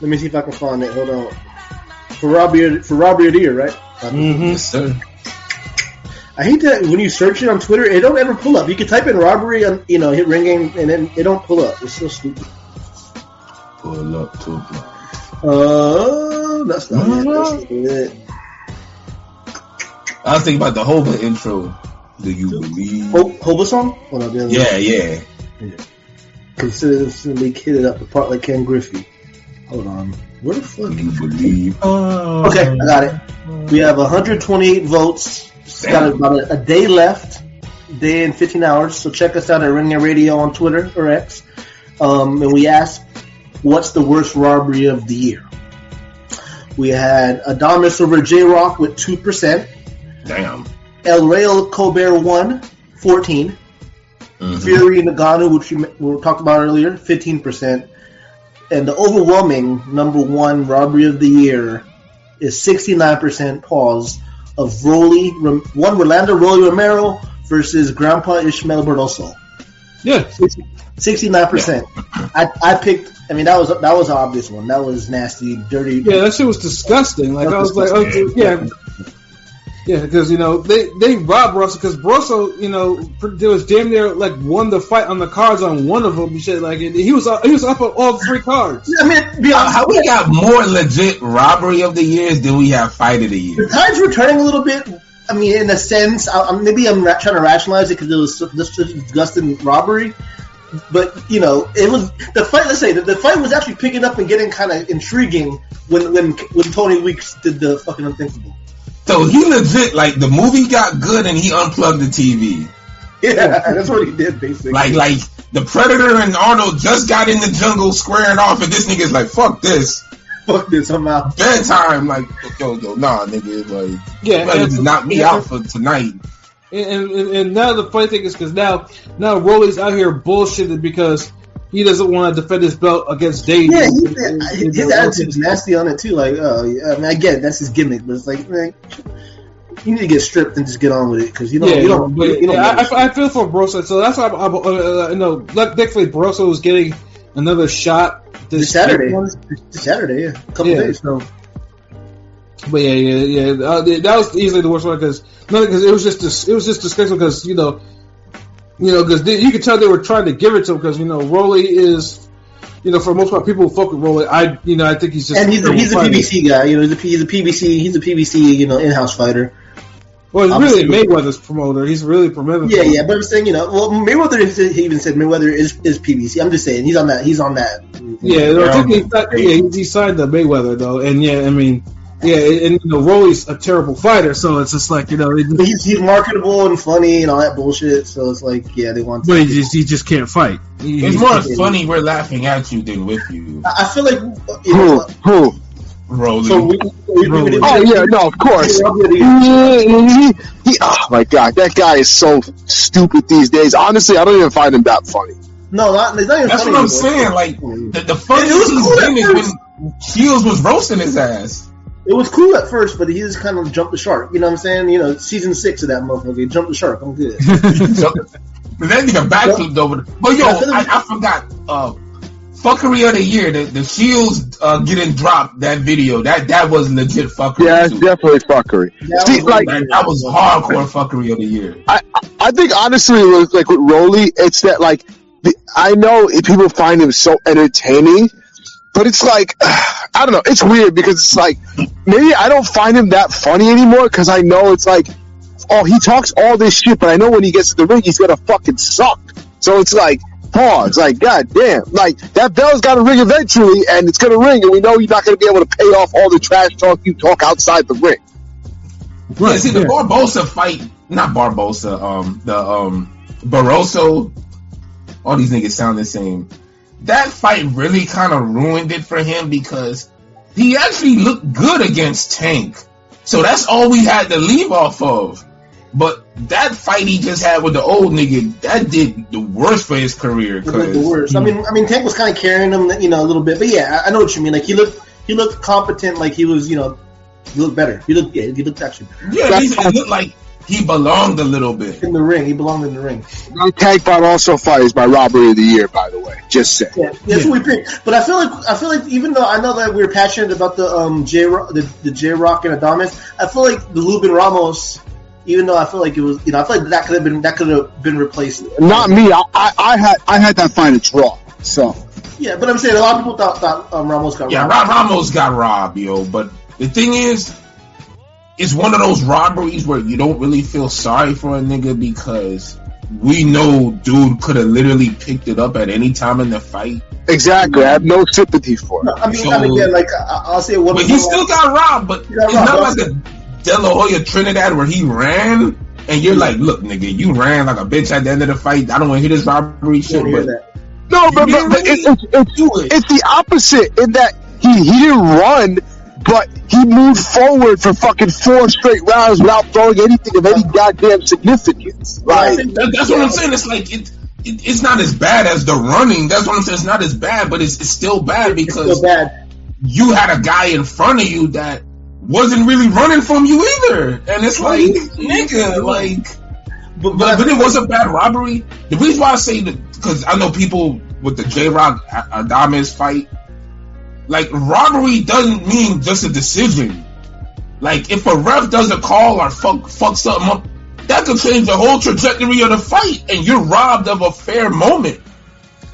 let me see if I can find it. Hold on. For robbery, for robbery of the year, right? Mhm. Yes, sir. I hate that when you search it on Twitter, it don't ever pull up. You can type in robbery on, you know, hit ring game, and then it don't pull up. It's so stupid. Pull up to Uh, that's not it. That's not it. I was thinking about the Hova intro. Do you believe? Ho- Hova song? Oh, no, the other Yeah, yeah. consistently kitted up the part like Ken Griffey. Hold on. Where the Do fuck? you believe? Okay, I got it. We have 128 votes. It's got about a, a day left, day and 15 hours. So check us out at Ring Radio on Twitter or X. Um, and we asked, what's the worst robbery of the year? We had Adames over J Rock with 2%. Damn. El Real Colbert won, 14. Mhm. Fury Ngannou, which we, we talked about earlier, 15%. And the overwhelming number one robbery of the year is 69% pause of Rolly, one Rolando Rolly Romero versus Grandpa Ishmael Barroso. yeah, 69%. I, I picked, I mean, that was that was an obvious one. That was nasty, dirty. yeah, that shit was disgusting. Like I was like, okay, yeah, yeah, because you know they they robbed Russell because Russell, you know, there was damn near like won the fight on the cards on one of them. and Shit, like and he was up- he was up on all three cards. I mean, be How, honest, how we got more legit robbery of the years than we have fight of the year. The year? tide's returning a little bit. I mean, in a sense, I, I'm- maybe I'm ra- trying to rationalize it because it was just disgusting robbery. But you know, it was the fight. Let's say the, the fight was actually picking up and getting kind of intriguing when when when Tony Weeks did the fucking unthinkable. So he legit like the movie got good and he unplugged the TV. Yeah, that's what he did basically. Like like the Predator and Arnold just got in the jungle squaring off and this nigga's like fuck this fuck this, I'm out. bedtime like yo yo nah nigga like Yeah, you better and- just knock me yeah. out for tonight. And, and, and now the funny thing is because now now Rolly's out here bullshitting because he doesn't want to defend his belt against Dave. Yeah, he, his attitude is nasty on it too. Like, oh, yeah, I mean, I get it, that's his gimmick, but it's like, man, you need to get stripped and just get on with it because you don't, Yeah, you don't, but you don't. yeah, know. I, I feel for Broso, so that's why I'm, I'm, uh, uh, no. like, Thankfully, Broso is getting another shot this, this Saturday, this Saturday, yeah, a couple Yeah, days. so. But yeah, yeah, yeah. Uh, that was easily the worst one because nothing because it was just dis- it was just disgraceful because you know, you know, because you could tell they were trying to give it to him because you know Rolly is, you know, for the most part people who fuck with Rolly. I you know I think he's just and he's a, he's a. PBC guy. You know, he's a, he's a PBC. He's a PBC. You know, in-house fighter. Well, he's really Mayweather's promoter. He's really promoting. Yeah, yeah. But I'm saying, you know, well, Mayweather is- he even said Mayweather is, is PBC. I'm just saying he's on that. He's on that. Yeah, I think he, Yeah. yeah, he- he signed the Mayweather though, and yeah, I mean, yeah, and you know, Rolly's a terrible fighter, so it's just like you know, it, But he's, he's marketable and funny and all that bullshit. So it's like, yeah, they want. but he just he just can't fight. He- It's he- more funny we're laughing at you than with you, I I feel like you Who? know, Who? Rolling. so we, we, we, we, Oh yeah, no, of course. He, he, oh my god, that guy is so stupid these days. Honestly, I don't even find him that funny. No, not, not even That's funny what I'm anymore. saying. Like the, the It was funniest cool at thing is when Shields was roasting his ass. It was cool at first, but he just kind of jumped the shark. You know what I'm saying? You know, season six of that motherfucker, he jumped the shark. I'm good. So, but that nigga backflipped over. The, but yo, I I, I forgot. Uh, fuckery of the year. The, the shields uh, getting dropped. That video. That that was legit fuckery. Yeah, it's too. definitely fuckery. That See, was like, That, that was hardcore fuckery of the year. I, I think honestly, with, like with Rolly, it's that like the, I know if people find him so entertaining, but it's like I don't know. It's weird because it's like maybe I don't find him that funny anymore because I know it's like oh he talks all this shit, but I know when he gets to the ring he's gonna fucking suck. So it's like pause, like god damn, like that bell's got to ring eventually, and it's gonna ring, and we know you're not gonna be able to pay off all the trash talk you talk outside the ring. yeah, see the Barboza fight, not Barboza, um, the um Barroso. All these niggas sound the same. That fight really kind of ruined it for him because he actually looked good against Tank. So that's all we had to leave off of. But that fight he just had with the old nigga, that did the worst for his career. The worst. I mean, I mean, Tank was kind of carrying him, you know, a little bit. But yeah, I, I know what you mean. Like he looked, he looked competent. Like he was, you know, he looked better. He looked, yeah, he looked actually better. yeah, he, looked like he belonged a little bit. in the ring. He belonged in the ring. My tag fight also fight is my robbery of the year, by the way. Just say. Yeah, that's what we picked. But I feel like I feel like even though I know that we're passionate about the um J the, the J Rock and Adames, I feel like the Lubin Ramos. Even though I feel like it was, you know, I feel like that could have been that could have been replaced. Not me. I, I, I had I had that fight a draw. So Yeah, but I'm saying a lot of people thought, thought um, Ramos got Yeah, robbed. Rob Ramos got robbed, yo. But the thing is, it's one of those robberies where you don't really feel sorry for a nigga because we know dude could have literally picked it up at any time in the fight. exactly, I have no sympathy for No, it. I mean, I mean, yeah, like I, I'll say one. But he still got robbed. But got it's robbed, not like a De La Hoya Trinidad where he ran. And you're like, look, nigga, you ran like a bitch at the end of the fight. I don't want to hear this robbery shit, hear but that. No, but, but, but it, it, it's it's the opposite in that he he didn't run, but he moved forward for fucking four straight rounds without throwing anything of any goddamn significance. Like That, that's what I'm saying. It's like it, it, it's not as bad as the running. That's what I'm saying. It's not as bad, but it's, it's still bad because so bad. you had a guy in front of you that wasn't really running from you either. And it's like, nigga, like, But, but, but it was a bad robbery. The reason why I say that, because I know people with the J Rock Adames fight, like, robbery doesn't mean just a decision. Like, if a ref does a call or fuck, fuck something up, that could change the whole trajectory of the fight, and you're robbed of a fair moment.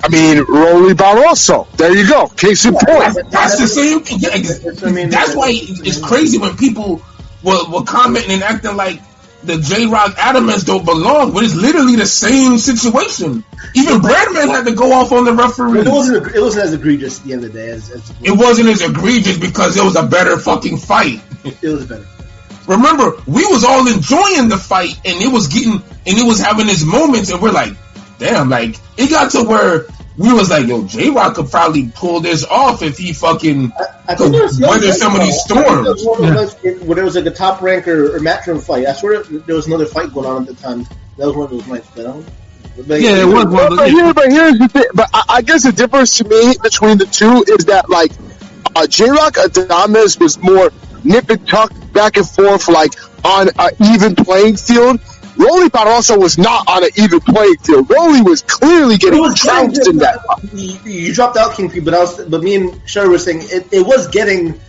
I mean, Rolly Barroso. There you go. Case in point. That's, that's the same thing. Yeah, That's what I mean. that's why it's crazy when people were, were commenting and acting like the J Rock Adames don't belong, but it's literally the same situation. Even Breadman had to go off on the referee. It wasn't. It wasn't as egregious at the end of the day as, as It wasn't as egregious because it was a better fucking fight. it was better. Remember, we was all enjoying the fight, and it was getting, and it was having its moments, and we're like, damn, like it got to where we was like, yo, J Rock could probably pull this off if he fucking I could think there weather some of these storms. When there was like a top ranker or matchroom fight, I swear there was another fight going on at the time. That was one of those nights. But I don't. But Yeah, it was one But, but, here, but here's the thing. But I, I guess the difference to me between the two is that like uh, J Rock Adames was more nip and tuck back and forth, like on an even playing field. Rolly Barroso was not on an even playing field. Rolly was clearly getting was trounced in that. You, you dropped out King P, but I was, but me and Sherry were saying it, it was getting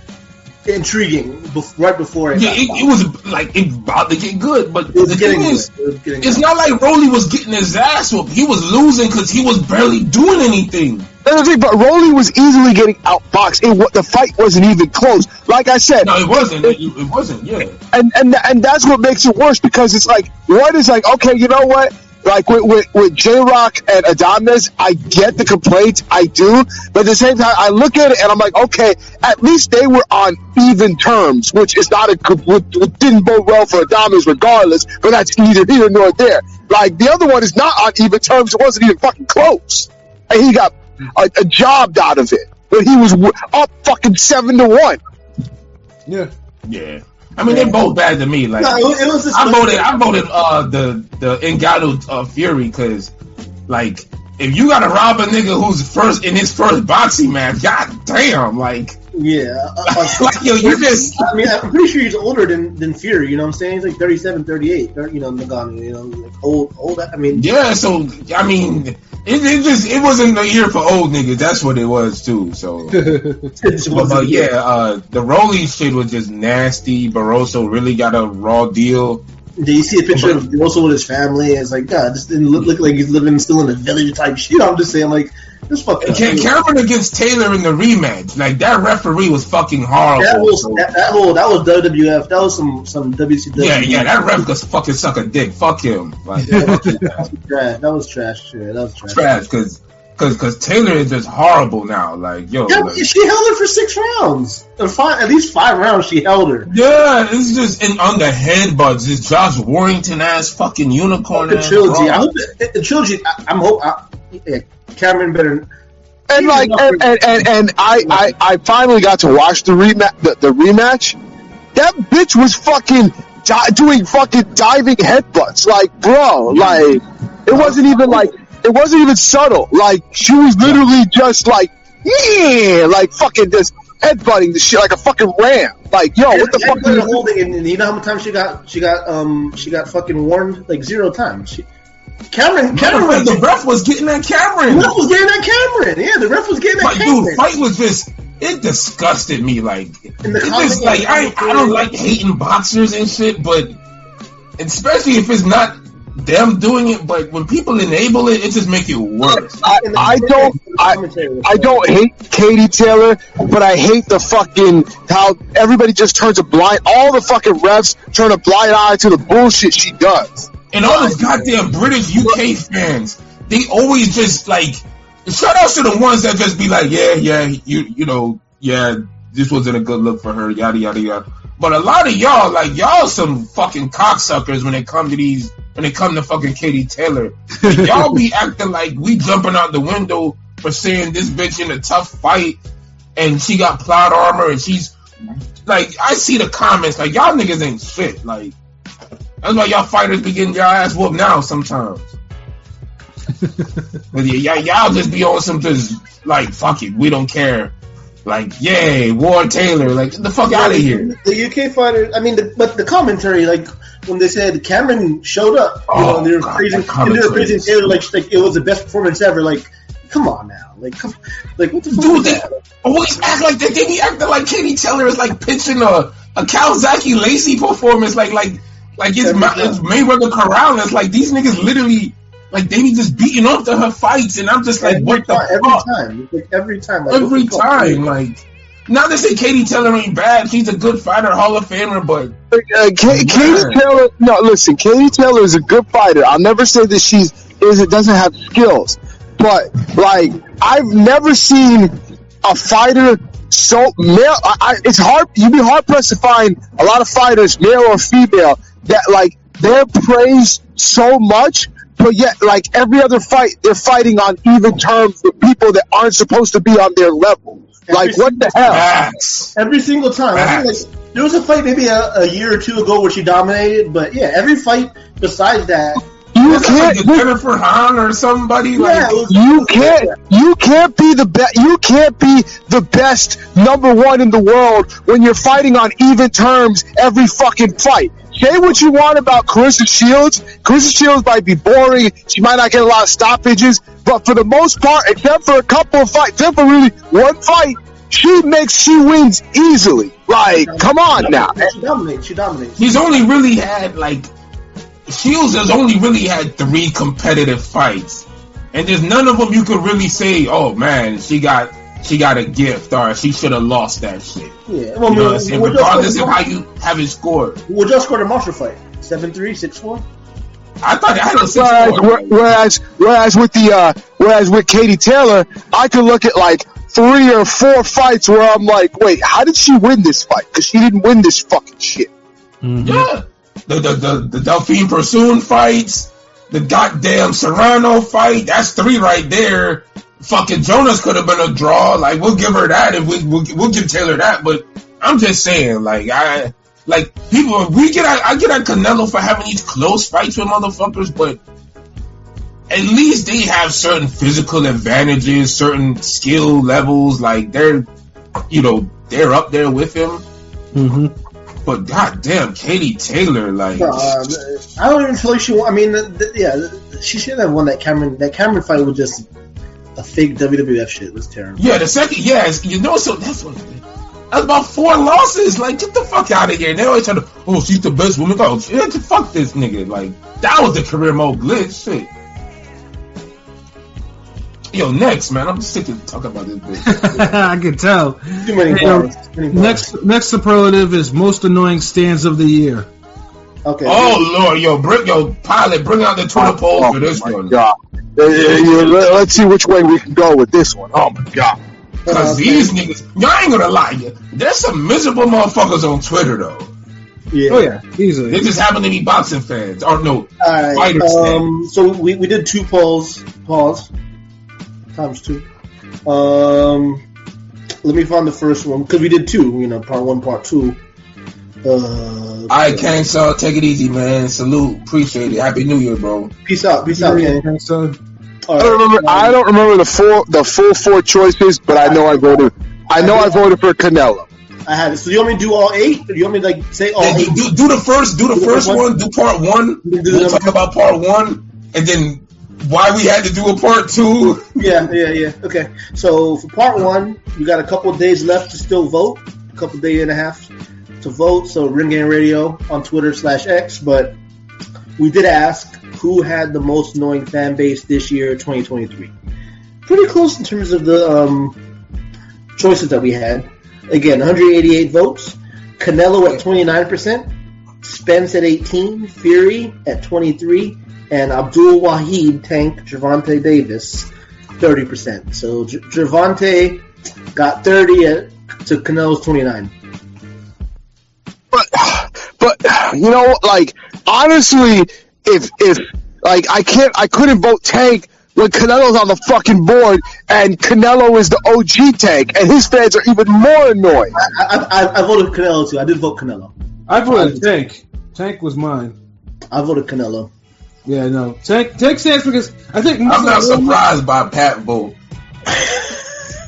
intriguing bef- right before it. Yeah, it, it was like it about to get good, but It was the getting thing good. is, It was getting it's good. not like Rolly was getting his ass whooped. He was losing because he was barely doing anything. That's the thing, but Rolly was easily getting outboxed. It, the fight wasn't even close. Like I said, No, it wasn't. It, it wasn't. Yeah, and and and that's what makes it worse because it's like one is like okay, you know what? Like with with, with J Rock and Adonis, I get the complaints, I do, but at the same time, I look at it and I'm like, okay, at least they were on even terms, which is not a which didn't bode well for Adonis regardless, but that's neither here nor there. Like the other one is not on even terms; it wasn't even fucking close, and he got a, a job out of it, but he was w- up fucking seven to one. Yeah. yeah. I mean, they're both bad to me. Like No, it was, it was just I voted. I voted uh, the the Ngannou uh, Fury because, like, if you gotta rob a nigga who's first in his first boxing match, god damn, like, Yeah. uh, uh, like yo, you just I mean, I'm pretty sure he's older than, than Fury. You know what I'm saying? He's like 37, 38. thir- You know, Ngannou. You know, like old, old. I mean, yeah. So I mean, it, it just it wasn't the year for old niggas. That's what it was too. So. But, but yeah, uh, the Rolly shit was just nasty. Barroso really got a raw deal. Do you see a picture of Barroso with his family? And it's like, God, this didn't look, look like he's living still in a village type shit. I'm just saying, like, this fucking. Ca- Cameron against Taylor in the rematch, like that referee was fucking horrible. That was that, that whole that was WWF. That was some some WCW. yeah, yeah, that ref could fucking suck a dick. Fuck him. Like, trash. That was trash. Yeah, that was trash. trash, because cause, cause Taylor is just horrible now. Like, yo, Yeah, like- she held her for six rounds. Five, at least five rounds. She held her. yeah, it's just in on the headbutts. This Josh Warrington ass fucking unicorn. The trilogy. bro. I hope the, the trilogy. I, I'm hope. I, yeah, Cameron better. And like, and, and, and, and I, I, I finally got to watch the rematch. The, the rematch. That bitch was fucking di- doing fucking diving headbutts. Like, bro, like it wasn't even like it wasn't even subtle. Like she was literally just like, yeah, like fucking just headbutting the shit like a fucking ram. Like, yo, what the fuck? holding, and you know how many times she got she got um she got fucking warned like zero times. She, Cameron Matter of Cameron the ref was getting at the Cameron. ref was getting at Cameron. Yeah, the ref was getting at But Cameron. dude, fight was just it disgusted me. Like And it comment- just like I I don't like hating boxers and shit, but especially if it's not them doing it. But when people enable it, it just make it worse. I, I don't, I, I don't hate Katie Taylor, but I hate the fucking how everybody just turns a blind. All the fucking refs turn a blind eye to the bullshit she does. And all those goddamn British UK fans, they always just like shout out to the ones that just be like, yeah, yeah, you you know, yeah, this wasn't a good look for her, yada yada yada. But a lot of y'all, like y'all, some fucking cocksuckers when it come to these, when it come to fucking Katie Taylor. Y'all be acting like we jumping out the window for saying this bitch in a tough fight and she got plot armor and she's like, I see the comments like y'all niggas ain't shit. Like that's why y'all fighters be getting y'all ass whooped now sometimes. but yeah, y'all, y'all just be on some just like fuck it, we don't care. Like, yay, War Taylor, like get the fuck out of here. The UK fighter. I mean, the, but the commentary, like when they said Cameron showed up, you Oh, know, and they were God, praising, and they were praising Taylor like, like it was the best performance ever. Like, come on now, like, come, like what the fuck? Do is that. Always act like that. They be acting like Katie Taylor is like pitching a a Calzaghe Lacy performance, like like like it's, Every Ma- time. it's Mayweather Corrales. Like these niggas literally like they be just beating up to her fights, and I'm just like, Every what the time, every fuck? time, like, every time, like, every the fuck? time. Like, not to say Katie Taylor ain't bad. She's a good fighter, Hall of Famer, but Uh, Ka- Katie Taylor, no, listen, Katie Taylor is a good fighter. I'll never say that she's is it doesn't have skills, but like I've never seen a fighter so male. I, I, it's hard. You'd be hard pressed to find a lot of fighters, male or female, that like they're praised so much. But yet, like every other fight, they're fighting on even terms with people that aren't supposed to be on their level. Like, what the hell? facts. Every single time. I think, like, there was a fight maybe a, a year or two ago where she dominated, but yeah, every fight besides that, You That's can't. a Jennifer Han or somebody. yeah, Like, was, You can't. You can't be the best. You can't be the best number one in the world when you're fighting on even terms every fucking fight. Say what you want about Claressa Shields. Claressa Shields might be boring. She might not get a lot of stoppages, but for the most part, except for a couple of fights, except for really one fight, she makes she wins easily. Like, come on now. She dominates. She dominates. he's only really had like Shields has only really had three competitive fights, and there's none of them you could really say, "Oh man, she got she got a gift," or "She should have lost that shit." Yeah, well, You know what I'm saying? we're Regardless of how you have it scored. we just scored a monster fight. 7-3, 6-4? I thought I had a six Whereas, four. whereas, whereas with the, uh, whereas with Katie Taylor, I could look at like three or four fights where I'm like, wait, how did she win this fight? Because she didn't win this fucking shit. Yeah. The the the, the Delfine Persoon fights, the goddamn Serrano fight, that's three right there. Fucking Jonas could have been a draw. Like we'll give her that if we we'll, we'll give Taylor that, but I'm just saying, like I like people we get at, I get at Canelo for having these close fights with motherfuckers, but at least they have certain physical advantages, certain skill levels, like they're you know, they're up there with him. hmm But goddamn, Katie Taylor, like, Um, I don't even feel like she. won- I mean, the, the, yeah, she should have won that Cameron. That Cameron fight was just a fake WWF shit. It was terrible. yeah, the second, yeah, it's- you know, so that's what. That's about four losses. Like, get the fuck out of here. They always trying to, oh, she's the best woman. Oh, shit, fuck this nigga. Like, that was the career mode glitch. Shit. Yo, next, man. I'm sick of talking about this bitch. I can tell. Too many Hey. Too many. Next, next superlative is most annoying stands of the year. Okay. oh, Lord. Yo, bring, yo, pilot, bring out the Twitter poll Oh for this my one. god! Yeah, let- let's see which way we can go with this one. Oh my god! Because Okay. these niggas, y'all ain't gonna lie. you- There's some miserable motherfuckers on Twitter, though. Yeah. Oh yeah, easily. They just happen to be boxing fans. Or no, All right. Fighters Um, so we, we did two polls. Pause. Times two. Um, let me find the first one because we did two. You know, part one, part two. Uh, All right, Kang Saw, take it easy, man. Salute, appreciate it. Happy New Year, bro. Peace out. Peace out, Kenny. Okay, so All I don't remember. I don't remember the full the full four choices, but I know I voted. I know I voted for Canelo. I had it. So you want me to do all eight? Or you want me to like say all Yeah, eight? do, do, do the first, do the Do first one- one, do part one. Do We'll number- talk about part one, and then why we had to do a part two. Yeah, yeah, yeah. Okay. So for part one, we got a couple of days left to still vote. A couple day and a half to vote. So Ring Gang Radio on Twitter slash X. But we did ask who had the most annoying fan base this year, 2023. Pretty close in terms of the um, choices that we had. Again, 188 votes. Canelo at 29%. Spence at 18, Fury at 23, and Abdul Wahid Tank Gervonta Davis 30%. So Gervonta got 30 at, to Canelo's 29. But you know, like honestly, if if like I can't, I couldn't vote Tank when Canelo's on the fucking board, and Canelo is the OG Tank, and his fans are even more annoying. I, I, I, I voted Canelo too. I did vote Canelo. I voted Tank. Tank was mine. I voted Canelo. Yeah, no. Tank Tank stands because I think I'm not surprised by Pat vote.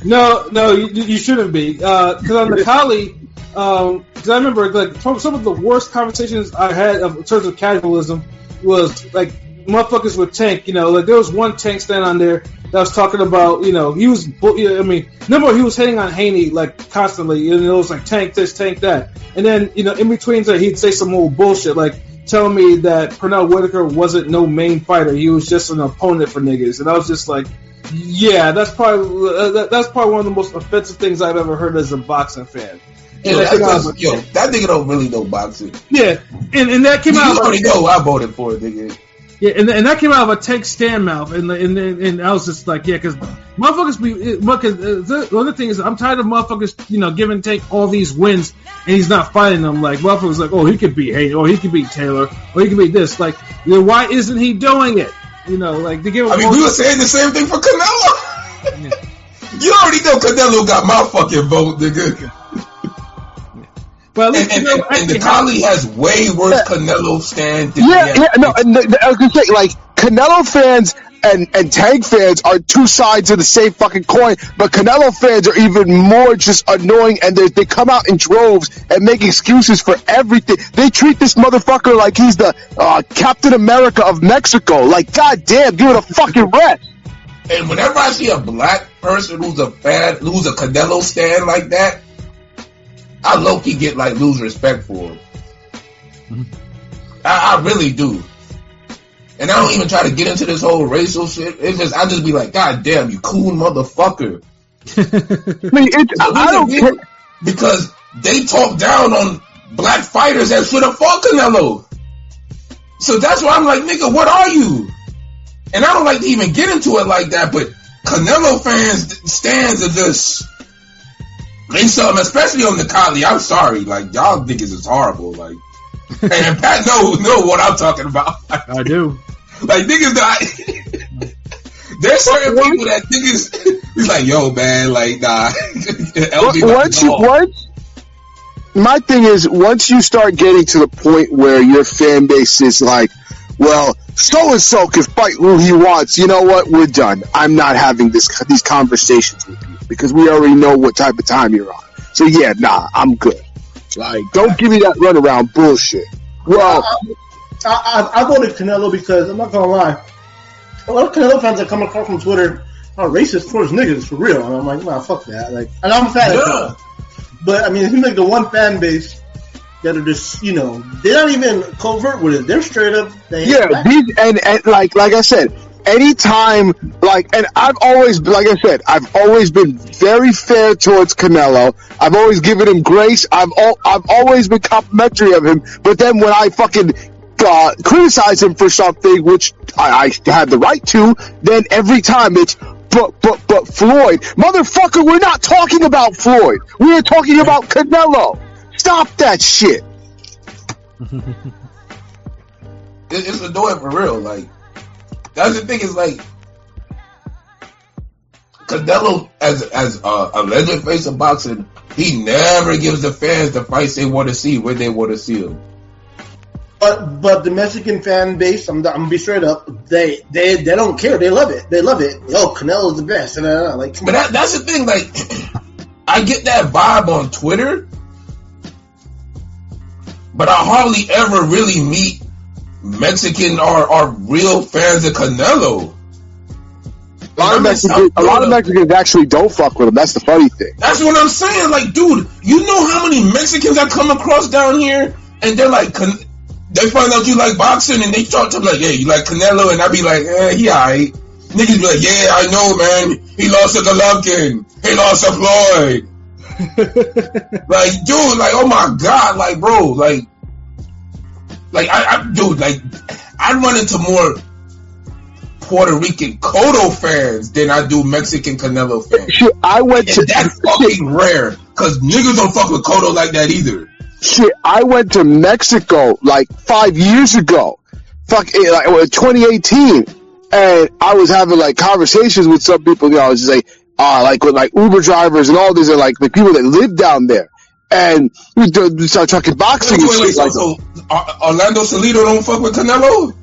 No, no, you, you shouldn't be. Uh, because on the Kali, because um, I remember like some some of the worst conversations I had of, in terms of casualism was like motherfuckers with Tank. You know, like there was one Tank stand on there that was talking about, you know, he was, I mean, number one, he was hitting on Haney like constantly, and it was like Tank this, Tank that, and then you know, in between, that he'd say some old bullshit like telling me that Pernell Whitaker wasn't no main fighter, he was just an opponent for niggas, and I was just like. Yeah, that's probably uh, that's probably one of the most offensive things I've ever heard as a boxing fan. Yo, that, was like, yo, that nigga don't really know boxing. yeah, and, and that came You out already know I voted for it, nigga. Yeah, and, and that came out of a Tank stand mouth, and and and, and I was just like, yeah, because motherfuckers be. Because uh, the other thing is, I'm tired of motherfuckers, you know, giving Tank all these wins, and he's not fighting them. Like motherfuckers, like, oh, he could beat Hayden, or he could beat Taylor, or he could beat this. Like, you know, why isn't he doing it? You know, like they give. I mean, we were saying the same thing for Canelo. you already know Canelo got my fucking vote, nigga. But at And, least, and, you know, and, and the actually- Kali has way worse Canelo stand than Yeah, yeah, no, and the, the- I was gonna say like Canelo fans and and Tank fans are two sides of the same fucking coin, but Canelo fans are even more just annoying, and they they come out in droves and make excuses for everything. They treat this motherfucker like he's the uh, Captain America of Mexico. Like, goddamn, give it a fucking rest. And whenever I see a black person who's a fan, who's a Canelo stand like that, I low key get like lose respect for him. Mm-hmm. I, I really do. And I don't even try to get into this whole racial shit. It's just I just be like, God damn, you cool motherfucker. I mean, it's, I, I don't care. because they talk down on black fighters that should have fought Canelo. So that's why I'm like, nigga, what are you? And I don't like to even get into it like that, but Canelo fans stands are just they some, especially on the Kali. I'm sorry, like y'all niggas is horrible, like. and Pat know know what I'm talking about. I do. Like niggas that there's certain people that niggas he's like, yo man, like nah. LB like, once you once my thing is once you start getting to the point where your fan base is like well so and so can fight who he wants. You know what? We're done. I'm not having this these conversations with you because we already know what type of time you're on. So yeah, nah, I'm good. Like, don't give me that runaround bullshit. Well, I, I, I voted Canelo because I'm not gonna lie, a lot of Canelo fans that come across from Twitter are racist towards niggas for real, and I'm like, nah, fuck that. Like, and I'm a fan of Canelo, but I mean, he's like the one fan base that are just, you know, they're not even covert with it. They're straight up. They yeah, these, and, and like like I said, anytime like and I've always like I said, I've always been very fair towards Canelo. I've always given him grace. I've al- I've always been complimentary of him. But then when I fucking uh, criticize him for something, which I, I had the right to, then every time it's but but but Floyd, motherfucker, we're not talking about Floyd. We are talking about Canelo. Stop that shit. It, it's annoying for real. Like that's the thing is like Canelo as as uh, a legend face of boxing, he never gives the fans the fights they want to see when they want to see them. But but the Mexican fan base, I'm, I'm gonna be straight up. They they they don't care. They love it. They love it. Yo, Canelo's the best. And uh, like, But that, that's the thing. Like I get that vibe on Twitter, but I hardly ever really meet Mexican or, or real fans of Canelo. A lot, of I'm Mexicans, a lot of Mexicans actually don't fuck with him. That's the funny thing. That's what I'm saying. Like, dude, you know how many Mexicans I come across down here, and they're like, Can- they find out you like boxing, and they start to be like, hey, you like Canelo, and I be like, eh, he alright. Niggas be like, yeah, I know, man. He lost to Golovkin. He lost to Floyd. like, dude, like, oh my god, like, bro, like, like, I, I dude, like, I run into more Puerto Rican Cotto fans than I do Mexican Canelo fans. Shit, I went to And that's fucking rare, cause niggas don't fuck with Cotto like that either. shit. I went to Mexico like five years ago, fuck, eh, like uh, 2018, and I was having like conversations with some people. You know, I was just like, uh, like with like Uber drivers and all these are like the people that live down there, and we d- we started talking boxing Wait, wait, wait, shit. so, Like, so uh, Orlando Salido don't fuck with Canelo?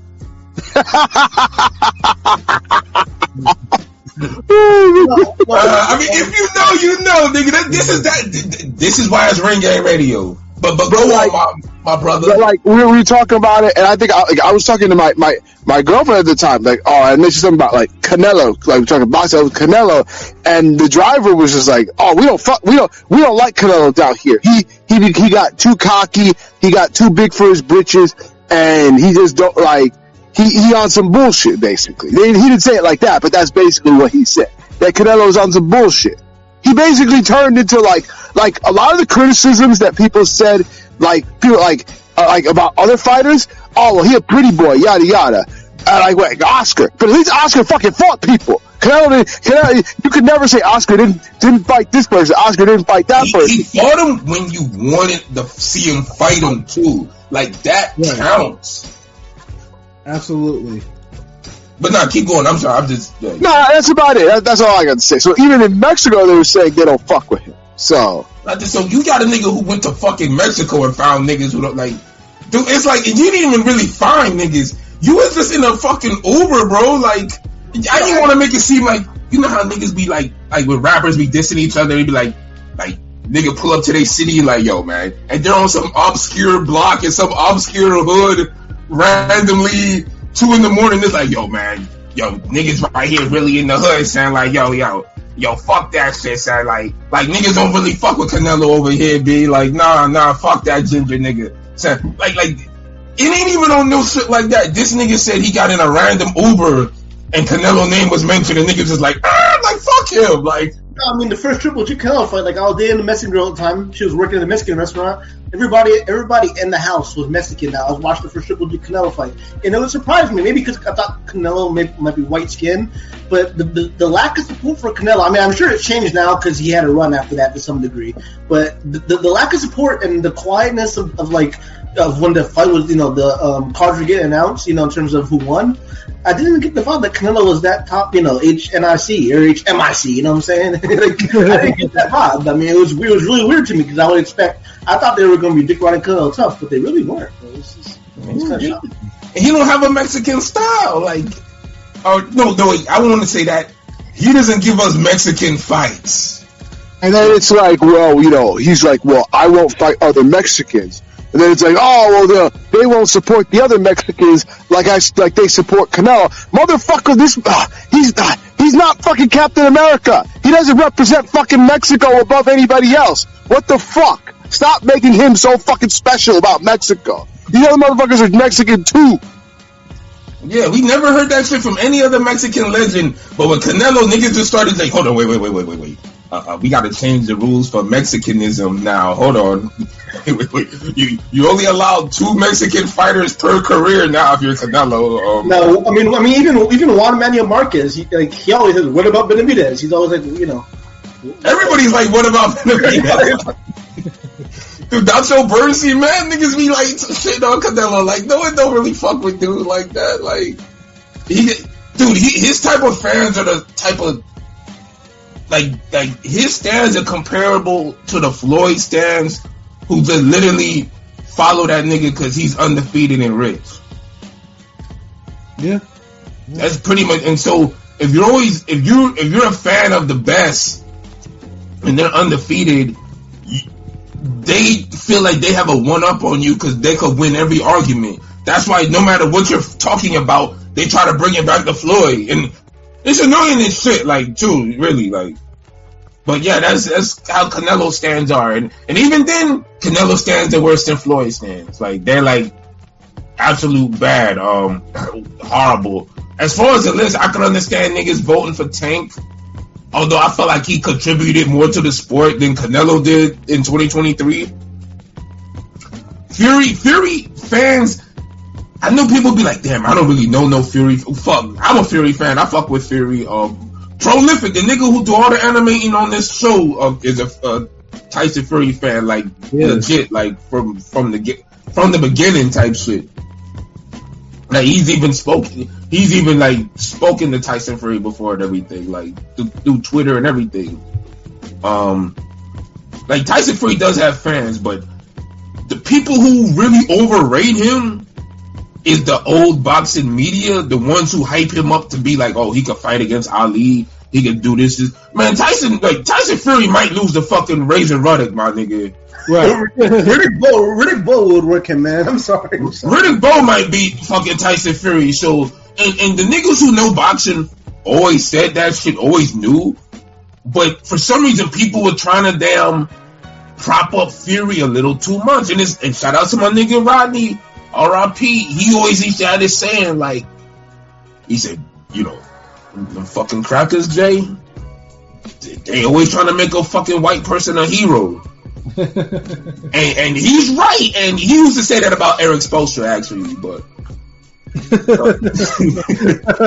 Uh, I mean, if you know, you know, nigga. That, this is that. th- th- This is why it's Ring Gang Radio. But but go like- on, my my brother. Like we were, we were talking about it, and I think I, like, I was talking to my, my, my girlfriend at the time. Like, oh, I mentioned something about like Canelo, like we're talking boxing with Canelo, and the driver was just like, oh, we don't fuck, we don't we don't like Canelo down here. He he he got too cocky, he got too big for his britches, and he just don't like he he on some bullshit basically. They, he didn't say it like that, but that's basically what he said. That Canelo's on some bullshit he basically turned into like like a lot of the criticisms that people said like people like uh, like about other fighters oh well he a pretty boy yada yada uh, like what Oscar but at least Oscar fucking fought people Canelo, didn't- Canelo you could never say Oscar didn't didn't fight this person Oscar didn't fight that he, person he fought him when you wanted to see him fight him too. Like that Right. counts. Absolutely. But nah, keep going. I'm sorry. I'm just. Yeah. no that's about it that, that's all I got to say so even in Mexico they were saying they don't fuck with him so so you got a nigga who went to fucking Mexico and found niggas who don't like. Dude, it's like you didn't even really find niggas. You was just in a fucking Uber, bro. Like, I didn't want to make it seem like you know how niggas be like, like when rappers be dissing each other, they be like, like nigga pull up to their city like, yo, man, and they're on some obscure block in some obscure hood, randomly two in the morning. It's like, yo, man, yo, niggas right here really in the hood, saying like, yo, yo, yo, fuck that shit, son. Like, like niggas don't really fuck with Canelo over here, be like, nah, nah, fuck that ginger nigga. Son, like, like, it ain't even on no shit like that. This nigga said he got in a random Uber and Canelo name was mentioned, and niggas is like, ah, like fuck him, like. I mean, the first Triple G Canelo fight, like I was dating the Mexican girl at the time. She was working in a Mexican restaurant. Everybody, everybody in the house was Mexican. Now I was watching the first Triple G Canelo fight, and it would surprise me. Maybe because I thought Canelo may, might be white skinned, but the, the the lack of support for Canelo. I mean, I'm sure it's changed now because he had a run after that to some degree. But the, the, the lack of support and the quietness of, of like of when the fight was, you know, the um, cards were getting announced, you know, in terms of who won. I didn't get the vibe that Canelo was that top, you know, HNIC or HMIC. You know what I'm saying? like, I didn't get that vibe. I mean, it was it was really weird to me because I would expect. I thought they were going to be Dick Riding Canelo tough, but they really weren't. It was just, it was kind of he don't have a Mexican style. Like, oh no, no, wait, I want to say that he doesn't give us Mexican fights. And then it's like, well, you know, he's like, well, I won't fight other Mexicans. And then it's like, oh, well, the, they won't support the other Mexicans like I like they support Canelo. Motherfucker, this uh, he's uh, he's not fucking Captain America. He doesn't represent fucking Mexico above anybody else. What the fuck? Stop making him so fucking special about Mexico. These other motherfuckers are Mexican too. Yeah, we never heard that shit from any other Mexican legend. But with Canelo, niggas just started like, hold on, wait, wait, wait, wait, wait, wait. Uh, uh, we got to change the rules for Mexicanism now. Hold on. wait, wait, wait. You you only allow two Mexican fighters per career now if you're Canelo. Um, No, I mean, I mean, even even Juan Manuel Marquez, he, like he always says, "What about Benavidez?" He's always like, you know, Everybody's like, what about Benavidez? Dude, Nacho Beristain, man, niggas be like shit on Canelo. Like, no one don't really fuck with dude like that. Like, he, dude, he, his type of fans are the type of like, like his stands are comparable to the Floyd stands, who just literally follow that nigga because he's undefeated and rich. Yeah. That's pretty much. And so, if you're always, if you, if you're a fan of the best, and they're undefeated, they feel like they have a one up on you because they could win every argument. That's why no matter what you're talking about, they try to bring it back to Floyd, and it's annoying as shit. Like, too, really, like. But yeah, that's that's how Canelo stands are, and and even then, Canelo stands are worse than Floyd stands. Like they're like absolute bad, um, horrible. As far as the list, I can understand niggas voting for Tank. Although I felt like he contributed more to the sport than Canelo did in 2023. Fury, Fury fans, I know people be like, damn, I don't really know no Fury. Fuck, I'm a Fury fan. I fuck with Fury. Um, Prolific, the nigga who do all the animating on this show, uh, is a uh, Tyson Fury fan, like Yeah. legit, like from from the get from the beginning type shit. Like he's even spoken, he's even like spoken to Tyson Fury before and everything, like through, through Twitter and everything. Um, like Tyson Fury does have fans, but the people who really overrate him is the old boxing media, the ones who hype him up to be like, oh, he could fight against Ali, he could do this. this. Man, Tyson, like Tyson Fury might lose the fucking Razor Ruddock, my nigga. Right. Riddick Bowe, Riddick Bowe would work him, man. I'm sorry. I'm sorry. Riddick Bowe might beat fucking Tyson Fury. So, and, and the niggas who know boxing always said that shit, always knew. But for some reason, people were trying to damn prop up Fury a little too much. And, it's, and shout out to my nigga Rodney, R.I.P. He always used to have this saying, like, he said, you know, the fucking crackers, Jay, they- always trying to make a fucking white person a hero. And, and he's right. And he used to say that about Erik Spoelstra, actually. But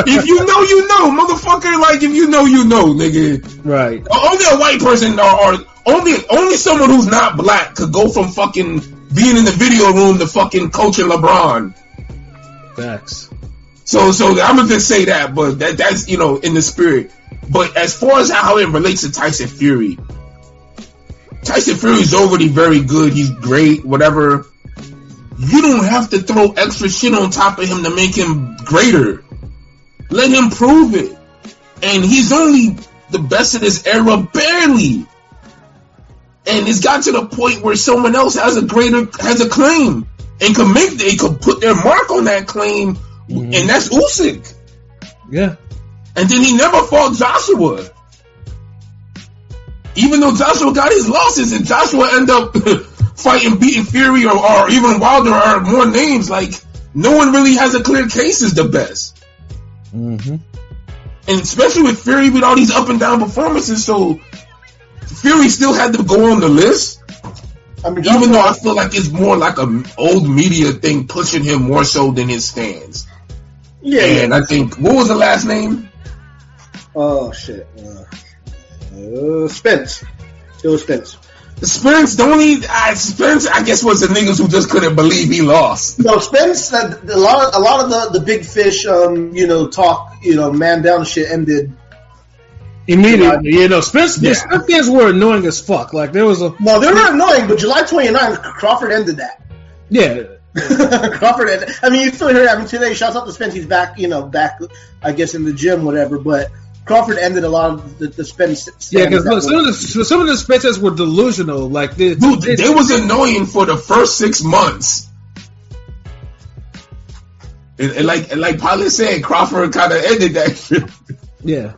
if you know, you know, motherfucker. Like if you know, you know, nigga. right. Only a white person or, or only only someone who's not black could go from fucking being in the video room to fucking coaching LeBron. Facts. So so I'm gonna just say that, but that that's you know in the spirit. But as far as how it relates to Tyson Fury, Tyson Fury is already very good. He's great, whatever. You don't have to throw extra shit on top of him to make him greater. Let him prove it. And he's only the best in this era, barely. And it's got to the point where someone else has a greater has a claim and can make they could put their mark on that claim, and that's Usyk. Yeah. And then he never fought Joshua. Even though Joshua got his losses and Joshua ended up fighting, beating Fury or, or even Wilder or more names, like no one really has a clear case is the best. Mm-hmm. And especially with Fury with all these up and down performances, so Fury still had to go on the list. I mean, Even though I feel like it's more like a old media thing pushing him more so than his fans. yeah, And I think what was the last name? Oh shit. Uh, uh, Spence. It was Spence. Spence, the only uh, Spence, I guess, was the niggas who just couldn't believe he lost. No, Spence. Uh, a lot, a lot of the, the big fish, um, you know, talk, you know, man down shit ended. Immediately, you know, Spence, Yeah. Spence fans were annoying as fuck. Like there was a No, they're not annoying, but July 29th, Crawford ended that. yeah, Crawford ended. I mean, you still hear that. I mean, today, shouts out to Spence. He's back, you know, back, I guess, in the gym, whatever. But Crawford ended a lot of the, the spin. Yeah, because some of the some of the spin tests were delusional. Like they, Dude, they was annoying for the first six months. And, and like and like Pilot said, Crawford kind of ended that shit. yeah.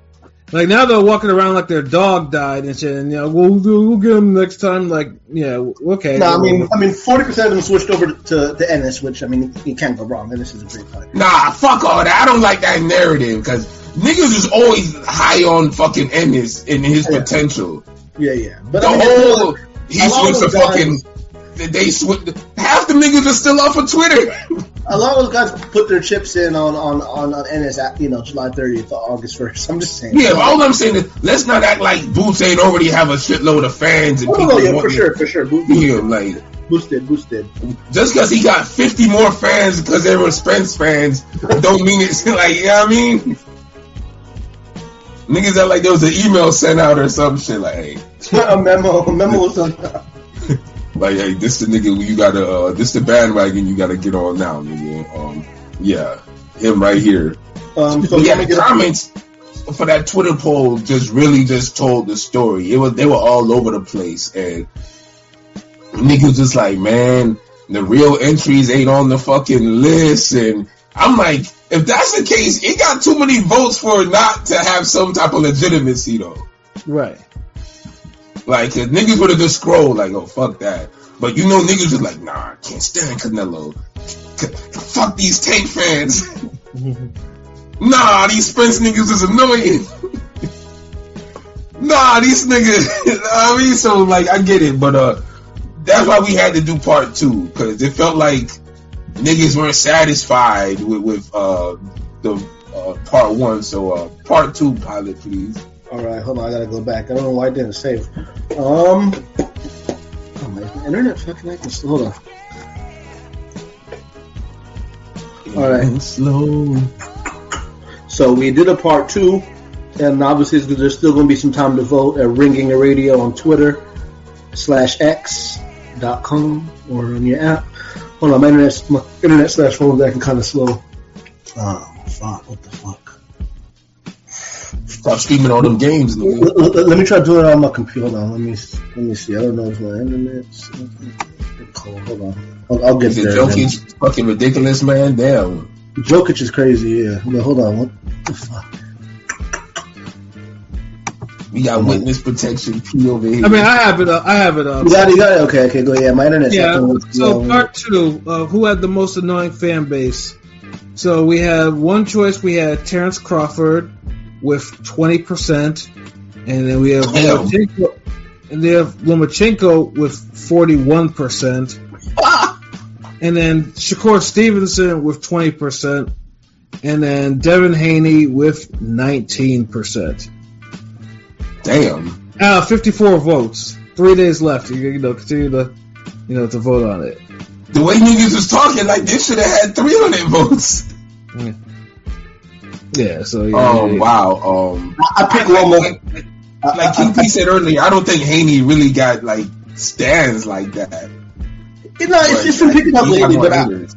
Like now they're walking around like their dog died and shit, and you know we'll we'll get them next time. Like yeah, okay. No, I mean, I mean, forty percent of them switched over to the Ennis, which I mean, you can't go wrong. Ennis is a great fighter. Nah, fuck all that. I don't like that narrative because niggas is always high on fucking Ennis and his Yeah. potential. Yeah, yeah. But The I mean, whole a he lot of switched to guys- fucking. They switch. Half the niggas are still off of Twitter. a lot of those guys put their chips in on on on, on at you know July thirtieth to August first. I'm just saying. Yeah, all I'm saying is let's not act like Boots ain't already have a shitload of fans and Oh, people no, yeah, for sure, for sure. Bo- see him. Like Boosted, boosted. just because he got 50 more fans because they were Spence fans, don't mean it's like you know what I mean. Niggas act like there was an email sent out or some shit like, hey, a memo, a memo was on. Like hey, this the nigga you gotta, uh, this the bandwagon you gotta get on now, nigga. Um, yeah, him right here. Um, so yeah, the comments for that Twitter poll just really just told the story. It was they were all over the place, and niggas just like, man, the real entries ain't on the fucking list, and I'm like, if that's the case, it got too many votes for not to have some type of legitimacy though. right. Like, 'cause niggas would have just scrolled like, oh fuck that. But you know, niggas was like, nah, I can't stand Canelo. Fuck these tank fans. Nah, these Spence niggas is annoying. nah, these niggas. I mean, so like, I get it, but uh, that's why we had to do part two because it felt like niggas weren't satisfied with with uh the uh, part one. So uh, part two, pilot, please. All right, hold on. I gotta go back. I don't know why I didn't save. Um, oh my internet fucking acting slow. Hold on. All right. slow. So we did a part two, and obviously there's still going to be some time to vote at Ring Gang Radio on Twitter slash X dot com or on your app. Hold on, my internet, my internet slash phone is acting kind of slow. Oh fuck! What the fuck? Stop streaming all them games, nigga. Let, let- let me try doing it on my computer. Hold on, let me let me see. I don't know if my internet's cold. Hold on, I'll, I'll get Is it there. Jokic fucking ridiculous, man? Damn. Jokic is crazy. Yeah, but hold on. What the fuck? We got witness protection P over here. I mean, I have it. Up, I have it up. You got it. You got it. Okay, okay, go. Yeah, my internet's Yeah. So part two, uh, who had the most annoying fan base? So we have one choice. We had Terence Crawford with twenty percent, and then we have Damn. Lomachenko, and they have Lomachenko with forty-one percent, and then Shakur Stevenson with twenty percent, and then Devin Haney with nineteen percent. Damn. Uh, fifty-four votes. Three days left. You, you know, continue to, you know, to vote on it. The way niggas was talking, like they should have had 300 votes. Yeah. So yeah. Oh yeah, yeah. wow. Um, I pick like, Lomo. like, like King P said earlier, I don't think Haney really got like stands like that. You know, it's, it's been picking up He got lately, but I.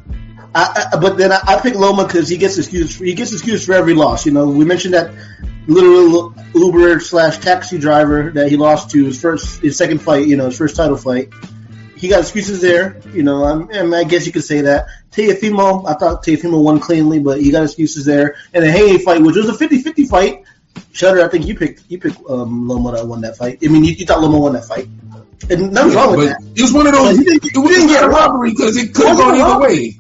I, I, but then I, I pick Loma because he gets excused. For, he gets excused for every loss. You know, we mentioned that little Uber slash taxi driver that he lost to his first, his second fight. You know, his first title fight. He got excuses there. You know, I'm, and I guess you could say that. Teofimo, I thought Teofimo won cleanly, but he got excuses there. And the Haney fight, which was a 50-50 fight. Shutter, I think you picked you picked um, Loma that won that fight. I mean, you, you thought Loma won that fight, and nothing's Yeah, wrong with that. it was one of those. But he didn't- didn't get a robbery because it could have gone either way.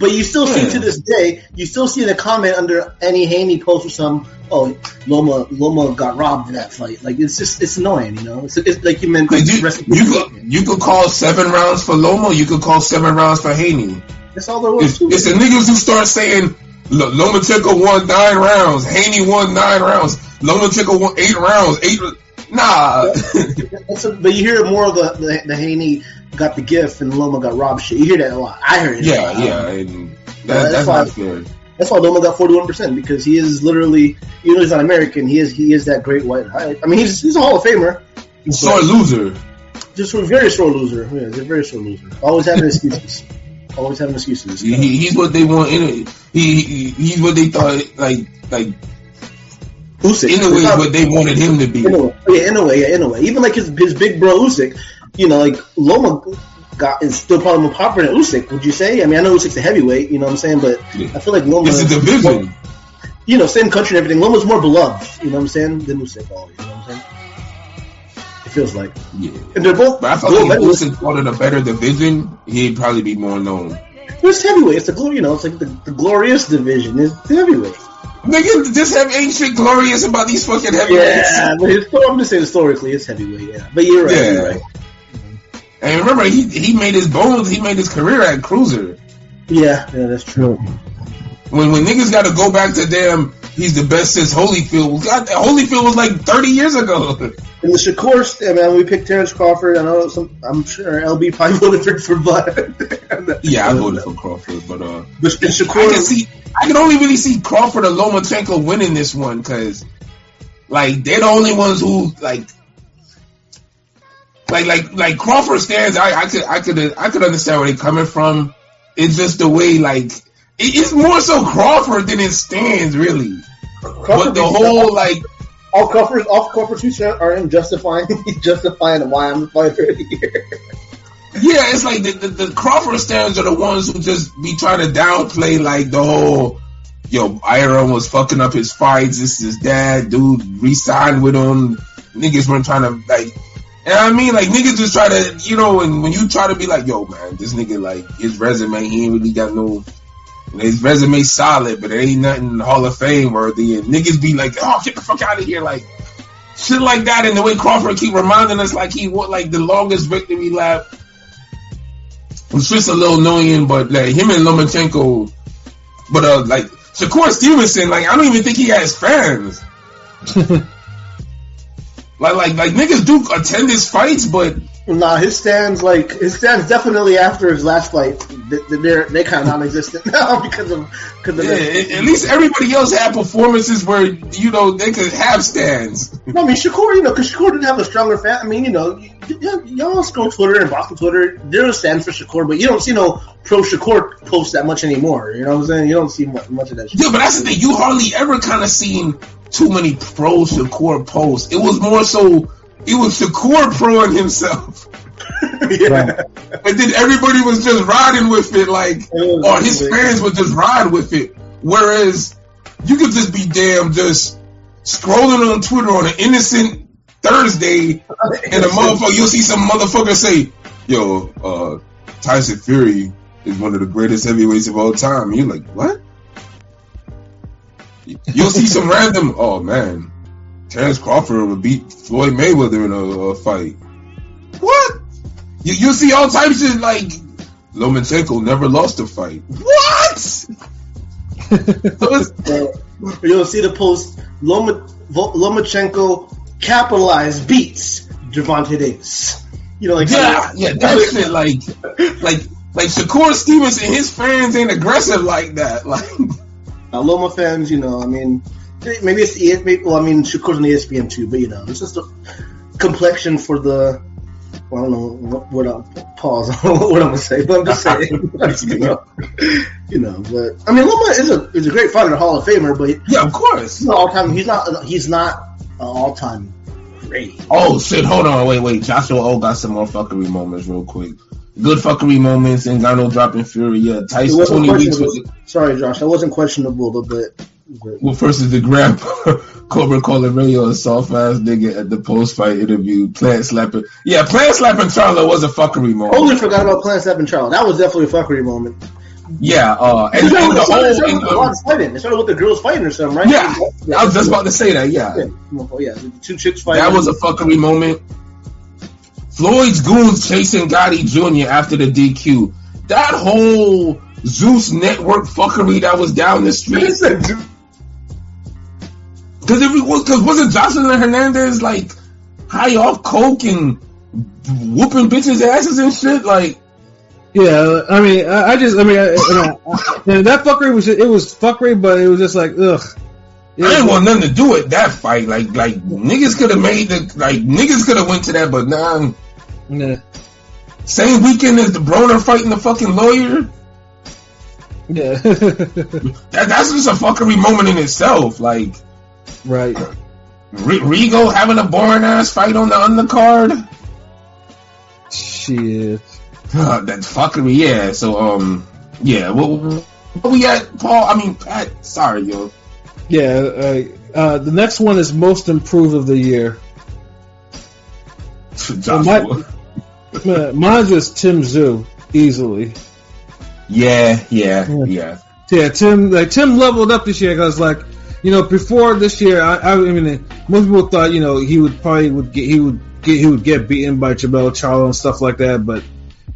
But you still see Yeah. to hmm. this day, you still see the comment under any Haney post or some, oh, Loma Loma got robbed in that fight. Like it's just it's annoying, you know. It's, it's like you meant. Cause you, you could you could call seven rounds for Loma, you could call seven rounds for Haney. That's all there was It's, it's the niggas who start saying Lomachenko won nine rounds, Haney won nine rounds, Lomachenko won eight rounds, eight. Nah, a, but you hear more of the, the the Haney got the gift and Loma got robbed shit. You hear that a lot. I heard it. yeah, yeah, and that's that, that's why- not fair. That's why Loma got forty one percent because he is literally, you know, he's not American. He is he is that great white. I, I mean, he's he's a Hall of Famer. Sore loser. Just a very sore loser. Yeah, he's a very sore loser. Always having excuses. Always having excuses. He, he- he's what they want. In. He, he he's what they thought. Like like Usyk. In a way, what they wanted him to be. In a way, yeah, in a way, yeah, in a way. Even like his his big bro Usyk, you know, like Loma got is still probably more popular than Usyk. Would you say? I mean, I know Usyk's a heavyweight, you know what I'm saying, but. I feel like Loma, It's a division. you know, same country and everything. Loma's more beloved, you know what I'm saying, than Usyk. Always, you know what I'm saying? It feels like, Yeah. and they're both. But I feel like if. Usyk fought in a better division, he'd probably be more known. It's heavyweight. It's the glo- you know, it's like the, the glorious division. It's the heavyweight. Nigga, just have ain't shit glorious about these fucking heavyweights. Yeah, but I'm just saying historically, it's heavyweight. Yeah, but you're right. Yeah. You're right. And remember, he he made his bones, he made his career at cruiser. Yeah, yeah, that's true. When when niggas got to go back to damn, he's the best since Holyfield. God, Holyfield was like thirty years ago. In the Shakur, I mean, we picked Terence Crawford. I know some. I'm sure LB probably voted for Bud. yeah, I voted for Crawford, but uh, But in I Shakur, can see, I can only really see Crawford or Lomachenko winning this one because, like, they're the only ones who like. Like like like Crawford stands, I, I could I could I could understand where they're coming from. It's just the way like it, it's more so Crawford than it stands really. But the whole like all Crawford, all Crawford tweets are- him justifying, justifying why I'm fighting fighter of the year. Yeah, it's like the, the, the Crawford stands are the ones who just be trying to downplay like the whole, yo, Iron was fucking up his fights. This is his dad, dude, re-signed with him. Niggas weren't trying to like, and I mean like niggas just try to, you know, and when you try to be like, yo, man, this nigga like his resume, he ain't really got no. His resume solid, but it ain't nothing Hall of Fame worthy. And niggas be like, "Oh, get the fuck out of here!" Like shit like that. And the way Crawford keep reminding us, like he won like the longest victory lap it's just a little annoying, but like him and Lomachenko, but uh, like Shakur Stevenson, like I don't even think he has fans. like, like, like niggas do attend his fights, but Nah, his stands like his stands definitely after his last fight. they- They're they kind of non-existent now because of because of yeah, the- at, least everybody else had performances where you know they could have stands. No, I mean Shakur, you know, because Shakur didn't have a stronger fan. I mean, you know, y- y- y'all scroll Twitter and Boston Twitter. There are stands for Shakur, but you don't see no pro Shakur posts that much anymore. You know what I'm saying? You don't see much, much of that. Shit. Yeah, but that's the thing. You hardly ever kind of seen too many pro Shakur posts. It was more so it was Shakur proing himself. yeah. And then everybody was just riding with it, like, was or his weird. fans would just ride with it. Whereas you could just be damn just scrolling on Twitter on an innocent Thursday, and a motherfucker, you'll see some motherfucker say, "Yo, uh, Tyson Fury is one of the greatest heavyweights of all time." And you're like, "What?" You'll see some random, "Oh man, Terence Crawford would beat Floyd Mayweather in a, a fight." What? You, you'll see all types of like Lomachenko never lost a fight. What? so it's, you'll see the post Loma, Lomachenko capitalized beats Gervonta Davis. You know, like yeah, yeah, that shit like, like, like Shakur Stevenson, his fans ain't aggressive like that. Like, Uh, Loma fans, you know, I mean, maybe it's the maybe, well, I mean, Shakur's on the ESPN too, but you know, it's just a complexion for the. Well, I don't know what, what I'm pause. I what I'm gonna say, but I'm just saying, you know, you know. But I mean, Loma is a is a great fighter, a Hall of Famer, but yeah, of course. all time. He's not he's not all time great. Oh shit, hold on, wait, wait. Joshua O got some more fuckery moments real quick. Good fuckery moments, Ngannou dropping Fury. Yeah, Tyson twenty weeks was Sorry, Josh, that wasn't questionable, but, but, Well, first is the grandpa Cobra calling Radio a soft ass nigga at the post fight interview. Plant slapping. Yeah, plant slapping Charlo was a fuckery moment. totally forgot about Clarence Evan Charles. That was definitely a fuckery moment. Yeah, uh, and, It started and the started whole. with and, um, fighting. It started with the girls fighting or something, right? yeah, I was just about to say that. Yeah, Yeah, well, yeah, the two chicks fighting. that was a fuckery moment. Floyd's goons chasing Gotti Jr. after the DQ. That whole Zeus Network fuckery that was down the street. Because if it was, because wasn't Jocelyn Hernandez like high off coke and whooping bitches' asses and shit? Like, Yeah, I mean, I, I just, I mean, I, you know, I- and that fuckery was, it was fuckery, but it was just like, ugh. It I didn't want nothing to do with that fight. Like, like niggas could have made the like niggas could have went to that, but nah. Yeah, Same weekend as the Broner fighting the fucking lawyer. yeah. That, that's just a fuckery moment in itself. Like, Right. R- Rigo having a boring ass fight on the undercard. Shit. Uh, that fuckery, yeah. So, um, yeah. What, what we at, Paul? I mean, Pat. Sorry, yo. Yeah. Uh, uh, the next one is most improved of the year. Joshua. Man, Mine's is Tim Tszyu easily. Yeah, yeah, Yeah. yeah. Yeah, Tim. Like Tim leveled up this year because like you know before this year, I, I, mean most people thought you know he would probably would get he would get he would get beaten by Jermell Charlo and stuff like that, but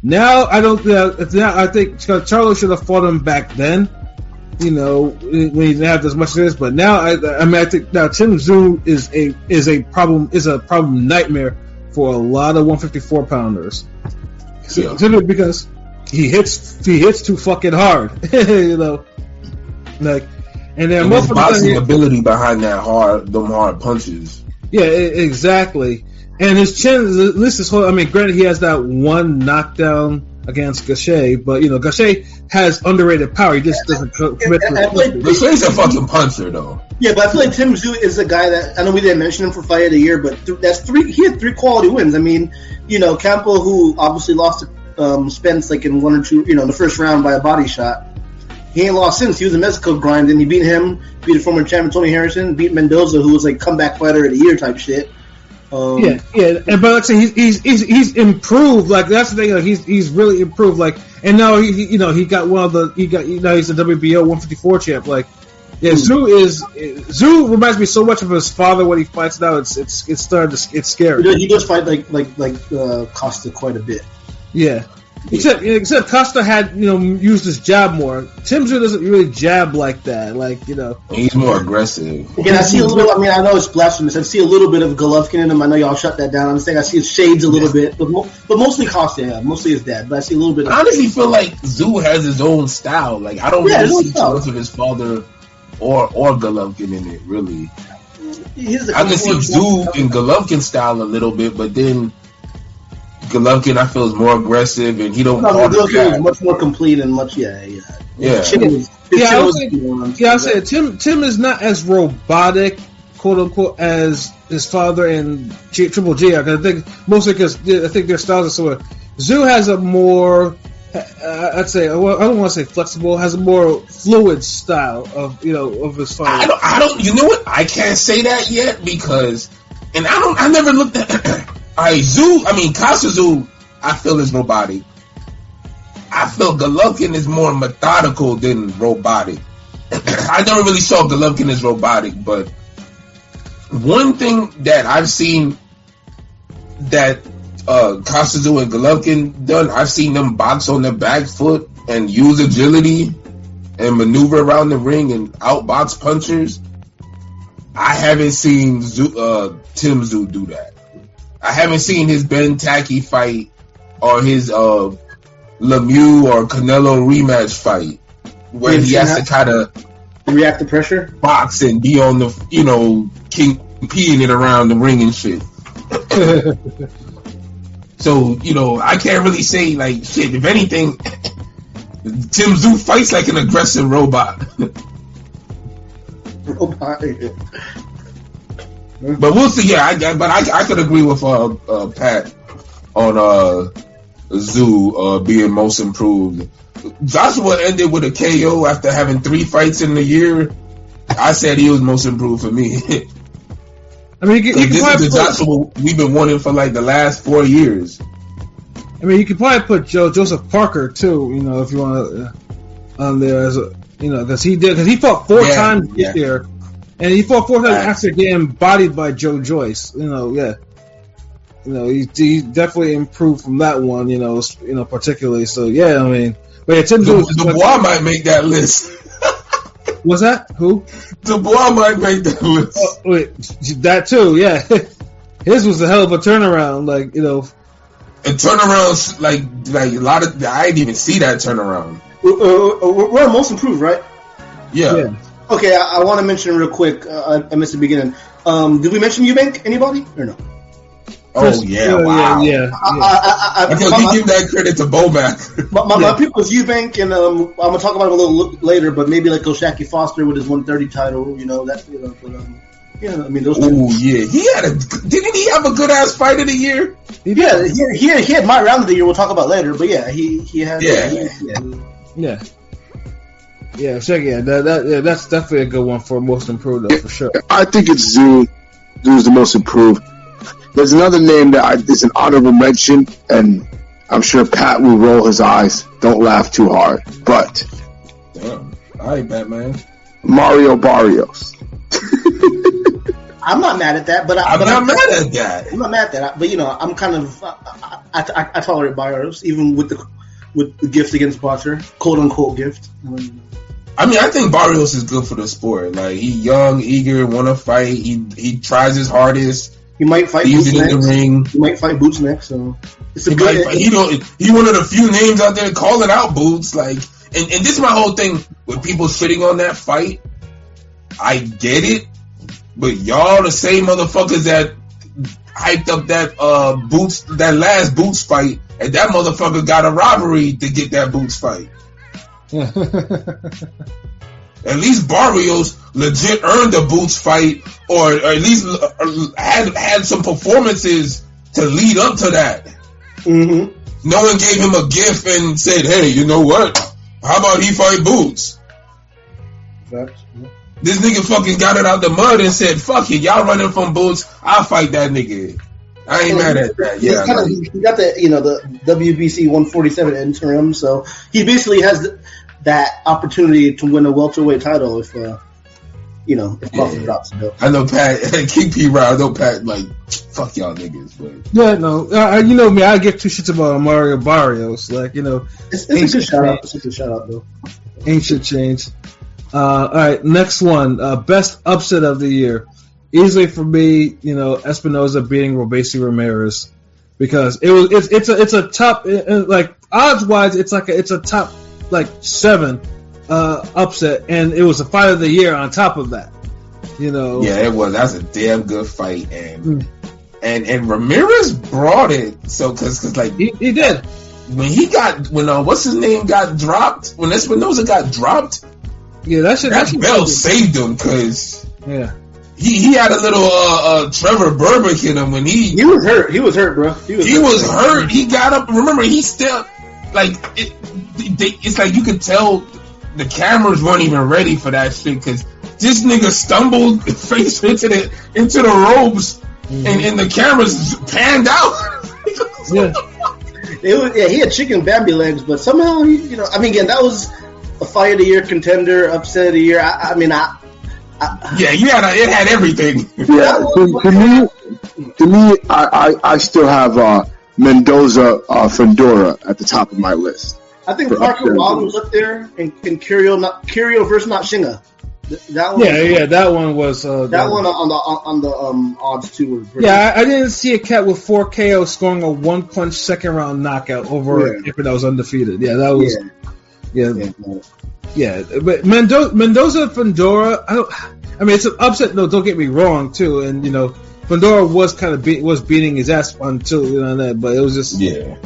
now I don't. Uh, now I think Charlo should have fought him back then. You know when he didn't have as much of this, but now I, I mean I think now Tim Tszyu is a is a problem is a problem nightmare for a lot of 154 pounders. Yeah. Simply because he hits he hits too fucking hard, you know. Like, and then most his of the time, boxing he- ability behind that hard, them hard punches. yeah, exactly. And his chin, at least his whole. I mean, granted, he has that one knockdown against Gausha, but you know, Gausha has underrated power. He just doesn't co- commit to And- and- his But Shay's a fucking puncher, though. Yeah, but I feel like Tim Tszyu is a guy that I know we didn't mention him for fight of the year, but th- that's three. He had three quality wins. I mean, you know, Campo, who obviously lost to um, Spence like in one or two, you know, in the first round by a body shot. He ain't lost since. He was a Mexico grind, and he beat him, beat a former champion Tony Harrison, beat Mendoza, who was like comeback fighter of the year type shit. Um, Yeah, yeah, and but like I say, he's, he's he's he's improved. Like that's the thing. Like he's he's really improved. Like and now he, he- you know he got one of the he got you know he's a WBO 154 champ. Like yeah, Tszyu is Tszyu reminds me so much of his father when he fights now. It's it's it's starting to it's scary. does, he does fight like like like uh, Kostya quite a bit. Yeah. Except, except Kostya had you know used his jab more. Tim Tszyu doesn't really jab like that. Like you know, he's more aggressive. Again, I see a little. I mean, I know it's blasphemous. I see a little bit of Golovkin in him. I know y'all shut that down. I'm saying I see his shades a little bit, but mo- but mostly Kostya. Yeah, mostly his dad. But I see a little bit. I of honestly feel like Tszyu has his own style. Like I don't Yeah, really see style. too much of his father or or Golovkin in it. Really, I can see Tszyu in Golovkin style a little bit, but then Golovkin I feel is more aggressive and he don't No, call Golovkin is much more complete and much. Yeah, yeah. Yeah. His chin was- his Yeah, chin I was- would yeah, I said Tim Tim is not as robotic, quote unquote, as his father and G, Triple G. are. 'Cause I think mostly because I think their styles are similar. Tszyu has a more, uh, I'd say, well, I don't want to say flexible, has a more fluid style of you know of his I father. don't, I don't, you know what? I can't say that yet because, and I don't, I never looked at, I Tszyu, I mean, Kostya I feel is robotic. I feel Golovkin is more methodical than robotic. I never really saw Golovkin as robotic, but one thing that I've seen that uh Kostya Tszyu and Golovkin done, I've seen them box on their back foot and use agility and maneuver around the ring and outbox punchers. I haven't seen Tszyu, uh, Tim Tszyu do that. I haven't seen his Ben Tackie fight or his uh, Lemieux or Canelo rematch fight where You've he has to kind of react to pressure. box and be on the, you know, king peeing it around the ring and shit. So, you know, I can't really say like shit. If anything, Tim Tszyu fights like an aggressive robot. Robot. But we'll see. Yeah, I, but I, I could agree with uh, uh, Pat on uh, Tszyu uh, being most improved. Joshua ended with a KO after having three fights in the year. I said he was most improved for me. I mean, you can, you this probably is the Joshua we've been wanting for like the last four years. I mean, you could probably put Joe Joseph Parker too. You know, if you want to uh, on there as a you know because he did because he fought four Yeah, times yeah. this year, and he fought four times after getting bodied by Joe Joyce. You know, yeah. You know, he, he definitely improved from that one. You know, you know, particularly. So yeah, I mean, but yeah, Tim Du- Zoo Dubois might make that list. was that who? Dubois might make that list. Oh, wait, that too. Yeah, his was a hell of a turnaround. Like you know, And turnarounds, like like a lot of I didn't even see that turnaround. Uh, uh, we're we're most improved, right? Yeah, yeah. Okay, I, I want to mention real quick. Uh, I, I missed the beginning. Um, did we mention Eubank? Anybody or no? Oh Chris- yeah, wow. yeah, yeah. I, I, I, I, Because my- we give that credit to Bomac. My, my, Yeah. my pick was Eubank, and um, I'm gonna talk about it a little later. But maybe like O'Shaquie Foster with his 130 title, you know that. You know, but, um, Yeah, I mean those. Oh yeah, he had a. Didn't he have a good ass fight of the year? Yeah, he, he, he had my round of the year. We'll talk about later, but yeah, he he had. Yeah. he- yeah. Yeah. Yeah, so yeah, that, that yeah, that's definitely a good one for most improved though, for sure. I think it's Tszyu. Tszyu's the most improved. There's another name that I, is an honorable mention, and I'm sure Pat will roll his eyes. Don't laugh too hard. But Damn. All right, Batman. Mario Barrios. I'm not mad at that, but I, I'm but not I, mad at that. I'm not mad at that. But you know, I'm kind of I, I, I, I tolerate Barrios even with the with the gift against Boxer, quote unquote gift. Um, I mean, I think Barrios is good for the sport. Like he young, eager, want to fight. He he tries his hardest. He might fight He's Boots in the next. ring. He might fight Boots next. So it's a He, good. might- he don't. He one of the few names out there calling out boots. Like, and, and this is my whole thing with people shitting on that fight. I get it, but y'all the same motherfuckers that hyped up that uh boots that last boots fight, and that motherfucker got a robbery to get that boots fight. At least Barrios legit earned a boots fight, or, or at least uh, had had some performances to lead up to that. hmm No one gave him a gift and said, "Hey, you know what? How about he fight Boots?" This nigga fucking got it out the mud and said, "Fuck it, y'all running from Boots. I'll fight that nigga." I ain't mad at that. Yeah, kind of, he got the you know the WBC 147 interim, so he basically has that opportunity to win a welterweight title if uh, you know if Buffett Yeah. drops the belt. I know Pat. King P. Rod. I know Pat. Like, fuck y'all niggas, but yeah, no, uh, you know me, I give two shits about Mario Barrios. Like, you know, It's, it's a good shout out. It's a good shout out though. ancient change. Uh, all right, next one. Uh, best upset of the year. Easily for me, you know, Espinoza beating Robeisy Ramirez because it was it's it's a it's a top like odds wise it's like a, it's a top like seven uh, upset and it was a fight of the year on top of that. You know, yeah, it was. That's a damn good fight, and Mm. and and Ramirez brought it. So, cause, cause like he, he did. when he got when uh, what's his name got dropped when Espinoza got dropped, Yeah, that should that that should saved him because Yeah, he he had a little uh, uh Trevor Berbick in him when he He was hurt. He was hurt, bro. He was. he was hurt. He got up. Remember, he still like it. They, it's like you could tell the cameras weren't even ready for that shit because this nigga stumbled face into the into the ropes and, and the cameras panned out. yeah. It was, yeah, he had chicken Bambi legs, but somehow he, you know, I mean, again, that was a fight of the year contender, upset of the year. I, I mean, I, I yeah, you had a, it had everything. Yeah, to, to me, to me, I, I, I still have uh, Mendoza uh, Fundora at the top of my list. I think Parker upset. Was up there, and, and Curio, not Curio versus not Shinga. That one, Yeah, yeah, that one was uh, that one on the on the um odds too. Were Yeah, I, I didn't see a cat with four KO scoring a one punch second round knockout over Yeah. a kipper that was undefeated. Yeah, that was yeah, yeah, yeah. yeah. But Mendoza, Mendoza Fundora, I don't. I mean, it's an upset. No, don't get me wrong, too. And you know, Fundora was kind of be, was beating his ass until you know that, but it was just Yeah,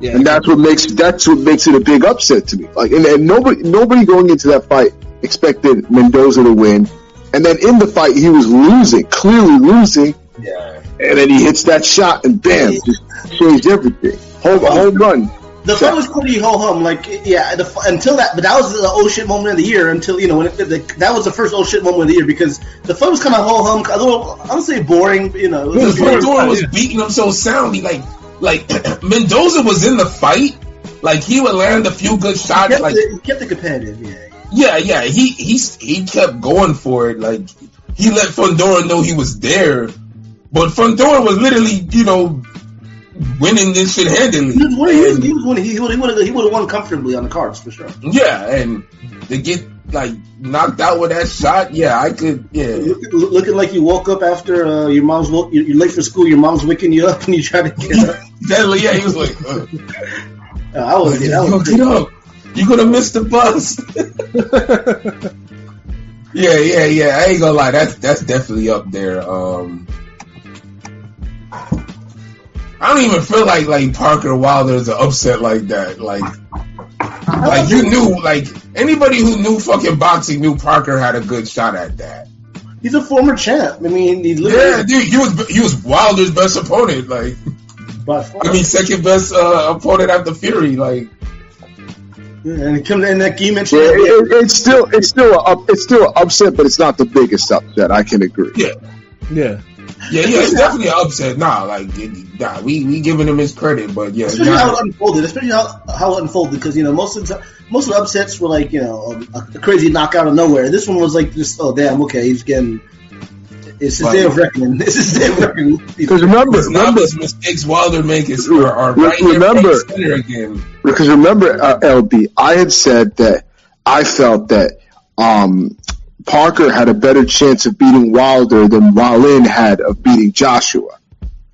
yeah. and that's what makes that's what makes it a big upset to me. Like, and, and nobody nobody going into that fight expected Mendoza to win, and then in the fight he was losing, clearly losing, yeah. and then he hits that shot, and bam, just changed everything. Home home run. The fight was pretty ho hum. Like, yeah, the, until that, but that was the oh shit moment of the year. Until you know, when it, the, that was the first oh shit moment of the year because the fight was kind of ho hum. A little, I don't say boring. You know, it was was a fight. was beating him so soundly. Like, like Mendoza was in the fight. Like he would land a few good He shots. kept, Like, it, he kept it competitive. Yeah. yeah, yeah. He he he kept going for it. Like he let Fundora know he was there, but Fundora was literally, you know, winning this shit handily. He was winning. He was, And- he was winning. He would have he would have won comfortably on the cards for sure. yeah, and to get like knocked out with that shot, yeah, I could, yeah. Look, looking like you woke up after uh, your mom's woke, you're you're late for school. Your mom's waking you up, and you try to get up. Deadly, yeah, he was like, uh, Uh, I was, yeah, was get up. You're gonna miss the bus. yeah, yeah, yeah. I ain't gonna lie, that's that's definitely up there. Um I don't even feel like like Parker Wilder's an upset like that. Like like you knew like anybody who knew fucking boxing knew Parker had a good shot at that. he's a former champ. I mean, he Yeah, dude, he was he was Wilder's best opponent. Like, by. I mean, second best uh, opponent after Fury. Like, and he come and like you mentioned, Yeah, it, it- it's still it's still a it's still an upset, but it's not the biggest upset. I can agree. yeah, Yeah. Yeah, yeah. It's definitely an upset. Nah, like, nah, we we giving him his credit, but yeah, especially how it unfolded, especially how, how it unfolded, because you know most of the most of the upsets were like you know a, a crazy knockout of nowhere. This one was like just oh damn okay he's getting it's his day of reckoning. This is his day of reckoning. Because remember, It's remember, those mistakes Wilder make is are, are right Remember- here front again. because remember, uh, LB, I had said that I felt that um, Parker had a better chance of beating Wilder than Wallin had of beating Joshua.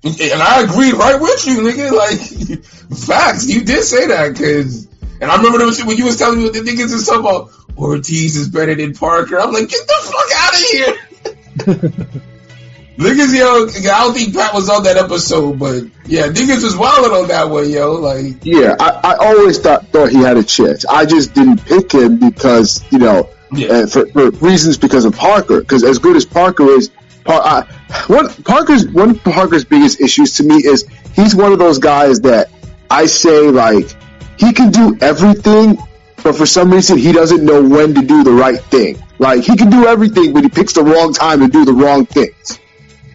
And I agreed right with you, nigga. Like, facts. You did say that, cause, and I remember those when you was telling me what the niggas and stuff about Ortiz is better than Parker. I'm like, get the fuck out of here. niggas, yo, I don't think Pat was on that episode, but yeah, niggas was wilding on that one, yo. Like, Yeah, I, I always thought thought he had a chance. I just didn't pick him because you know yeah, for, for reasons because of Parker. Because as good as Parker is, Par- I, one Parker's one of Parker's biggest issues to me is he's one of those guys that I say like he can do everything, but for some reason he doesn't know when to do the right thing. Like he can do everything, but he picks the wrong time to do the wrong things.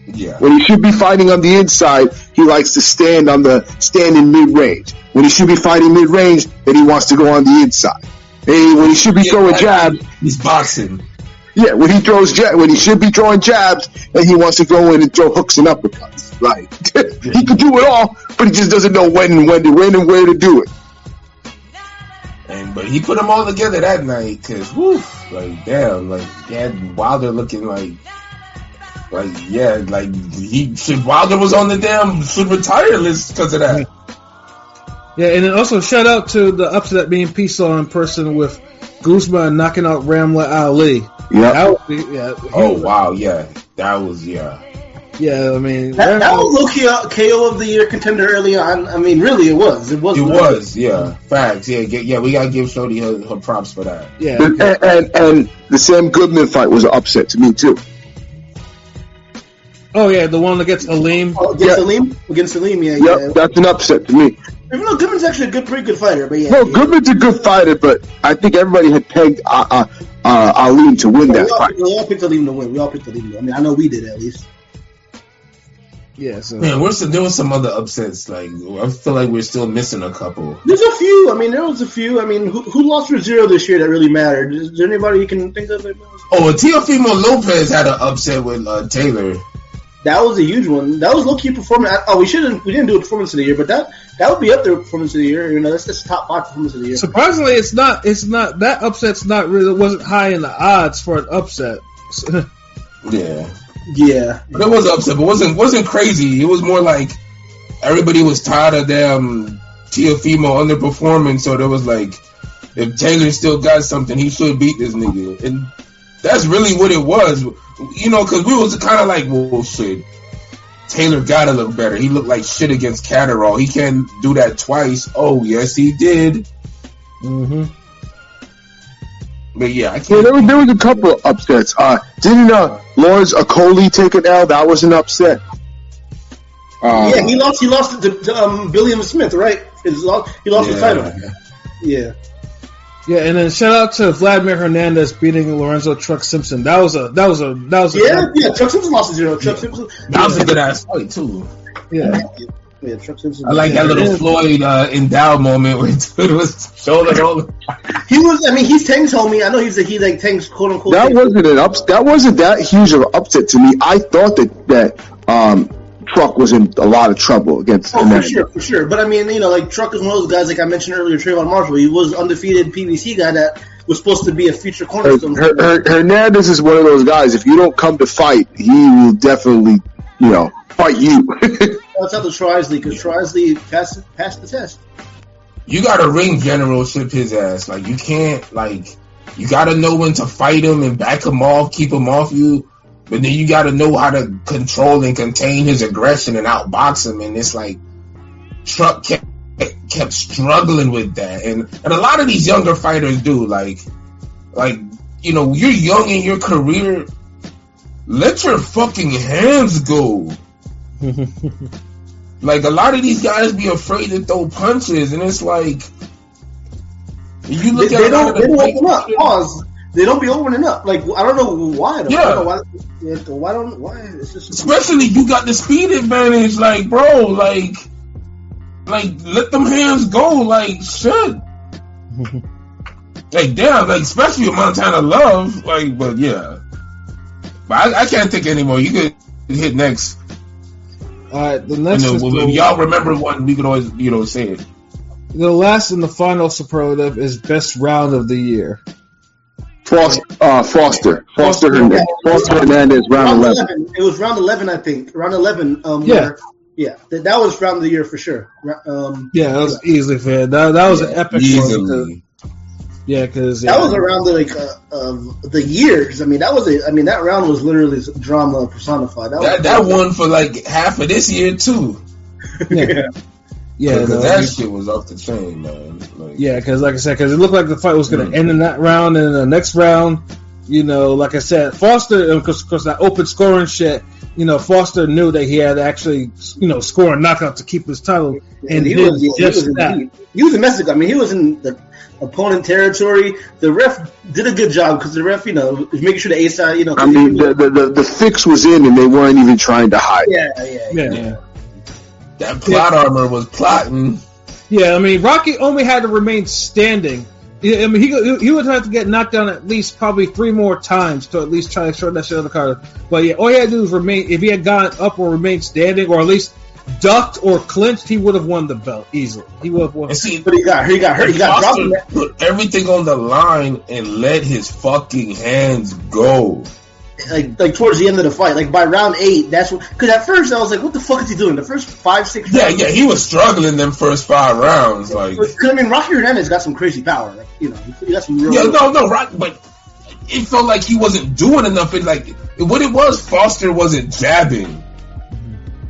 yeah. When he should be fighting on the inside, he likes to stand on the stand in mid range. When he should be fighting mid range, then he wants to go on the inside. And when he should be throwing jabs, He's boxing. yeah, when he throws jab, when he should be throwing jabs, and he wants to go in and throw hooks and uppercuts. Like he could do it all, but he just doesn't know when and when to when and where to do it. And but he put them all together that night, cause whew, like damn, like he had Wilder looking like, like yeah, like he Wilder was on the damn should retire list because of that. Yeah, and then also shout out to the upset being Peace on person with Guzman knocking out Ramla Ali. Yeah, That would be, yeah. Oh wow, yeah, that was yeah. Yeah, I mean, That, that was low key a KO of the year contender early on. I mean, really, it was. It was. It was yeah, facts yeah, get, yeah. We gotta give Shorty her, her props for that. yeah. and, and and the Sam Goodman fight was an upset to me too. Oh yeah, the one against Aleem. Oh, against Yeah. Salim? Against Salim, yeah, Yep, yeah. that's an upset to me. Even though Goodman's actually a good, pretty good fighter, but yeah. No, yeah. Goodman's a good fighter, but I think everybody had pegged uh, uh, uh, Ali to win We that all, fight. we all picked Salim to win. We all picked Salim to win. I mean, I know we did at least. Yeah, so Man, we're some, there was some other upsets. Like I feel like we're still missing a couple. There's a few. I mean, there was a few. I mean, who, who lost for zero this year that really mattered? Is there anybody you can think of? That Oh, Teofimo Lopez had an upset with uh, Taylor. That was a huge one. That was low key performance. Oh, we shouldn't. We didn't do a performance of the year, but that that would be up there performance of the year. You know, that's that's top five performance of the year. surprisingly, it's not. It's not that upset's not really wasn't high in the odds for an upset. Yeah. yeah, But it was upset, but wasn't wasn't crazy. It was more like everybody was tired of them Teofimo underperforming, so there was like, if Taylor still got something, he should beat this nigga, and that's really what it was. You know, because we was kind of like, well, shit. Taylor gotta look better. He looked like shit against Catterall. He can't do that twice. Oh yes, he did. hmm But yeah, I can't. there was, there was a couple of upsets. Uh, didn't uh, Lawrence Okolie take an L? That was an upset. Uh, yeah. He lost. He lost to, to um, Billam-Smith, right? His lost, he lost the title. Yeah. Yeah, and then shout out to Vladimir Hernandez beating Lorenzo Truck Simpson. That was a that was a that was a Yeah, yeah. Truck Simpson lost to zero. Truck Simpson. That was a good ass fight too. yeah. Yeah, Truck Simpson. I like that little Floyd uh, endow moment where dude was showing all. He was. I mean, he's Tang's homie. I know he's a, he like Tang's quote unquote. that wasn't an ups. That wasn't that huge of an upset to me. I thought that that um, Truck was in a lot of trouble against Oh, for sure, for sure. But I mean, you know, like Truck is one of those guys, like I mentioned earlier, Trayvon Marshall. He was undefeated PBC guy that was supposed to be a future Her, cornerstone. Her- Her- Hernandez is one of those guys. If you don't come to fight, he will definitely, you know, fight you. That's out to Trisley because Trisley passed passed the test. You got to ring generalship his ass. Like you can't like you got to know when to fight him and back him off, keep him off you. But then you got to know how to control and contain his aggression and outbox him. And it's like Truck kept kept struggling with that, and and a lot of these younger fighters do. Like like you know you're young in your career. let your fucking hands go. Like a lot of these guys be afraid to throw punches, and it's like you They, look at they don't. of They don't open up. Pause. They don't be opening up. Like I don't know why. Though. I Yeah. don't know why. Why don't? Why? It's just. Especially you got the speed advantage, like bro, like like let them hands go, like shit. like damn, like especially with Montana Love, like but yeah. But I, I can't think anymore. You could hit next. All right, the You next know, is if the, y'all remember one, we could always you know say it. the last and the final superlative is best round of the year. Foster, uh, Foster, Foster Hernandez, Foster Hernandez, round Round 11. 11. It was round eleven, I think. Round eleven. Um, Yeah. where- yeah. That, that was round of the year for sure. Um, Yeah, that was easily fair. That that was an epic one. because- Easily. Yeah, because that was around the like uh, of the years. I mean, that was a. I mean, that round was literally drama personified. That, That was, that one for like half of this year too. yeah, yeah, because no, that you- shit was off the chain, man. Like, yeah. Because like I said, because it looked like the fight was going to Mm. end in that round, and in the next round, you know, like I said, Foster, because because that open scoring shit, you know, Foster knew that he had to actually, you know, score a knockout to keep his title, and he was, he, just was in, that. he, he was in Mexico. I mean, he was in the opponent territory. The ref did a good job because the ref, you know, was making sure the A side, you know. I mean, the, the, the, the fix was in and they weren't even trying to hide. yeah, yeah, yeah. Yeah. That plot armor was plotting. Yeah, I mean, Rocky only had to remain standing. I mean, he he would have to get knocked down at least probably three more times to at least try to short that shit on the card. But yeah, all he had to do was remain. If he had gone up or remained standing, or at least ducked or clinched, he would have won the belt easily. He would have won. And see, But he got he got hurt. He got dropped. in Foster that- put everything on the line and let his fucking hands go. Like like towards the end of the fight, like by round eight, that's what. Because at first I was like, "What the fuck is he doing?" The first five six. Yeah, rounds, yeah, he was struggling them first five rounds. Like, Cause, I mean, Rocky Hernandez got some crazy power. Like, you know, he got some real. yeah, no, no, right, but it felt like he wasn't doing enough. It like what it was, Foster wasn't jabbing.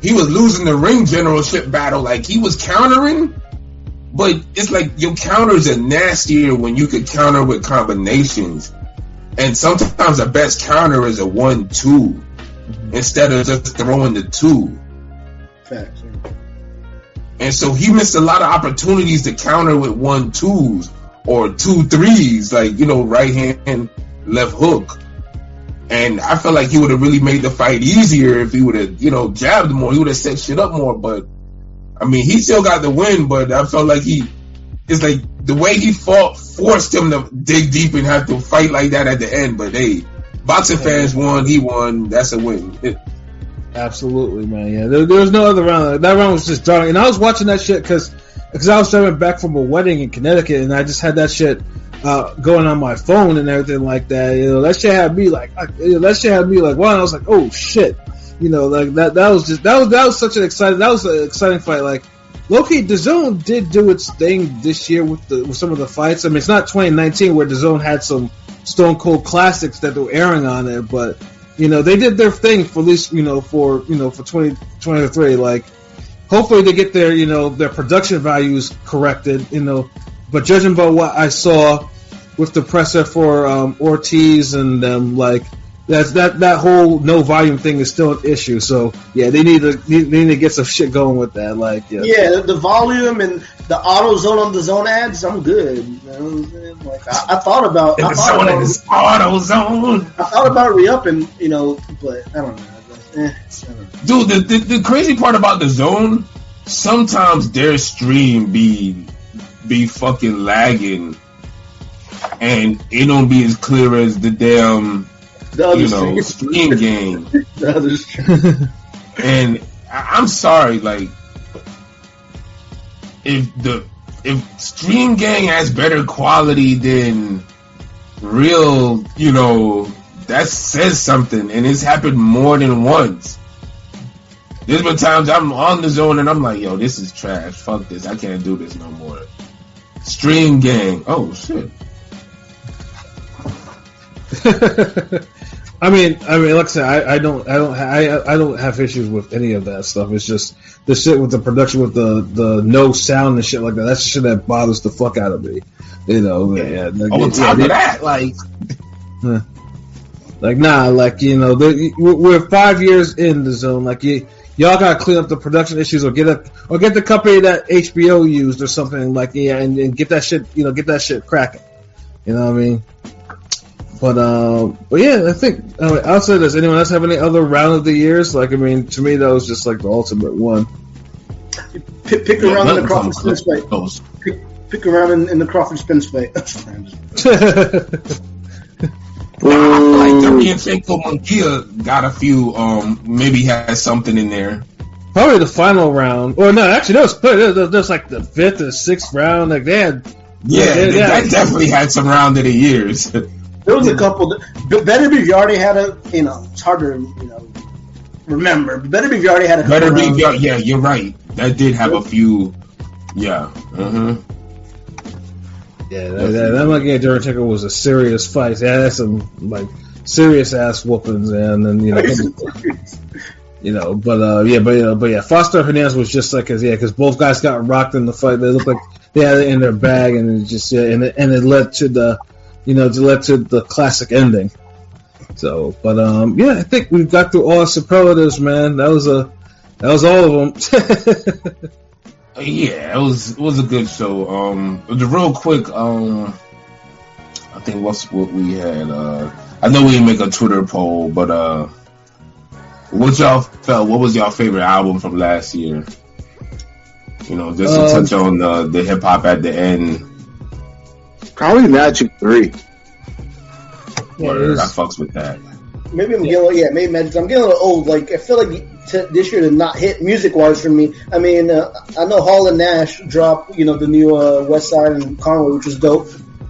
He was losing the ring generalship battle. Like he was countering, but it's like your counters are nastier when you could counter with combinations. And sometimes the best counter is a one-two mm-hmm. instead of just throwing the two. Facts. And so he missed a lot of opportunities to counter with one twos or two threes, like, you know, right hand, left hook. And I felt like he would have really made the fight easier if he would have, you know, jabbed more. He would have set shit up more. But I mean, he still got the win, but I felt like he, it's like the way he fought forced him to dig deep and have to fight like that at the end. But hey, boxing fans won, he won. That's a win. Absolutely, man. Yeah, there, there was no other round. That round was just done. And I was watching that shit because because I was driving back from a wedding in Connecticut, and I just had that shit uh, going on my phone and everything like that. You know, that shit had me like, I, you know, that shit had me like, wow. I was like, oh shit. You know, like that. That was just that was that was such an exciting. That was an exciting fight. Like. Loki, the Zone did do its thing this year with the with some of the fights. I mean, it's not 2019 where the Zone had some Stone Cold classics that were airing on it, but you know they did their thing for at least you know for you know for 2023 like hopefully they get their you know their production values corrected you know but judging by what i saw with the presser for um, ortiz and um, like that's that that whole no volume thing is still an issue so yeah they need to they need to get some shit going with that like yeah, Yeah, the, the volume and the auto zone on the zone ads, I'm good. You know what I'm? Like I, I thought about, I the thought zone about, is auto zone. I thought about re-upping, you know, but I don't know. Eh, I don't know. Dude, the, the the crazy part about the zone, sometimes their stream be be fucking lagging, and it don't be as clear as the damn The other you know stream, stream game. the other. And I, I'm sorry, like if the if Stream Gang has better quality than real, you know, that says something, and it's happened more than once. There's been times I'm on the zone and I'm like, yo, this is trash. Fuck this. I can't do this no more. Stream Gang. Oh shit. I mean, I mean, like I said, I, I don't, I don't, ha- I, I don't have issues with any of that stuff. It's just the shit with the production, with the the no sound and shit like that. That's the shit that bothers the fuck out of me. You know, yeah. like, oh, On yeah, top they- of that, like, Huh. Like nah, like you know, the, we're we're five years in the zone. Like you, y'all got to clean up the production issues, or get a or get the company that HBO used or something like yeah, and, and get that shit, you know, get that shit cracking. You know what I mean? But um, but yeah, I think I mean, outside of this, anyone else have any other round of the years? Like I mean, to me that was just like the ultimate one. Pick, pick Yeah, around in the nothing Crawford comes Spence fight. close. Pick, pick around in, in the Crawford Spence fight. I feel like Dirty and Faithful Munguia got a few, um, maybe has something in there. Probably the final round, or no, actually, that was split. That was like the fifth or sixth round. Like they had, Yeah, Yeah, that, yeah. that definitely had some round of the years. There was a couple. That, better be if you already had a. You know, it's hard to you know remember. Better be if you already had a. couple Better be, rounds. yeah, yeah, you're right. That did have a few, yeah. hmm yeah, that, that, that Monkey and Jordan Ticker was a serious fight. Yeah, had some like serious ass whoopings, and then you know, you know, but uh, yeah, but uh, but yeah, Foster Hernandez was just like, cause yeah, because both guys got rocked in the fight. They looked like they had it in their bag, and it just yeah, and it, and it led to the, you know, to led to the classic ending. So, but um, yeah, I think we've got through all superlatives, man. That was a, that was all of them. Yeah, it was it was a good show. Um, the real quick, um, I think what's what we had. Uh, I know we didn't make a Twitter poll, but uh, what y'all felt? What was y'all favorite album from last year? You know, just to Um, touch on the the hip hop at the end. Probably Magic Three. Yeah, it Word, I fucks with that. Maybe I'm getting, yeah, maybe Magic. I'm getting a little old. Like I feel like to, this year did not hit music wise for me. I mean, uh, I know Hall and Nash dropped, you know, the new uh, West Side and Conway, which was dope,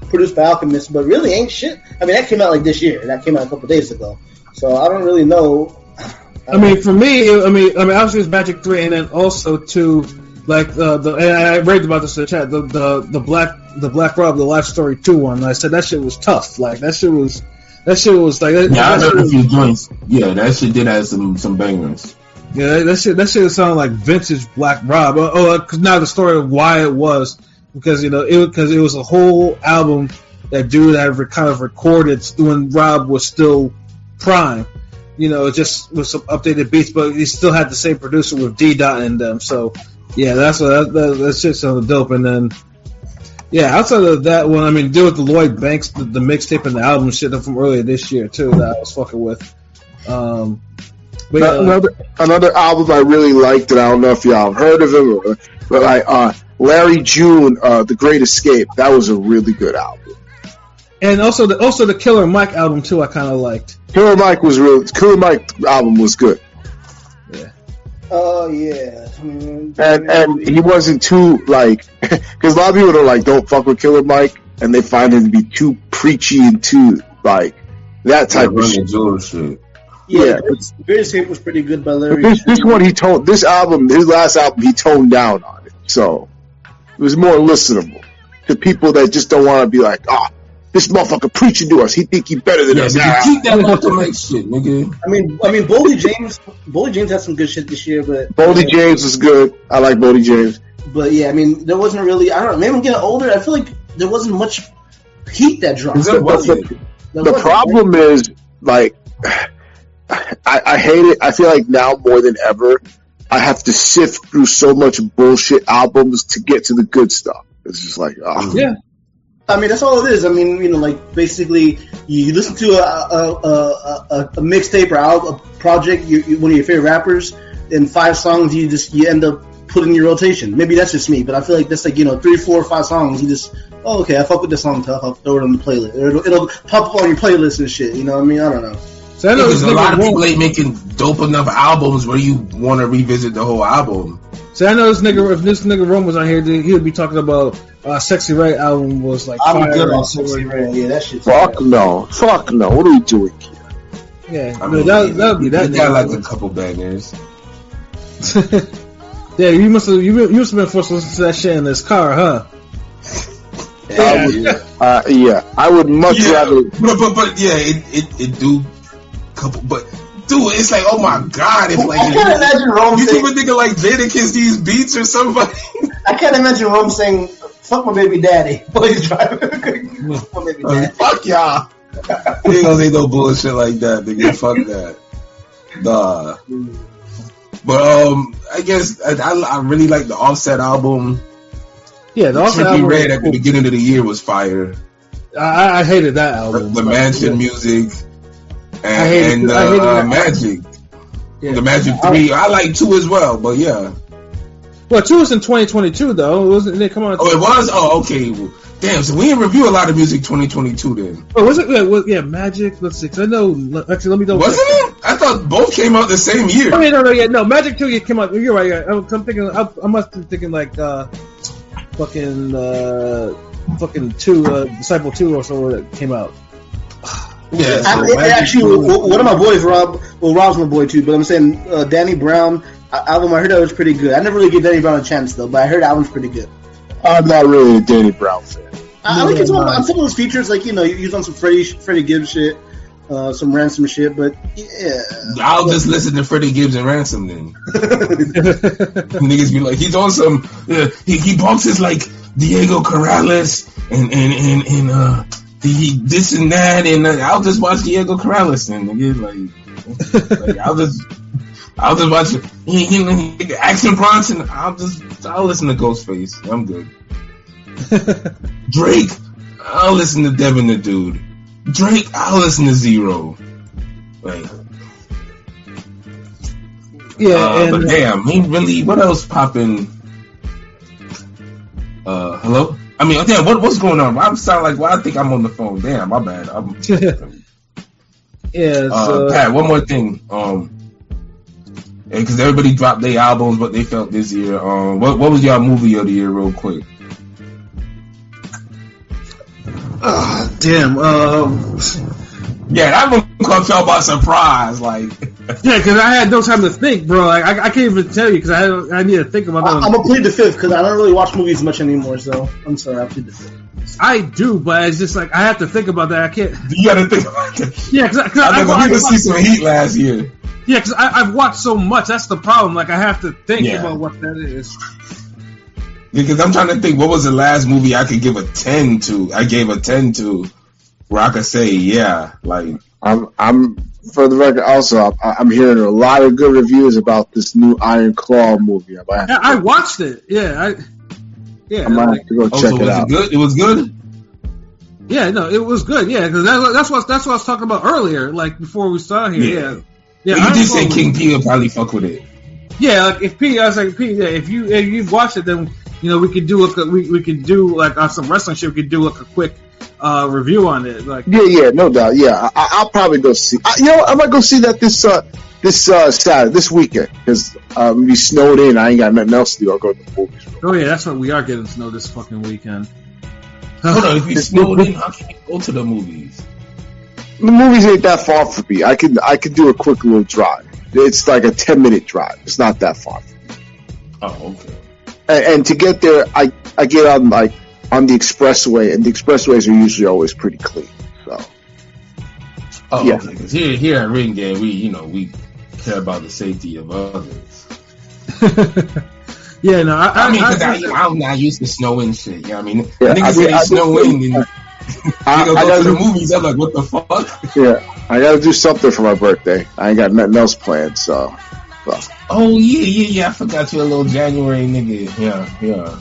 produced by Alchemist, but really ain't shit. I mean, that came out like this year. That came out a couple days ago. So I don't really know. I mean, for me, I mean, I mean, obviously it's Magic Three, and then also to like uh, the and I raved about this in the chat. The the the black the Black Rob the Life Story Two one. I said that shit was tough. Like that shit was that shit was like that, Yeah, I that shit heard a few joints. Yeah, that shit did have some some bangers. yeah, that, that shit that shit sounded like vintage Black Rob. Oh, oh, cause now the story of why it was because you know it because it was a whole album that dude had re- kind of recorded when Rob was still prime. You know, just with some updated beats, but he still had the same producer with D Dot in them. So yeah, that's what that, that, that shit sounded dope. And then yeah, outside of that one, I mean, deal with the Lloyd Banks, the, the mixtape and the album shit from earlier this year too that I was fucking with. Um, but yeah, Another another album I really liked, and I don't know if y'all heard of him, but like uh, Larry June, uh, The Great Escape. That was a really good album. and also the also the Killer Mike album too. I kind of liked. Killer Mike was really Killer Mike album was good, Oh yeah, I mean, and and he wasn't too like because a lot of people are like don't fuck with Killer Mike, and they find him to be too preachy and too like that type of running shit. jewel yeah, yeah. Great Escape was pretty good by Larry. this this one he toned this album his last album he toned down on it, so it was more listenable to people that just don't want to be like ah. This motherfucker preaching to us. He think he better than Yeah, us. but Ah. you keep that Malcolm shit, nigga. I mean, I mean, Boldy James, Boldy James had some good shit this year, but Boldy James is good. I like Boldy James. But yeah, I mean, there wasn't really. I don't know. Maybe I'm getting older. I feel like there wasn't much heat that dropped. There wasn't. There The wasn't, problem is, like, I, I hate it. I feel like now more than ever, I have to sift through so much bullshit albums to get to the good stuff. It's just like, oh. Yeah, I mean, that's all it is. I mean, you know, like basically, you, you listen to a a, a, a, a mixtape or album, a project, you, you, one of your favorite rappers, and five songs, you just you end up putting your rotation. Maybe that's just me, but I feel like that's like you know three, four, five songs. You just oh okay, I fuck with this song, tough. I'll throw it on the playlist. It'll, it'll pop up on your playlist and shit. You know what I mean? I don't know. so I know Because this a lot of people ain't making dope enough albums where you want to revisit the whole album. So I know this nigga. If this nigga Rome was on here, he would be talking about uh, "Sexy Right" album was like I'm good on so Sexy. Red. Yeah, that shit. Fuck no. Fuck no. What are we doing here? Yeah, I I mean, that that would be that. He got like a couple bangers. yeah, you must have you, you must have been forced to listen to that shit in this car, huh? Yeah, I would, uh, yeah, I would much Yeah, rather. but but but yeah, it it, it do couple, but dude, it's like oh my god, if I can't imagine Rome you saying. think a nigga like Jadakiss these beats or somebody? I can't imagine Rome saying, "Fuck my baby daddy" Please drive. driving. Fuck my baby daddy. Fuck y'all. You ain't gonna say no bullshit like that, nigga. Fuck that. Nah. But um, I guess I, I, I really like the Offset album. Yeah, the Offset Trippie album. Red was at the beginning of the year was fire. I, I hated that album. The Mansion music and, I and I uh. Magic. Yeah. The Magic Three, I like two as well. But yeah, Well, two was in 2022 though. It wasn't they come on? oh, it was. Oh, okay. Damn. So we didn't review a lot of music 2022 then, Oh, was it? Yeah, was, yeah, Magic. Let's see. 'cause I know. Actually, let me double. wasn't it? I thought both came out the same year. Oh yeah, no, no, yeah, no. Magic Two, you came out. You're right. Yeah, I'm, I'm thinking. I, I must be thinking like, uh, fucking, uh, fucking two, uh, Disciple Two or something that came out. Yeah. I, so I- Magic actually, Two- one of my boys, Rob, well, Rob's my boy too, but I'm saying uh, Danny Brown uh, album. I heard that was pretty good. I never really gave Danny Brown a chance though, but I heard that album's pretty good. I'm not really a Danny Brown fan. I, I like Yeah, his, no. on some of those features, like you know, he's on some Freddie Freddie Gibbs shit, uh, some ransom shit, but yeah. I'll just listen to Freddie Gibbs and Ransom then. Niggas be like, he's on some. Uh, he he boxes like Diego Corrales and and and and uh, he this and that, and uh, I'll just watch Diego Corrales then. Nigga, like, like I'll just. I'll just watch it. He, he, he, Action Bronson. I'll just I'll listen to Ghostface. I'm good. Drake. I'll listen to Devin the Dude. Drake. I'll listen to Zero. Like, yeah, uh, but damn, he really. What else popping? Uh, hello. I mean, damn, what what's going on? I'm sound like well, I think I'm on the phone. Damn, my bad. I'm, yeah, uh, so, Pat, one more thing. Um, because everybody dropped their albums, but they felt this year. Um, what what was your movie of the year, real quick? ah, damn. Um, Yeah, that one caught y'all by surprise. Like, yeah, because I had no time to think, bro. Like, I, I can't even tell you because I had, I need to think about I, that. I'm gonna plead the fifth because I don't really watch movies much anymore. So I'm sorry, I plead the fifth. I do, but it's just like I have to think about that. I can't. you gotta think about it. Yeah, because I I, know I, we see some heat last year. yeah, because I've watched so much. That's the problem. Like I have to think Yeah. about what that is. Because I'm trying to think, what was the last movie I could give a ten to? I gave a ten to, where I could say, yeah, like, I'm, I'm for the record. Also, I'm, I'm hearing a lot of good reviews about this new Iron Claw movie. I Yeah, I watched it. Yeah, I. Yeah, I might like- have to go oh, check so it was out. it good? It was good. yeah, no, it was good. Yeah, because that, that's what that's what I was talking about earlier. Like before we started here. Yeah. Yeah, yeah. But you Iron did Claw say was- King P would probably fuck with it. Yeah, like if P, I was like P. Yeah, if you if you watched it, then you know we could do like a, we we could do like on some wrestling shit. We could do like a quick uh review on it. Like Yeah, yeah, no doubt. Yeah, I, I'll probably go see. I, you know, what, I might go see that this uh this uh Saturday, this weekend, because um, be snowed in. I ain't got nothing else to do. I'll go to the movies. oh yeah, that's what we are getting snow this fucking weekend. Hold on, if you snowed in, how can you go to the movies? The movies ain't that far from me. I can I can do a quick little drive. It's like a ten minute drive. It's not that far. Oh, okay. And, and to get there, I I get on like on the expressway, and the expressways are usually always pretty clean. So Oh, Yeah. okay. Because here, here at Ring Gang, we, you know, we care about the safety of others. yeah, no, I, I, I mean, because I, I- you know, I'm not used to snow and shit. You know what I mean? Yeah, Niggas I say mean, they I- snowing and I, they go, I go to the gotta movies. I'm like, what the fuck? yeah, I gotta do something for my birthday. I ain't got nothing else planned. So Oh yeah, yeah, yeah. I forgot you're a little January nigga. Yeah, yeah.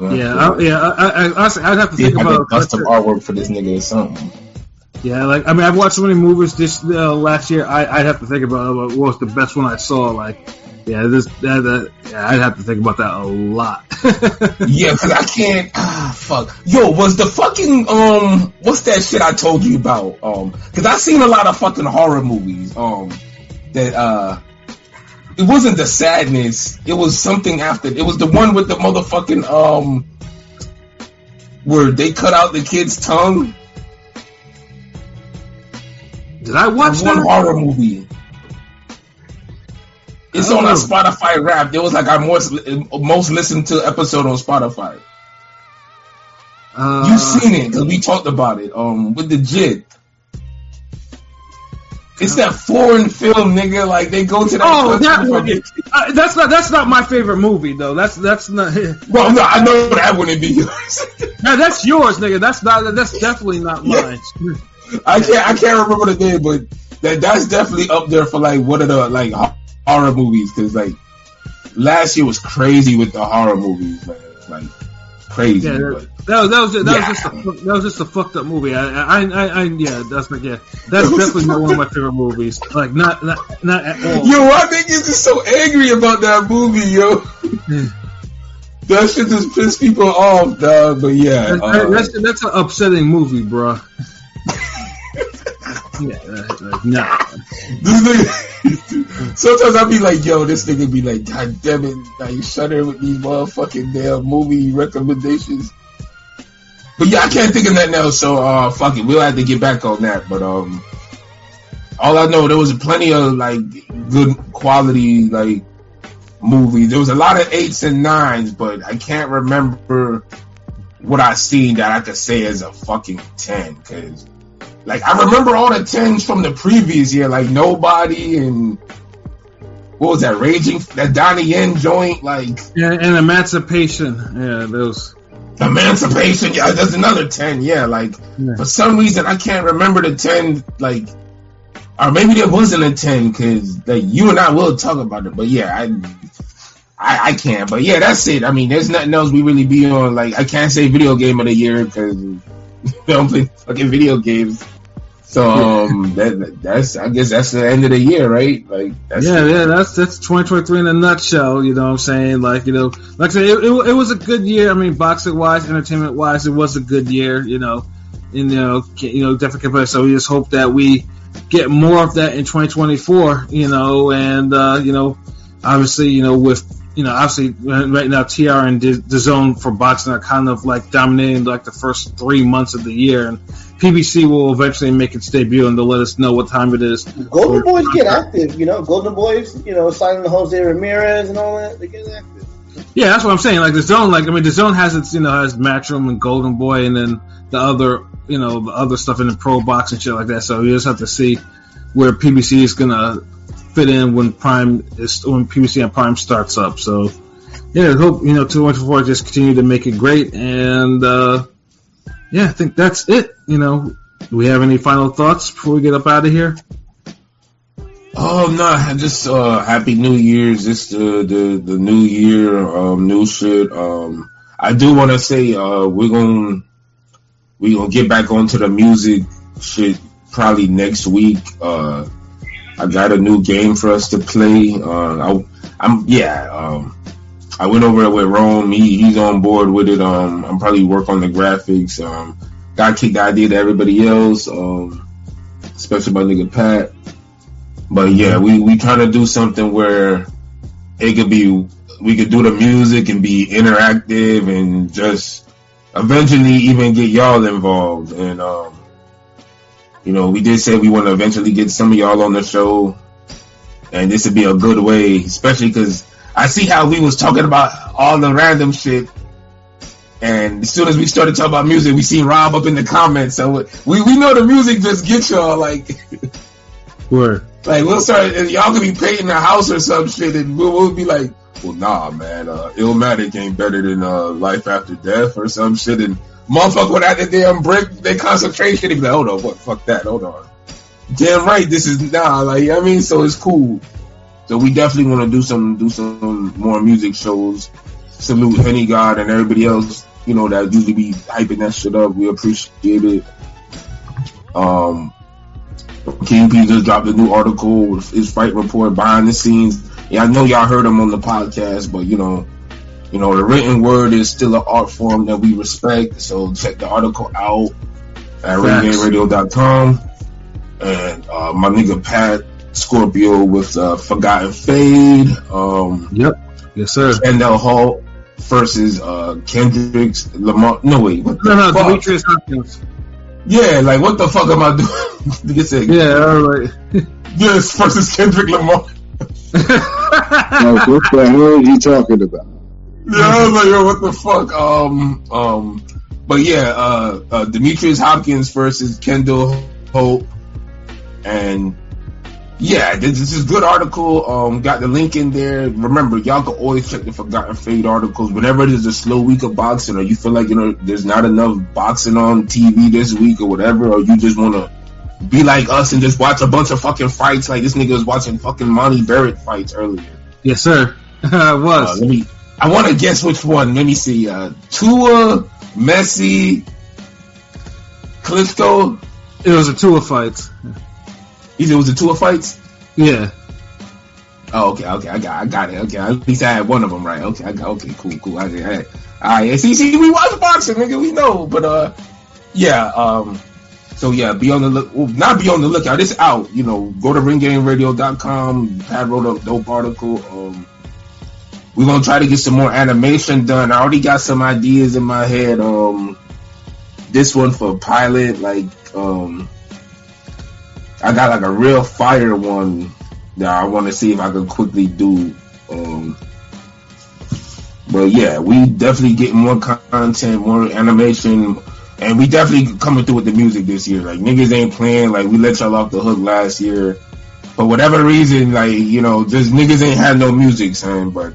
Yeah, I, yeah. I, I, honestly, I'd have to think about. custom artwork for this nigga or something. Yeah, like I mean, I've watched so many movies this uh, last year. I, I'd have to think about what was the best one I saw. Like, yeah, this that, that yeah, I'd have to think about that a lot. Yeah, because I can't. Ah, fuck. Yo, was the fucking um, what's that shit I told you about? Um, because I've seen a lot of fucking horror movies. Um, that uh, it wasn't the sadness. It was something after. It was the one with the motherfucking um, where they cut out the kid's tongue. Did I watch one that? horror movie. It's on know. a Spotify rap. It was like our most most listened to episode on Spotify. Uh, You seen it because we talked about it. Um, with the jit. It's that foreign film, nigga. Like they go to that. Oh, that one. Uh, that's not that's not my favorite movie though. That's that's not. Well, no, I know that wouldn't be yours. Now, that's yours, nigga. That's not. That's definitely not mine. I can't. I can't remember the name, but that that's definitely up there for like one of the like horror movies. Because like last year was crazy with the horror movies, man. Like crazy. Yeah, that, was that was just that Yeah. was just a, that was just a fucked up movie. I I I, I yeah, that's like yeah, that's definitely not one of my favorite movies. Like not not not at all. Yo, why niggas is so angry about that movie, yo? that shit just pissed people off, dog. But yeah, That- uh, that's that's an upsetting movie, bro. yeah, like, nah. this nigga. Sometimes I'll be like, yo, this nigga be like, God damn it, like shudder with these motherfucking damn movie recommendations. But yeah, I can't think of nothing else, so uh, fuck it, we'll have to get back on that. But um, all I know there was plenty of like good quality like movies. There was a lot of eights and nines, but I can't remember what I seen that I could say is a fucking ten. Cause like I remember all the tens from the previous year, like nobody and what was that raging that Donnie Yen joint like Yeah, and Emancipation. Yeah, those. Emancipation. Yeah, that's another ten. Yeah, like Yeah. for some reason I can't remember the ten. Like, or maybe there wasn't a ten because like you and I will talk about it. But yeah, I, I, I can't. But yeah, that's it. I mean, there's nothing else we really be on. Like, I can't say video game of the year because don't play fucking video games. So um, that that's I guess that's the end of the year, right? Like, that's yeah, yeah, that's that's 2023 in a nutshell. You know what I'm saying? Like, you know, like I said, it, it, it was a good year. I mean, boxing wise, entertainment wise, it was a good year. You know, and you know, you know, definitely. So we just hope that we get more of that in 2024. You know, and uh, you know, obviously, you know, with you know, obviously right now TR and the the zone for boxing are kind of like dominating like the first three months of the year, and PBC will eventually make its debut and they'll let us know what time it is. Golden Boys get active, you know. Golden Boys, you know, signing the Jose Ramirez and all that. They get active. Yeah, that's what I'm saying. Like the zone, like I mean, the zone has its, you know, has Matchroom and Golden Boy, and then the other, you know, the other stuff in the pro box and shit like that. So you just have to see where PBC is gonna fit in when Prime is when PBC and Prime starts up. So yeah, hope you know 214 just continue to make it great, and uh, yeah, I think that's it. You know, do we have any final thoughts before we get up out of here? Oh no, just uh happy New Year's. It's the the the new year, um new shit. Um I do wanna say uh we're gonna we gonna get back onto the music shit probably next week. Uh I got a new game for us to play. Uh I I'm yeah, um I went over it with Rome. He he's on board with it. Um I'm probably work on the graphics. Um got kicked the idea to everybody else, um especially my nigga Pat. But yeah, we we trying to do something where it could be we could do the music and be interactive and just eventually even get y'all involved. And um, you know, we did say we want to eventually get some of y'all on the show, and this would be a good way, especially because I see how we was talking about all the random shit. And as soon as we started talking about music, we seen Rob up in the comments. So we, we know the music just gets y'all like Word. like we'll start and y'all could be painting a house or some shit and we'll, we'll be like, well nah man, uh Illmatic ain't better than uh Life After Death or some shit and motherfucker would have to damn break their concentration and be like, hold on, what fuck that, hold on. Damn right, this is nah, like I mean, so it's cool. So we definitely wanna do some do some more music shows. Salute Henny God and everybody else, you know, that usually be hyping that shit up. We appreciate it. Um King P just dropped a new article his fight report behind the scenes. Yeah, I know y'all heard him on the podcast, but you know, you know, the written word is still an art form that we respect. So check the article out at Facts. ringgangradio.com. And uh, my nigga Pat Scorpio with uh, Forgotten Fade. Um, Yep. Yes, sir. Kendall Holt versus uh, Kendrick's Lamar. No, wait. What the No, no, fuck? Demetrius Hopkins. Yeah, like what the fuck am I doing? Nigga said, Yeah, all right. Yes, versus Kendrick Lamar. Like, what the hell is he talking about? Yeah, I was like, yo, what the fuck? Um, um, but yeah, uh, uh, Demetrius Hopkins versus Kendall Holt, and yeah, this, this is good article. Um, got the link in there. Remember, y'all can always check the Forgotten Fade articles whenever there's a slow week of boxing, or you feel like you know there's not enough boxing on TV this week or whatever, or you just want to be like us and just watch a bunch of fucking fights. Like this nigga was watching fucking Monte Barrett fights earlier. Yes, sir. I Uh, was. let me. I want to guess which one. Let me see. Uh, Tua, Messi, Klitschko. it was a tour fight. Either it was a Tua fight? Yeah. Oh, okay, okay, I got, I got it. Okay, at least I had one of them right. Okay, I got, okay, cool, cool. I, I, all right, see, see, we watch boxing, nigga, we know, but uh, yeah, um, so yeah, be on the look, well, not be on the lookout. It's out, you know. Go to ringgangradio.com. Pat wrote a dope article. Um, we're gonna try to get some more animation done. I already got some ideas in my head. Um, this one for pilot, like, um, I got like a real fire one that I want to see if I can quickly do. Um, but yeah, we definitely getting more content, more animation, and we definitely coming through with the music this year. Like niggas ain't playing. Like we let y'all off the hook last year, for whatever reason. Like you know, just niggas ain't had no music, son. But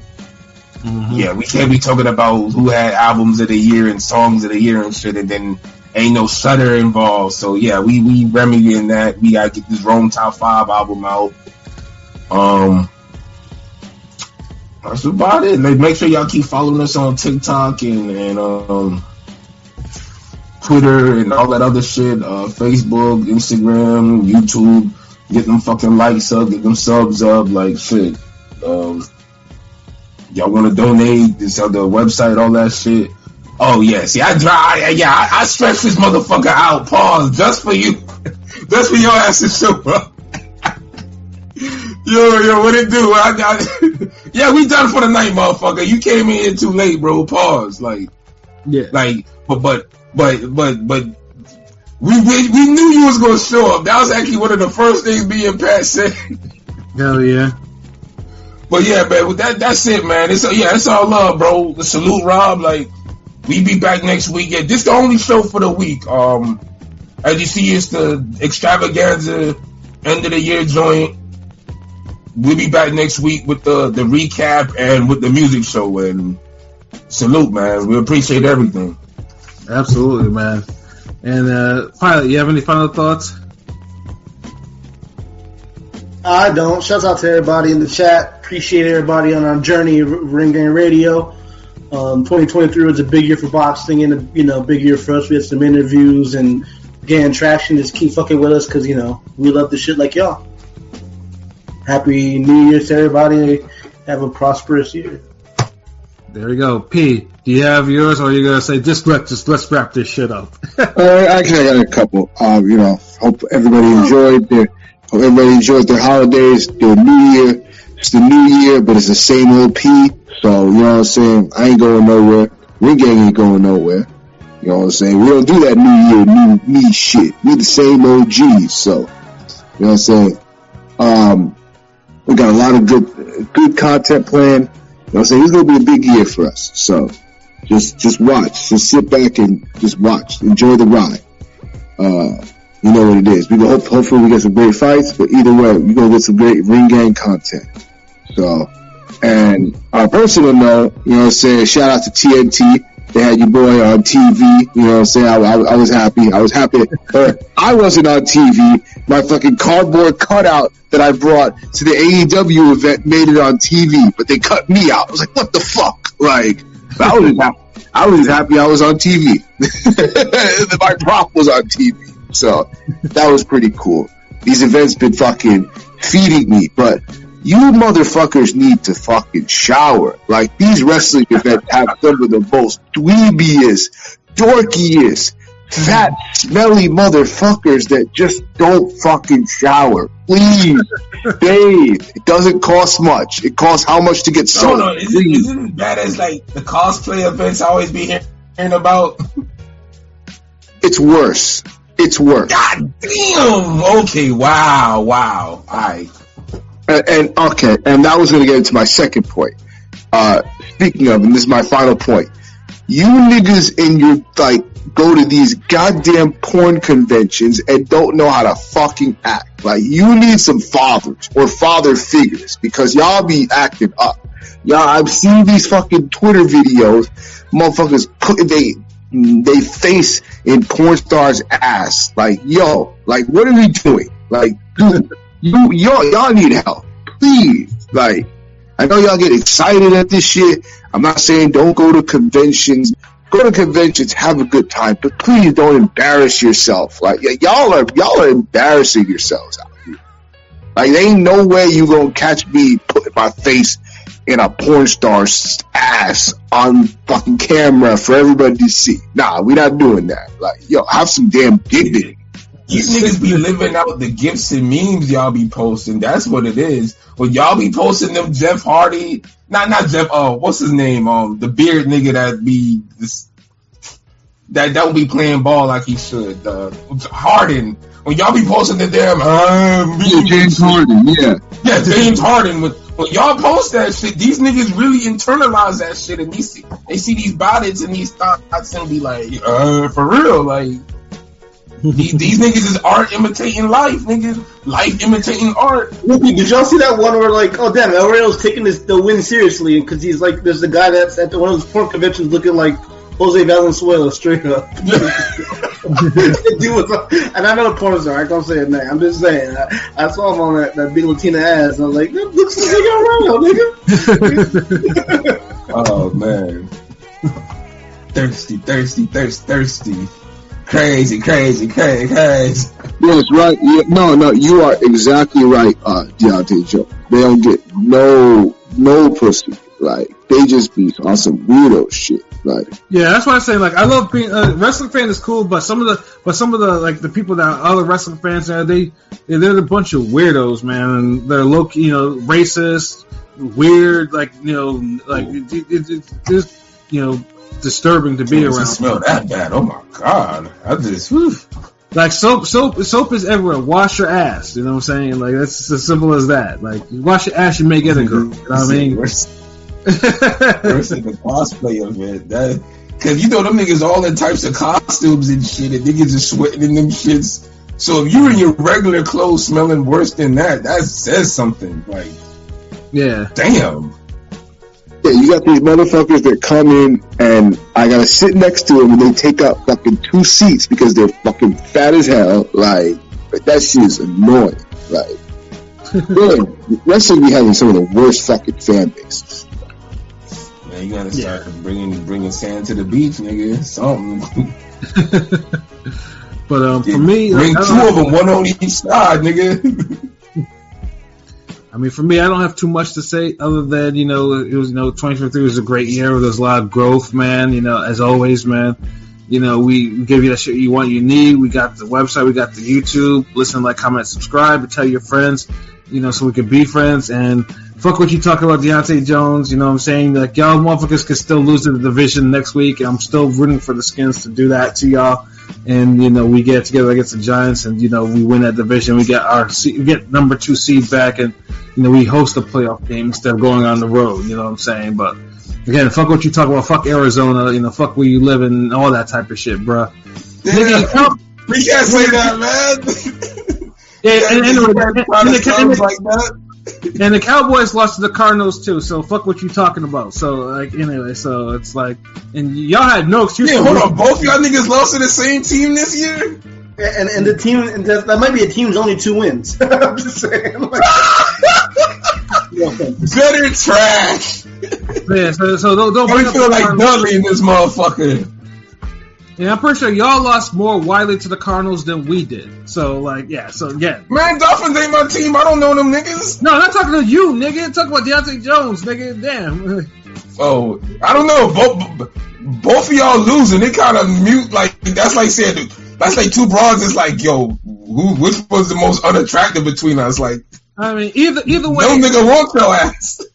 yeah, we can't be talking about who had albums of the year and songs of the year and shit, and then ain't no Shutter involved. So yeah, we we remedying that. We gotta get this Rome Top Five album out. Um, that's about it. Like, make sure y'all keep following us on TikTok and and um Twitter and all that other shit. Uh, Facebook, Instagram, YouTube. Get them fucking likes up. Get them subs up. Like shit. Um, y'all want to donate? This other website, all that shit. Oh yeah, see, I try, I, yeah, I, I stretch this motherfucker out. Pause, just for you, just for your ass to show up. yo, yo, what it do? I, I, yeah, we done for the night, motherfucker. You came in here too late, bro. Pause, like, Yeah. like, but, but, but, but, but. We, we we knew you was gonna show up. That was actually one of the first things me and Pat said. Hell yeah. But yeah, man, that that's it, man. It's yeah, it's all love, bro. The Salute, Rob. Like we be back next week. Yeah, this the only show for the week. Um, as you see, it's the extravaganza end of the year joint. We'll be back next week with the the recap and with the music show. And salute, man. We appreciate everything. Absolutely, man. And uh, pilot, you have any final thoughts? I don't. Shouts out to everybody in the chat. Appreciate everybody on our journey of Ring Gang Radio. Um, 2023 was a big year for boxing and a you know big year for us. We had some interviews and getting traction. Just keep fucking with us because you know we love the shit like y'all. Happy New Year to everybody. Have a prosperous year. There we go. P, do you have yours, or are you gonna say just let just let's wrap this shit up? Uh, actually, I got a couple. Um, you know, hope everybody enjoyed their, hope everybody enjoys their holidays, their New Year. It's the New Year, but it's the same old P. So you know what I'm saying. I ain't going nowhere. Ring Gang ain't going nowhere. You know what I'm saying. We don't do that New Year, New Me shit. We the same OGs. So you know what I'm saying. Um, we got a lot of good, good content planned. You know what I'm saying. It's gonna be a big year for us. So just just watch. Just sit back and just watch. Enjoy the ride. Uh, you know what it is. We go hope, hopefully we get some great fights, but either way, we're gonna get some great ring gang content. So, and on a personal note, you know what I'm saying, shout out to TNT. They had your boy on TV. You know what I'm saying? I, I, I was happy. I was happy. I wasn't on TV. My fucking cardboard cutout that I brought to the AEW event made it on TV, but they cut me out. I was like, what the fuck? Like, I was happy. I was happy I was on TV. My prop was on TV. So that was pretty cool. These events been fucking feeding me, but you motherfuckers need to fucking shower. Like these wrestling events have some of the most dweebiest, dorkiest, fat, smelly motherfuckers that just don't fucking shower. Please, bathe. It doesn't cost much. It costs how much to get No, soap. no, isn't, isn't bad as like the cosplay events I always be hearing about? It's worse. It's worse. God damn. Okay. Wow. Wow. All right. And, and okay, and that was going to get into my second point. Uh, speaking of, and this is my final point. You niggas in your like go to these goddamn porn conventions and don't know how to fucking act. Like you need some fathers or father figures because y'all be acting up. Y'all, I've seen these fucking Twitter videos. Motherfuckers put they they face in porn stars ass. Like yo, like what are we doing? Like dude, you y'all y'all need help, please. Like I know y'all get excited at this shit. I'm not saying don't go to conventions. Go to conventions, have a good time, but please don't embarrass yourself. Like y'all are y'all are embarrassing yourselves out here. Like there ain't no way you gonna catch me putting my face in a porn star's ass on fucking camera for everybody to see. Nah, we not doing that. Like yo, have some damn dignity. These niggas be living out the gifts and memes y'all be posting. That's what it is. When y'all be posting them Jeff Hardy, not not Jeff. Oh, what's his name? Um, the beard nigga that be this, that don't be playing ball like he should. Uh, Harden. When y'all be posting the damn uh, memes and shit. Harden, yeah. Yeah, James Harden. When, when y'all post that shit, these niggas really internalize that shit, and they see they see these bodies and these thoughts and be like, uh, for real, like. these, these niggas is art imitating life, niggas. Life imitating art. Did y'all see that one where like, oh damn, El Rayo's taking this the win seriously because he's like, there's a guy that's at the, one of those porn conventions looking like Jose Valenzuela straight up. Dude was, and I know the porn star. I don't say his name. I'm just saying. I, I saw him on that, that big Latina ass. And I was like, that looks like El Rayo, nigga. Oh man. thirsty, thirsty, thirsty, thirsty. Crazy, crazy, crazy, crazy. Yes, right. Yeah, no, no, you are exactly right, uh, Deontay Joe. They don't get no, no pussy. Like, they just be on some weirdo shit. Like, Yeah, that's why I say like I love being a uh, wrestling fan is cool, but some of the but some of the like the people that are other wrestling fans uh, they they're a bunch of weirdos, man. And they're low, you know, racist, weird, like you know, like it, it, it, it's just you know disturbing to be Doesn't around. smell that bad. Oh my god. I just whew. Like soap, soap, soap is everywhere. Wash your ass. You know what I'm saying? Like that's as simple as that. Like wash your ass, you may get a girl. You know what I mean? Worse, worse than the cosplay of it. That Cause you know them niggas all in types of costumes and shit, and niggas are sweating in them shits. So if you're in your regular clothes smelling worse than that, that says something. Like, yeah. damn. yeah, you got these motherfuckers that come in and I gotta sit next to them and they take up fucking two seats because they're fucking fat as hell. Like, that shit is annoying. Like, man, wrestling be having some of the worst fucking fan bases. Man, you gotta start bringing bringing sand to the beach, nigga. Something. But um, for me, bring like, two of them, one on each side, nigga. I mean, for me, I don't have too much to say other than you know it was you know 2023 was a great year. There's a lot of growth, man. You know, as always, man. You know, we we give you that shit you want, you need. We got the website, we got the YouTube. Listen, like, comment, subscribe, and tell your friends. You know, so we can be friends and fuck what you talking about Deontay Jones. You know what I'm saying? Like y'all motherfuckers could still lose to the division next week. And I'm still rooting for the Skins to do that to y'all. And you know, we get together against the Giants, and you know, we win that division. We get our we get number two seed back, and you know, we host a playoff game instead of going on the road. You know what I'm saying? But again, fuck what you talk about. Fuck Arizona. You know, fuck where you live and all that type of shit, bruh. Nigga, We can't say that, man. Yeah, and, and, and, and, and sound and, the, like that. And the Cowboys lost to the Cardinals too. So fuck what you talking about. So like anyway, so it's like, and y'all had no excuse. Yeah, hold on. Both y'all niggas lost to the same team this year? And and the team and that, that might be a team's only two wins. I'm just saying. Like, Better trash. Yeah, so, so don't, don't bring I up feel like Cardinals. Dudley in this motherfucker. Yeah, I'm pretty sure y'all lost more widely to the Cardinals than we did. So like, yeah. So yeah. Man, Dolphins ain't my team. I don't know them niggas. no, I'm not talking to you, nigga. I'm talking about Deontay Jones, nigga. Damn. Oh, I don't know. Both both of y'all losing. It kind of mute. Like that's like saying that's like two bronze. It's like yo, who which was the most unattractive between us? Like I mean, either either way, no nigga want your ass.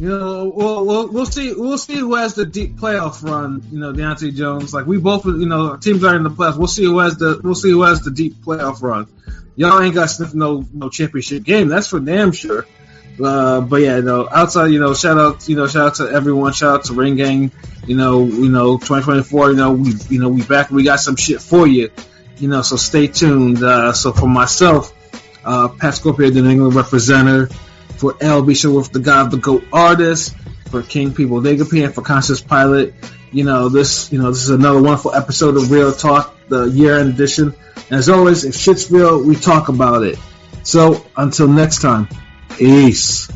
You know, we'll, we'll we'll see we'll see who has the deep playoff run. You know, Deontay Jones. Like we both, you know, teams are in the playoffs. We'll see who has the we'll see who has the deep playoff run. Y'all ain't got sniff no no championship game. That's for damn sure. Uh, but yeah, no. Outside, you know, shout out, you know, shout out to everyone. Shout out to Ring Gang. You know, you know, 2024. You know, we, you know, we back. We got some shit for you. You know, so stay tuned. Uh, so for myself, uh, Pat Scorpio, the New England representative, for LB Show with the God of the Goat artist, for King People Nigga and for Conscious Pilot. You know, this, you know, this is another wonderful episode of Real Talk, the year end edition. And as always, if shit's real, we talk about it. So until next time, peace.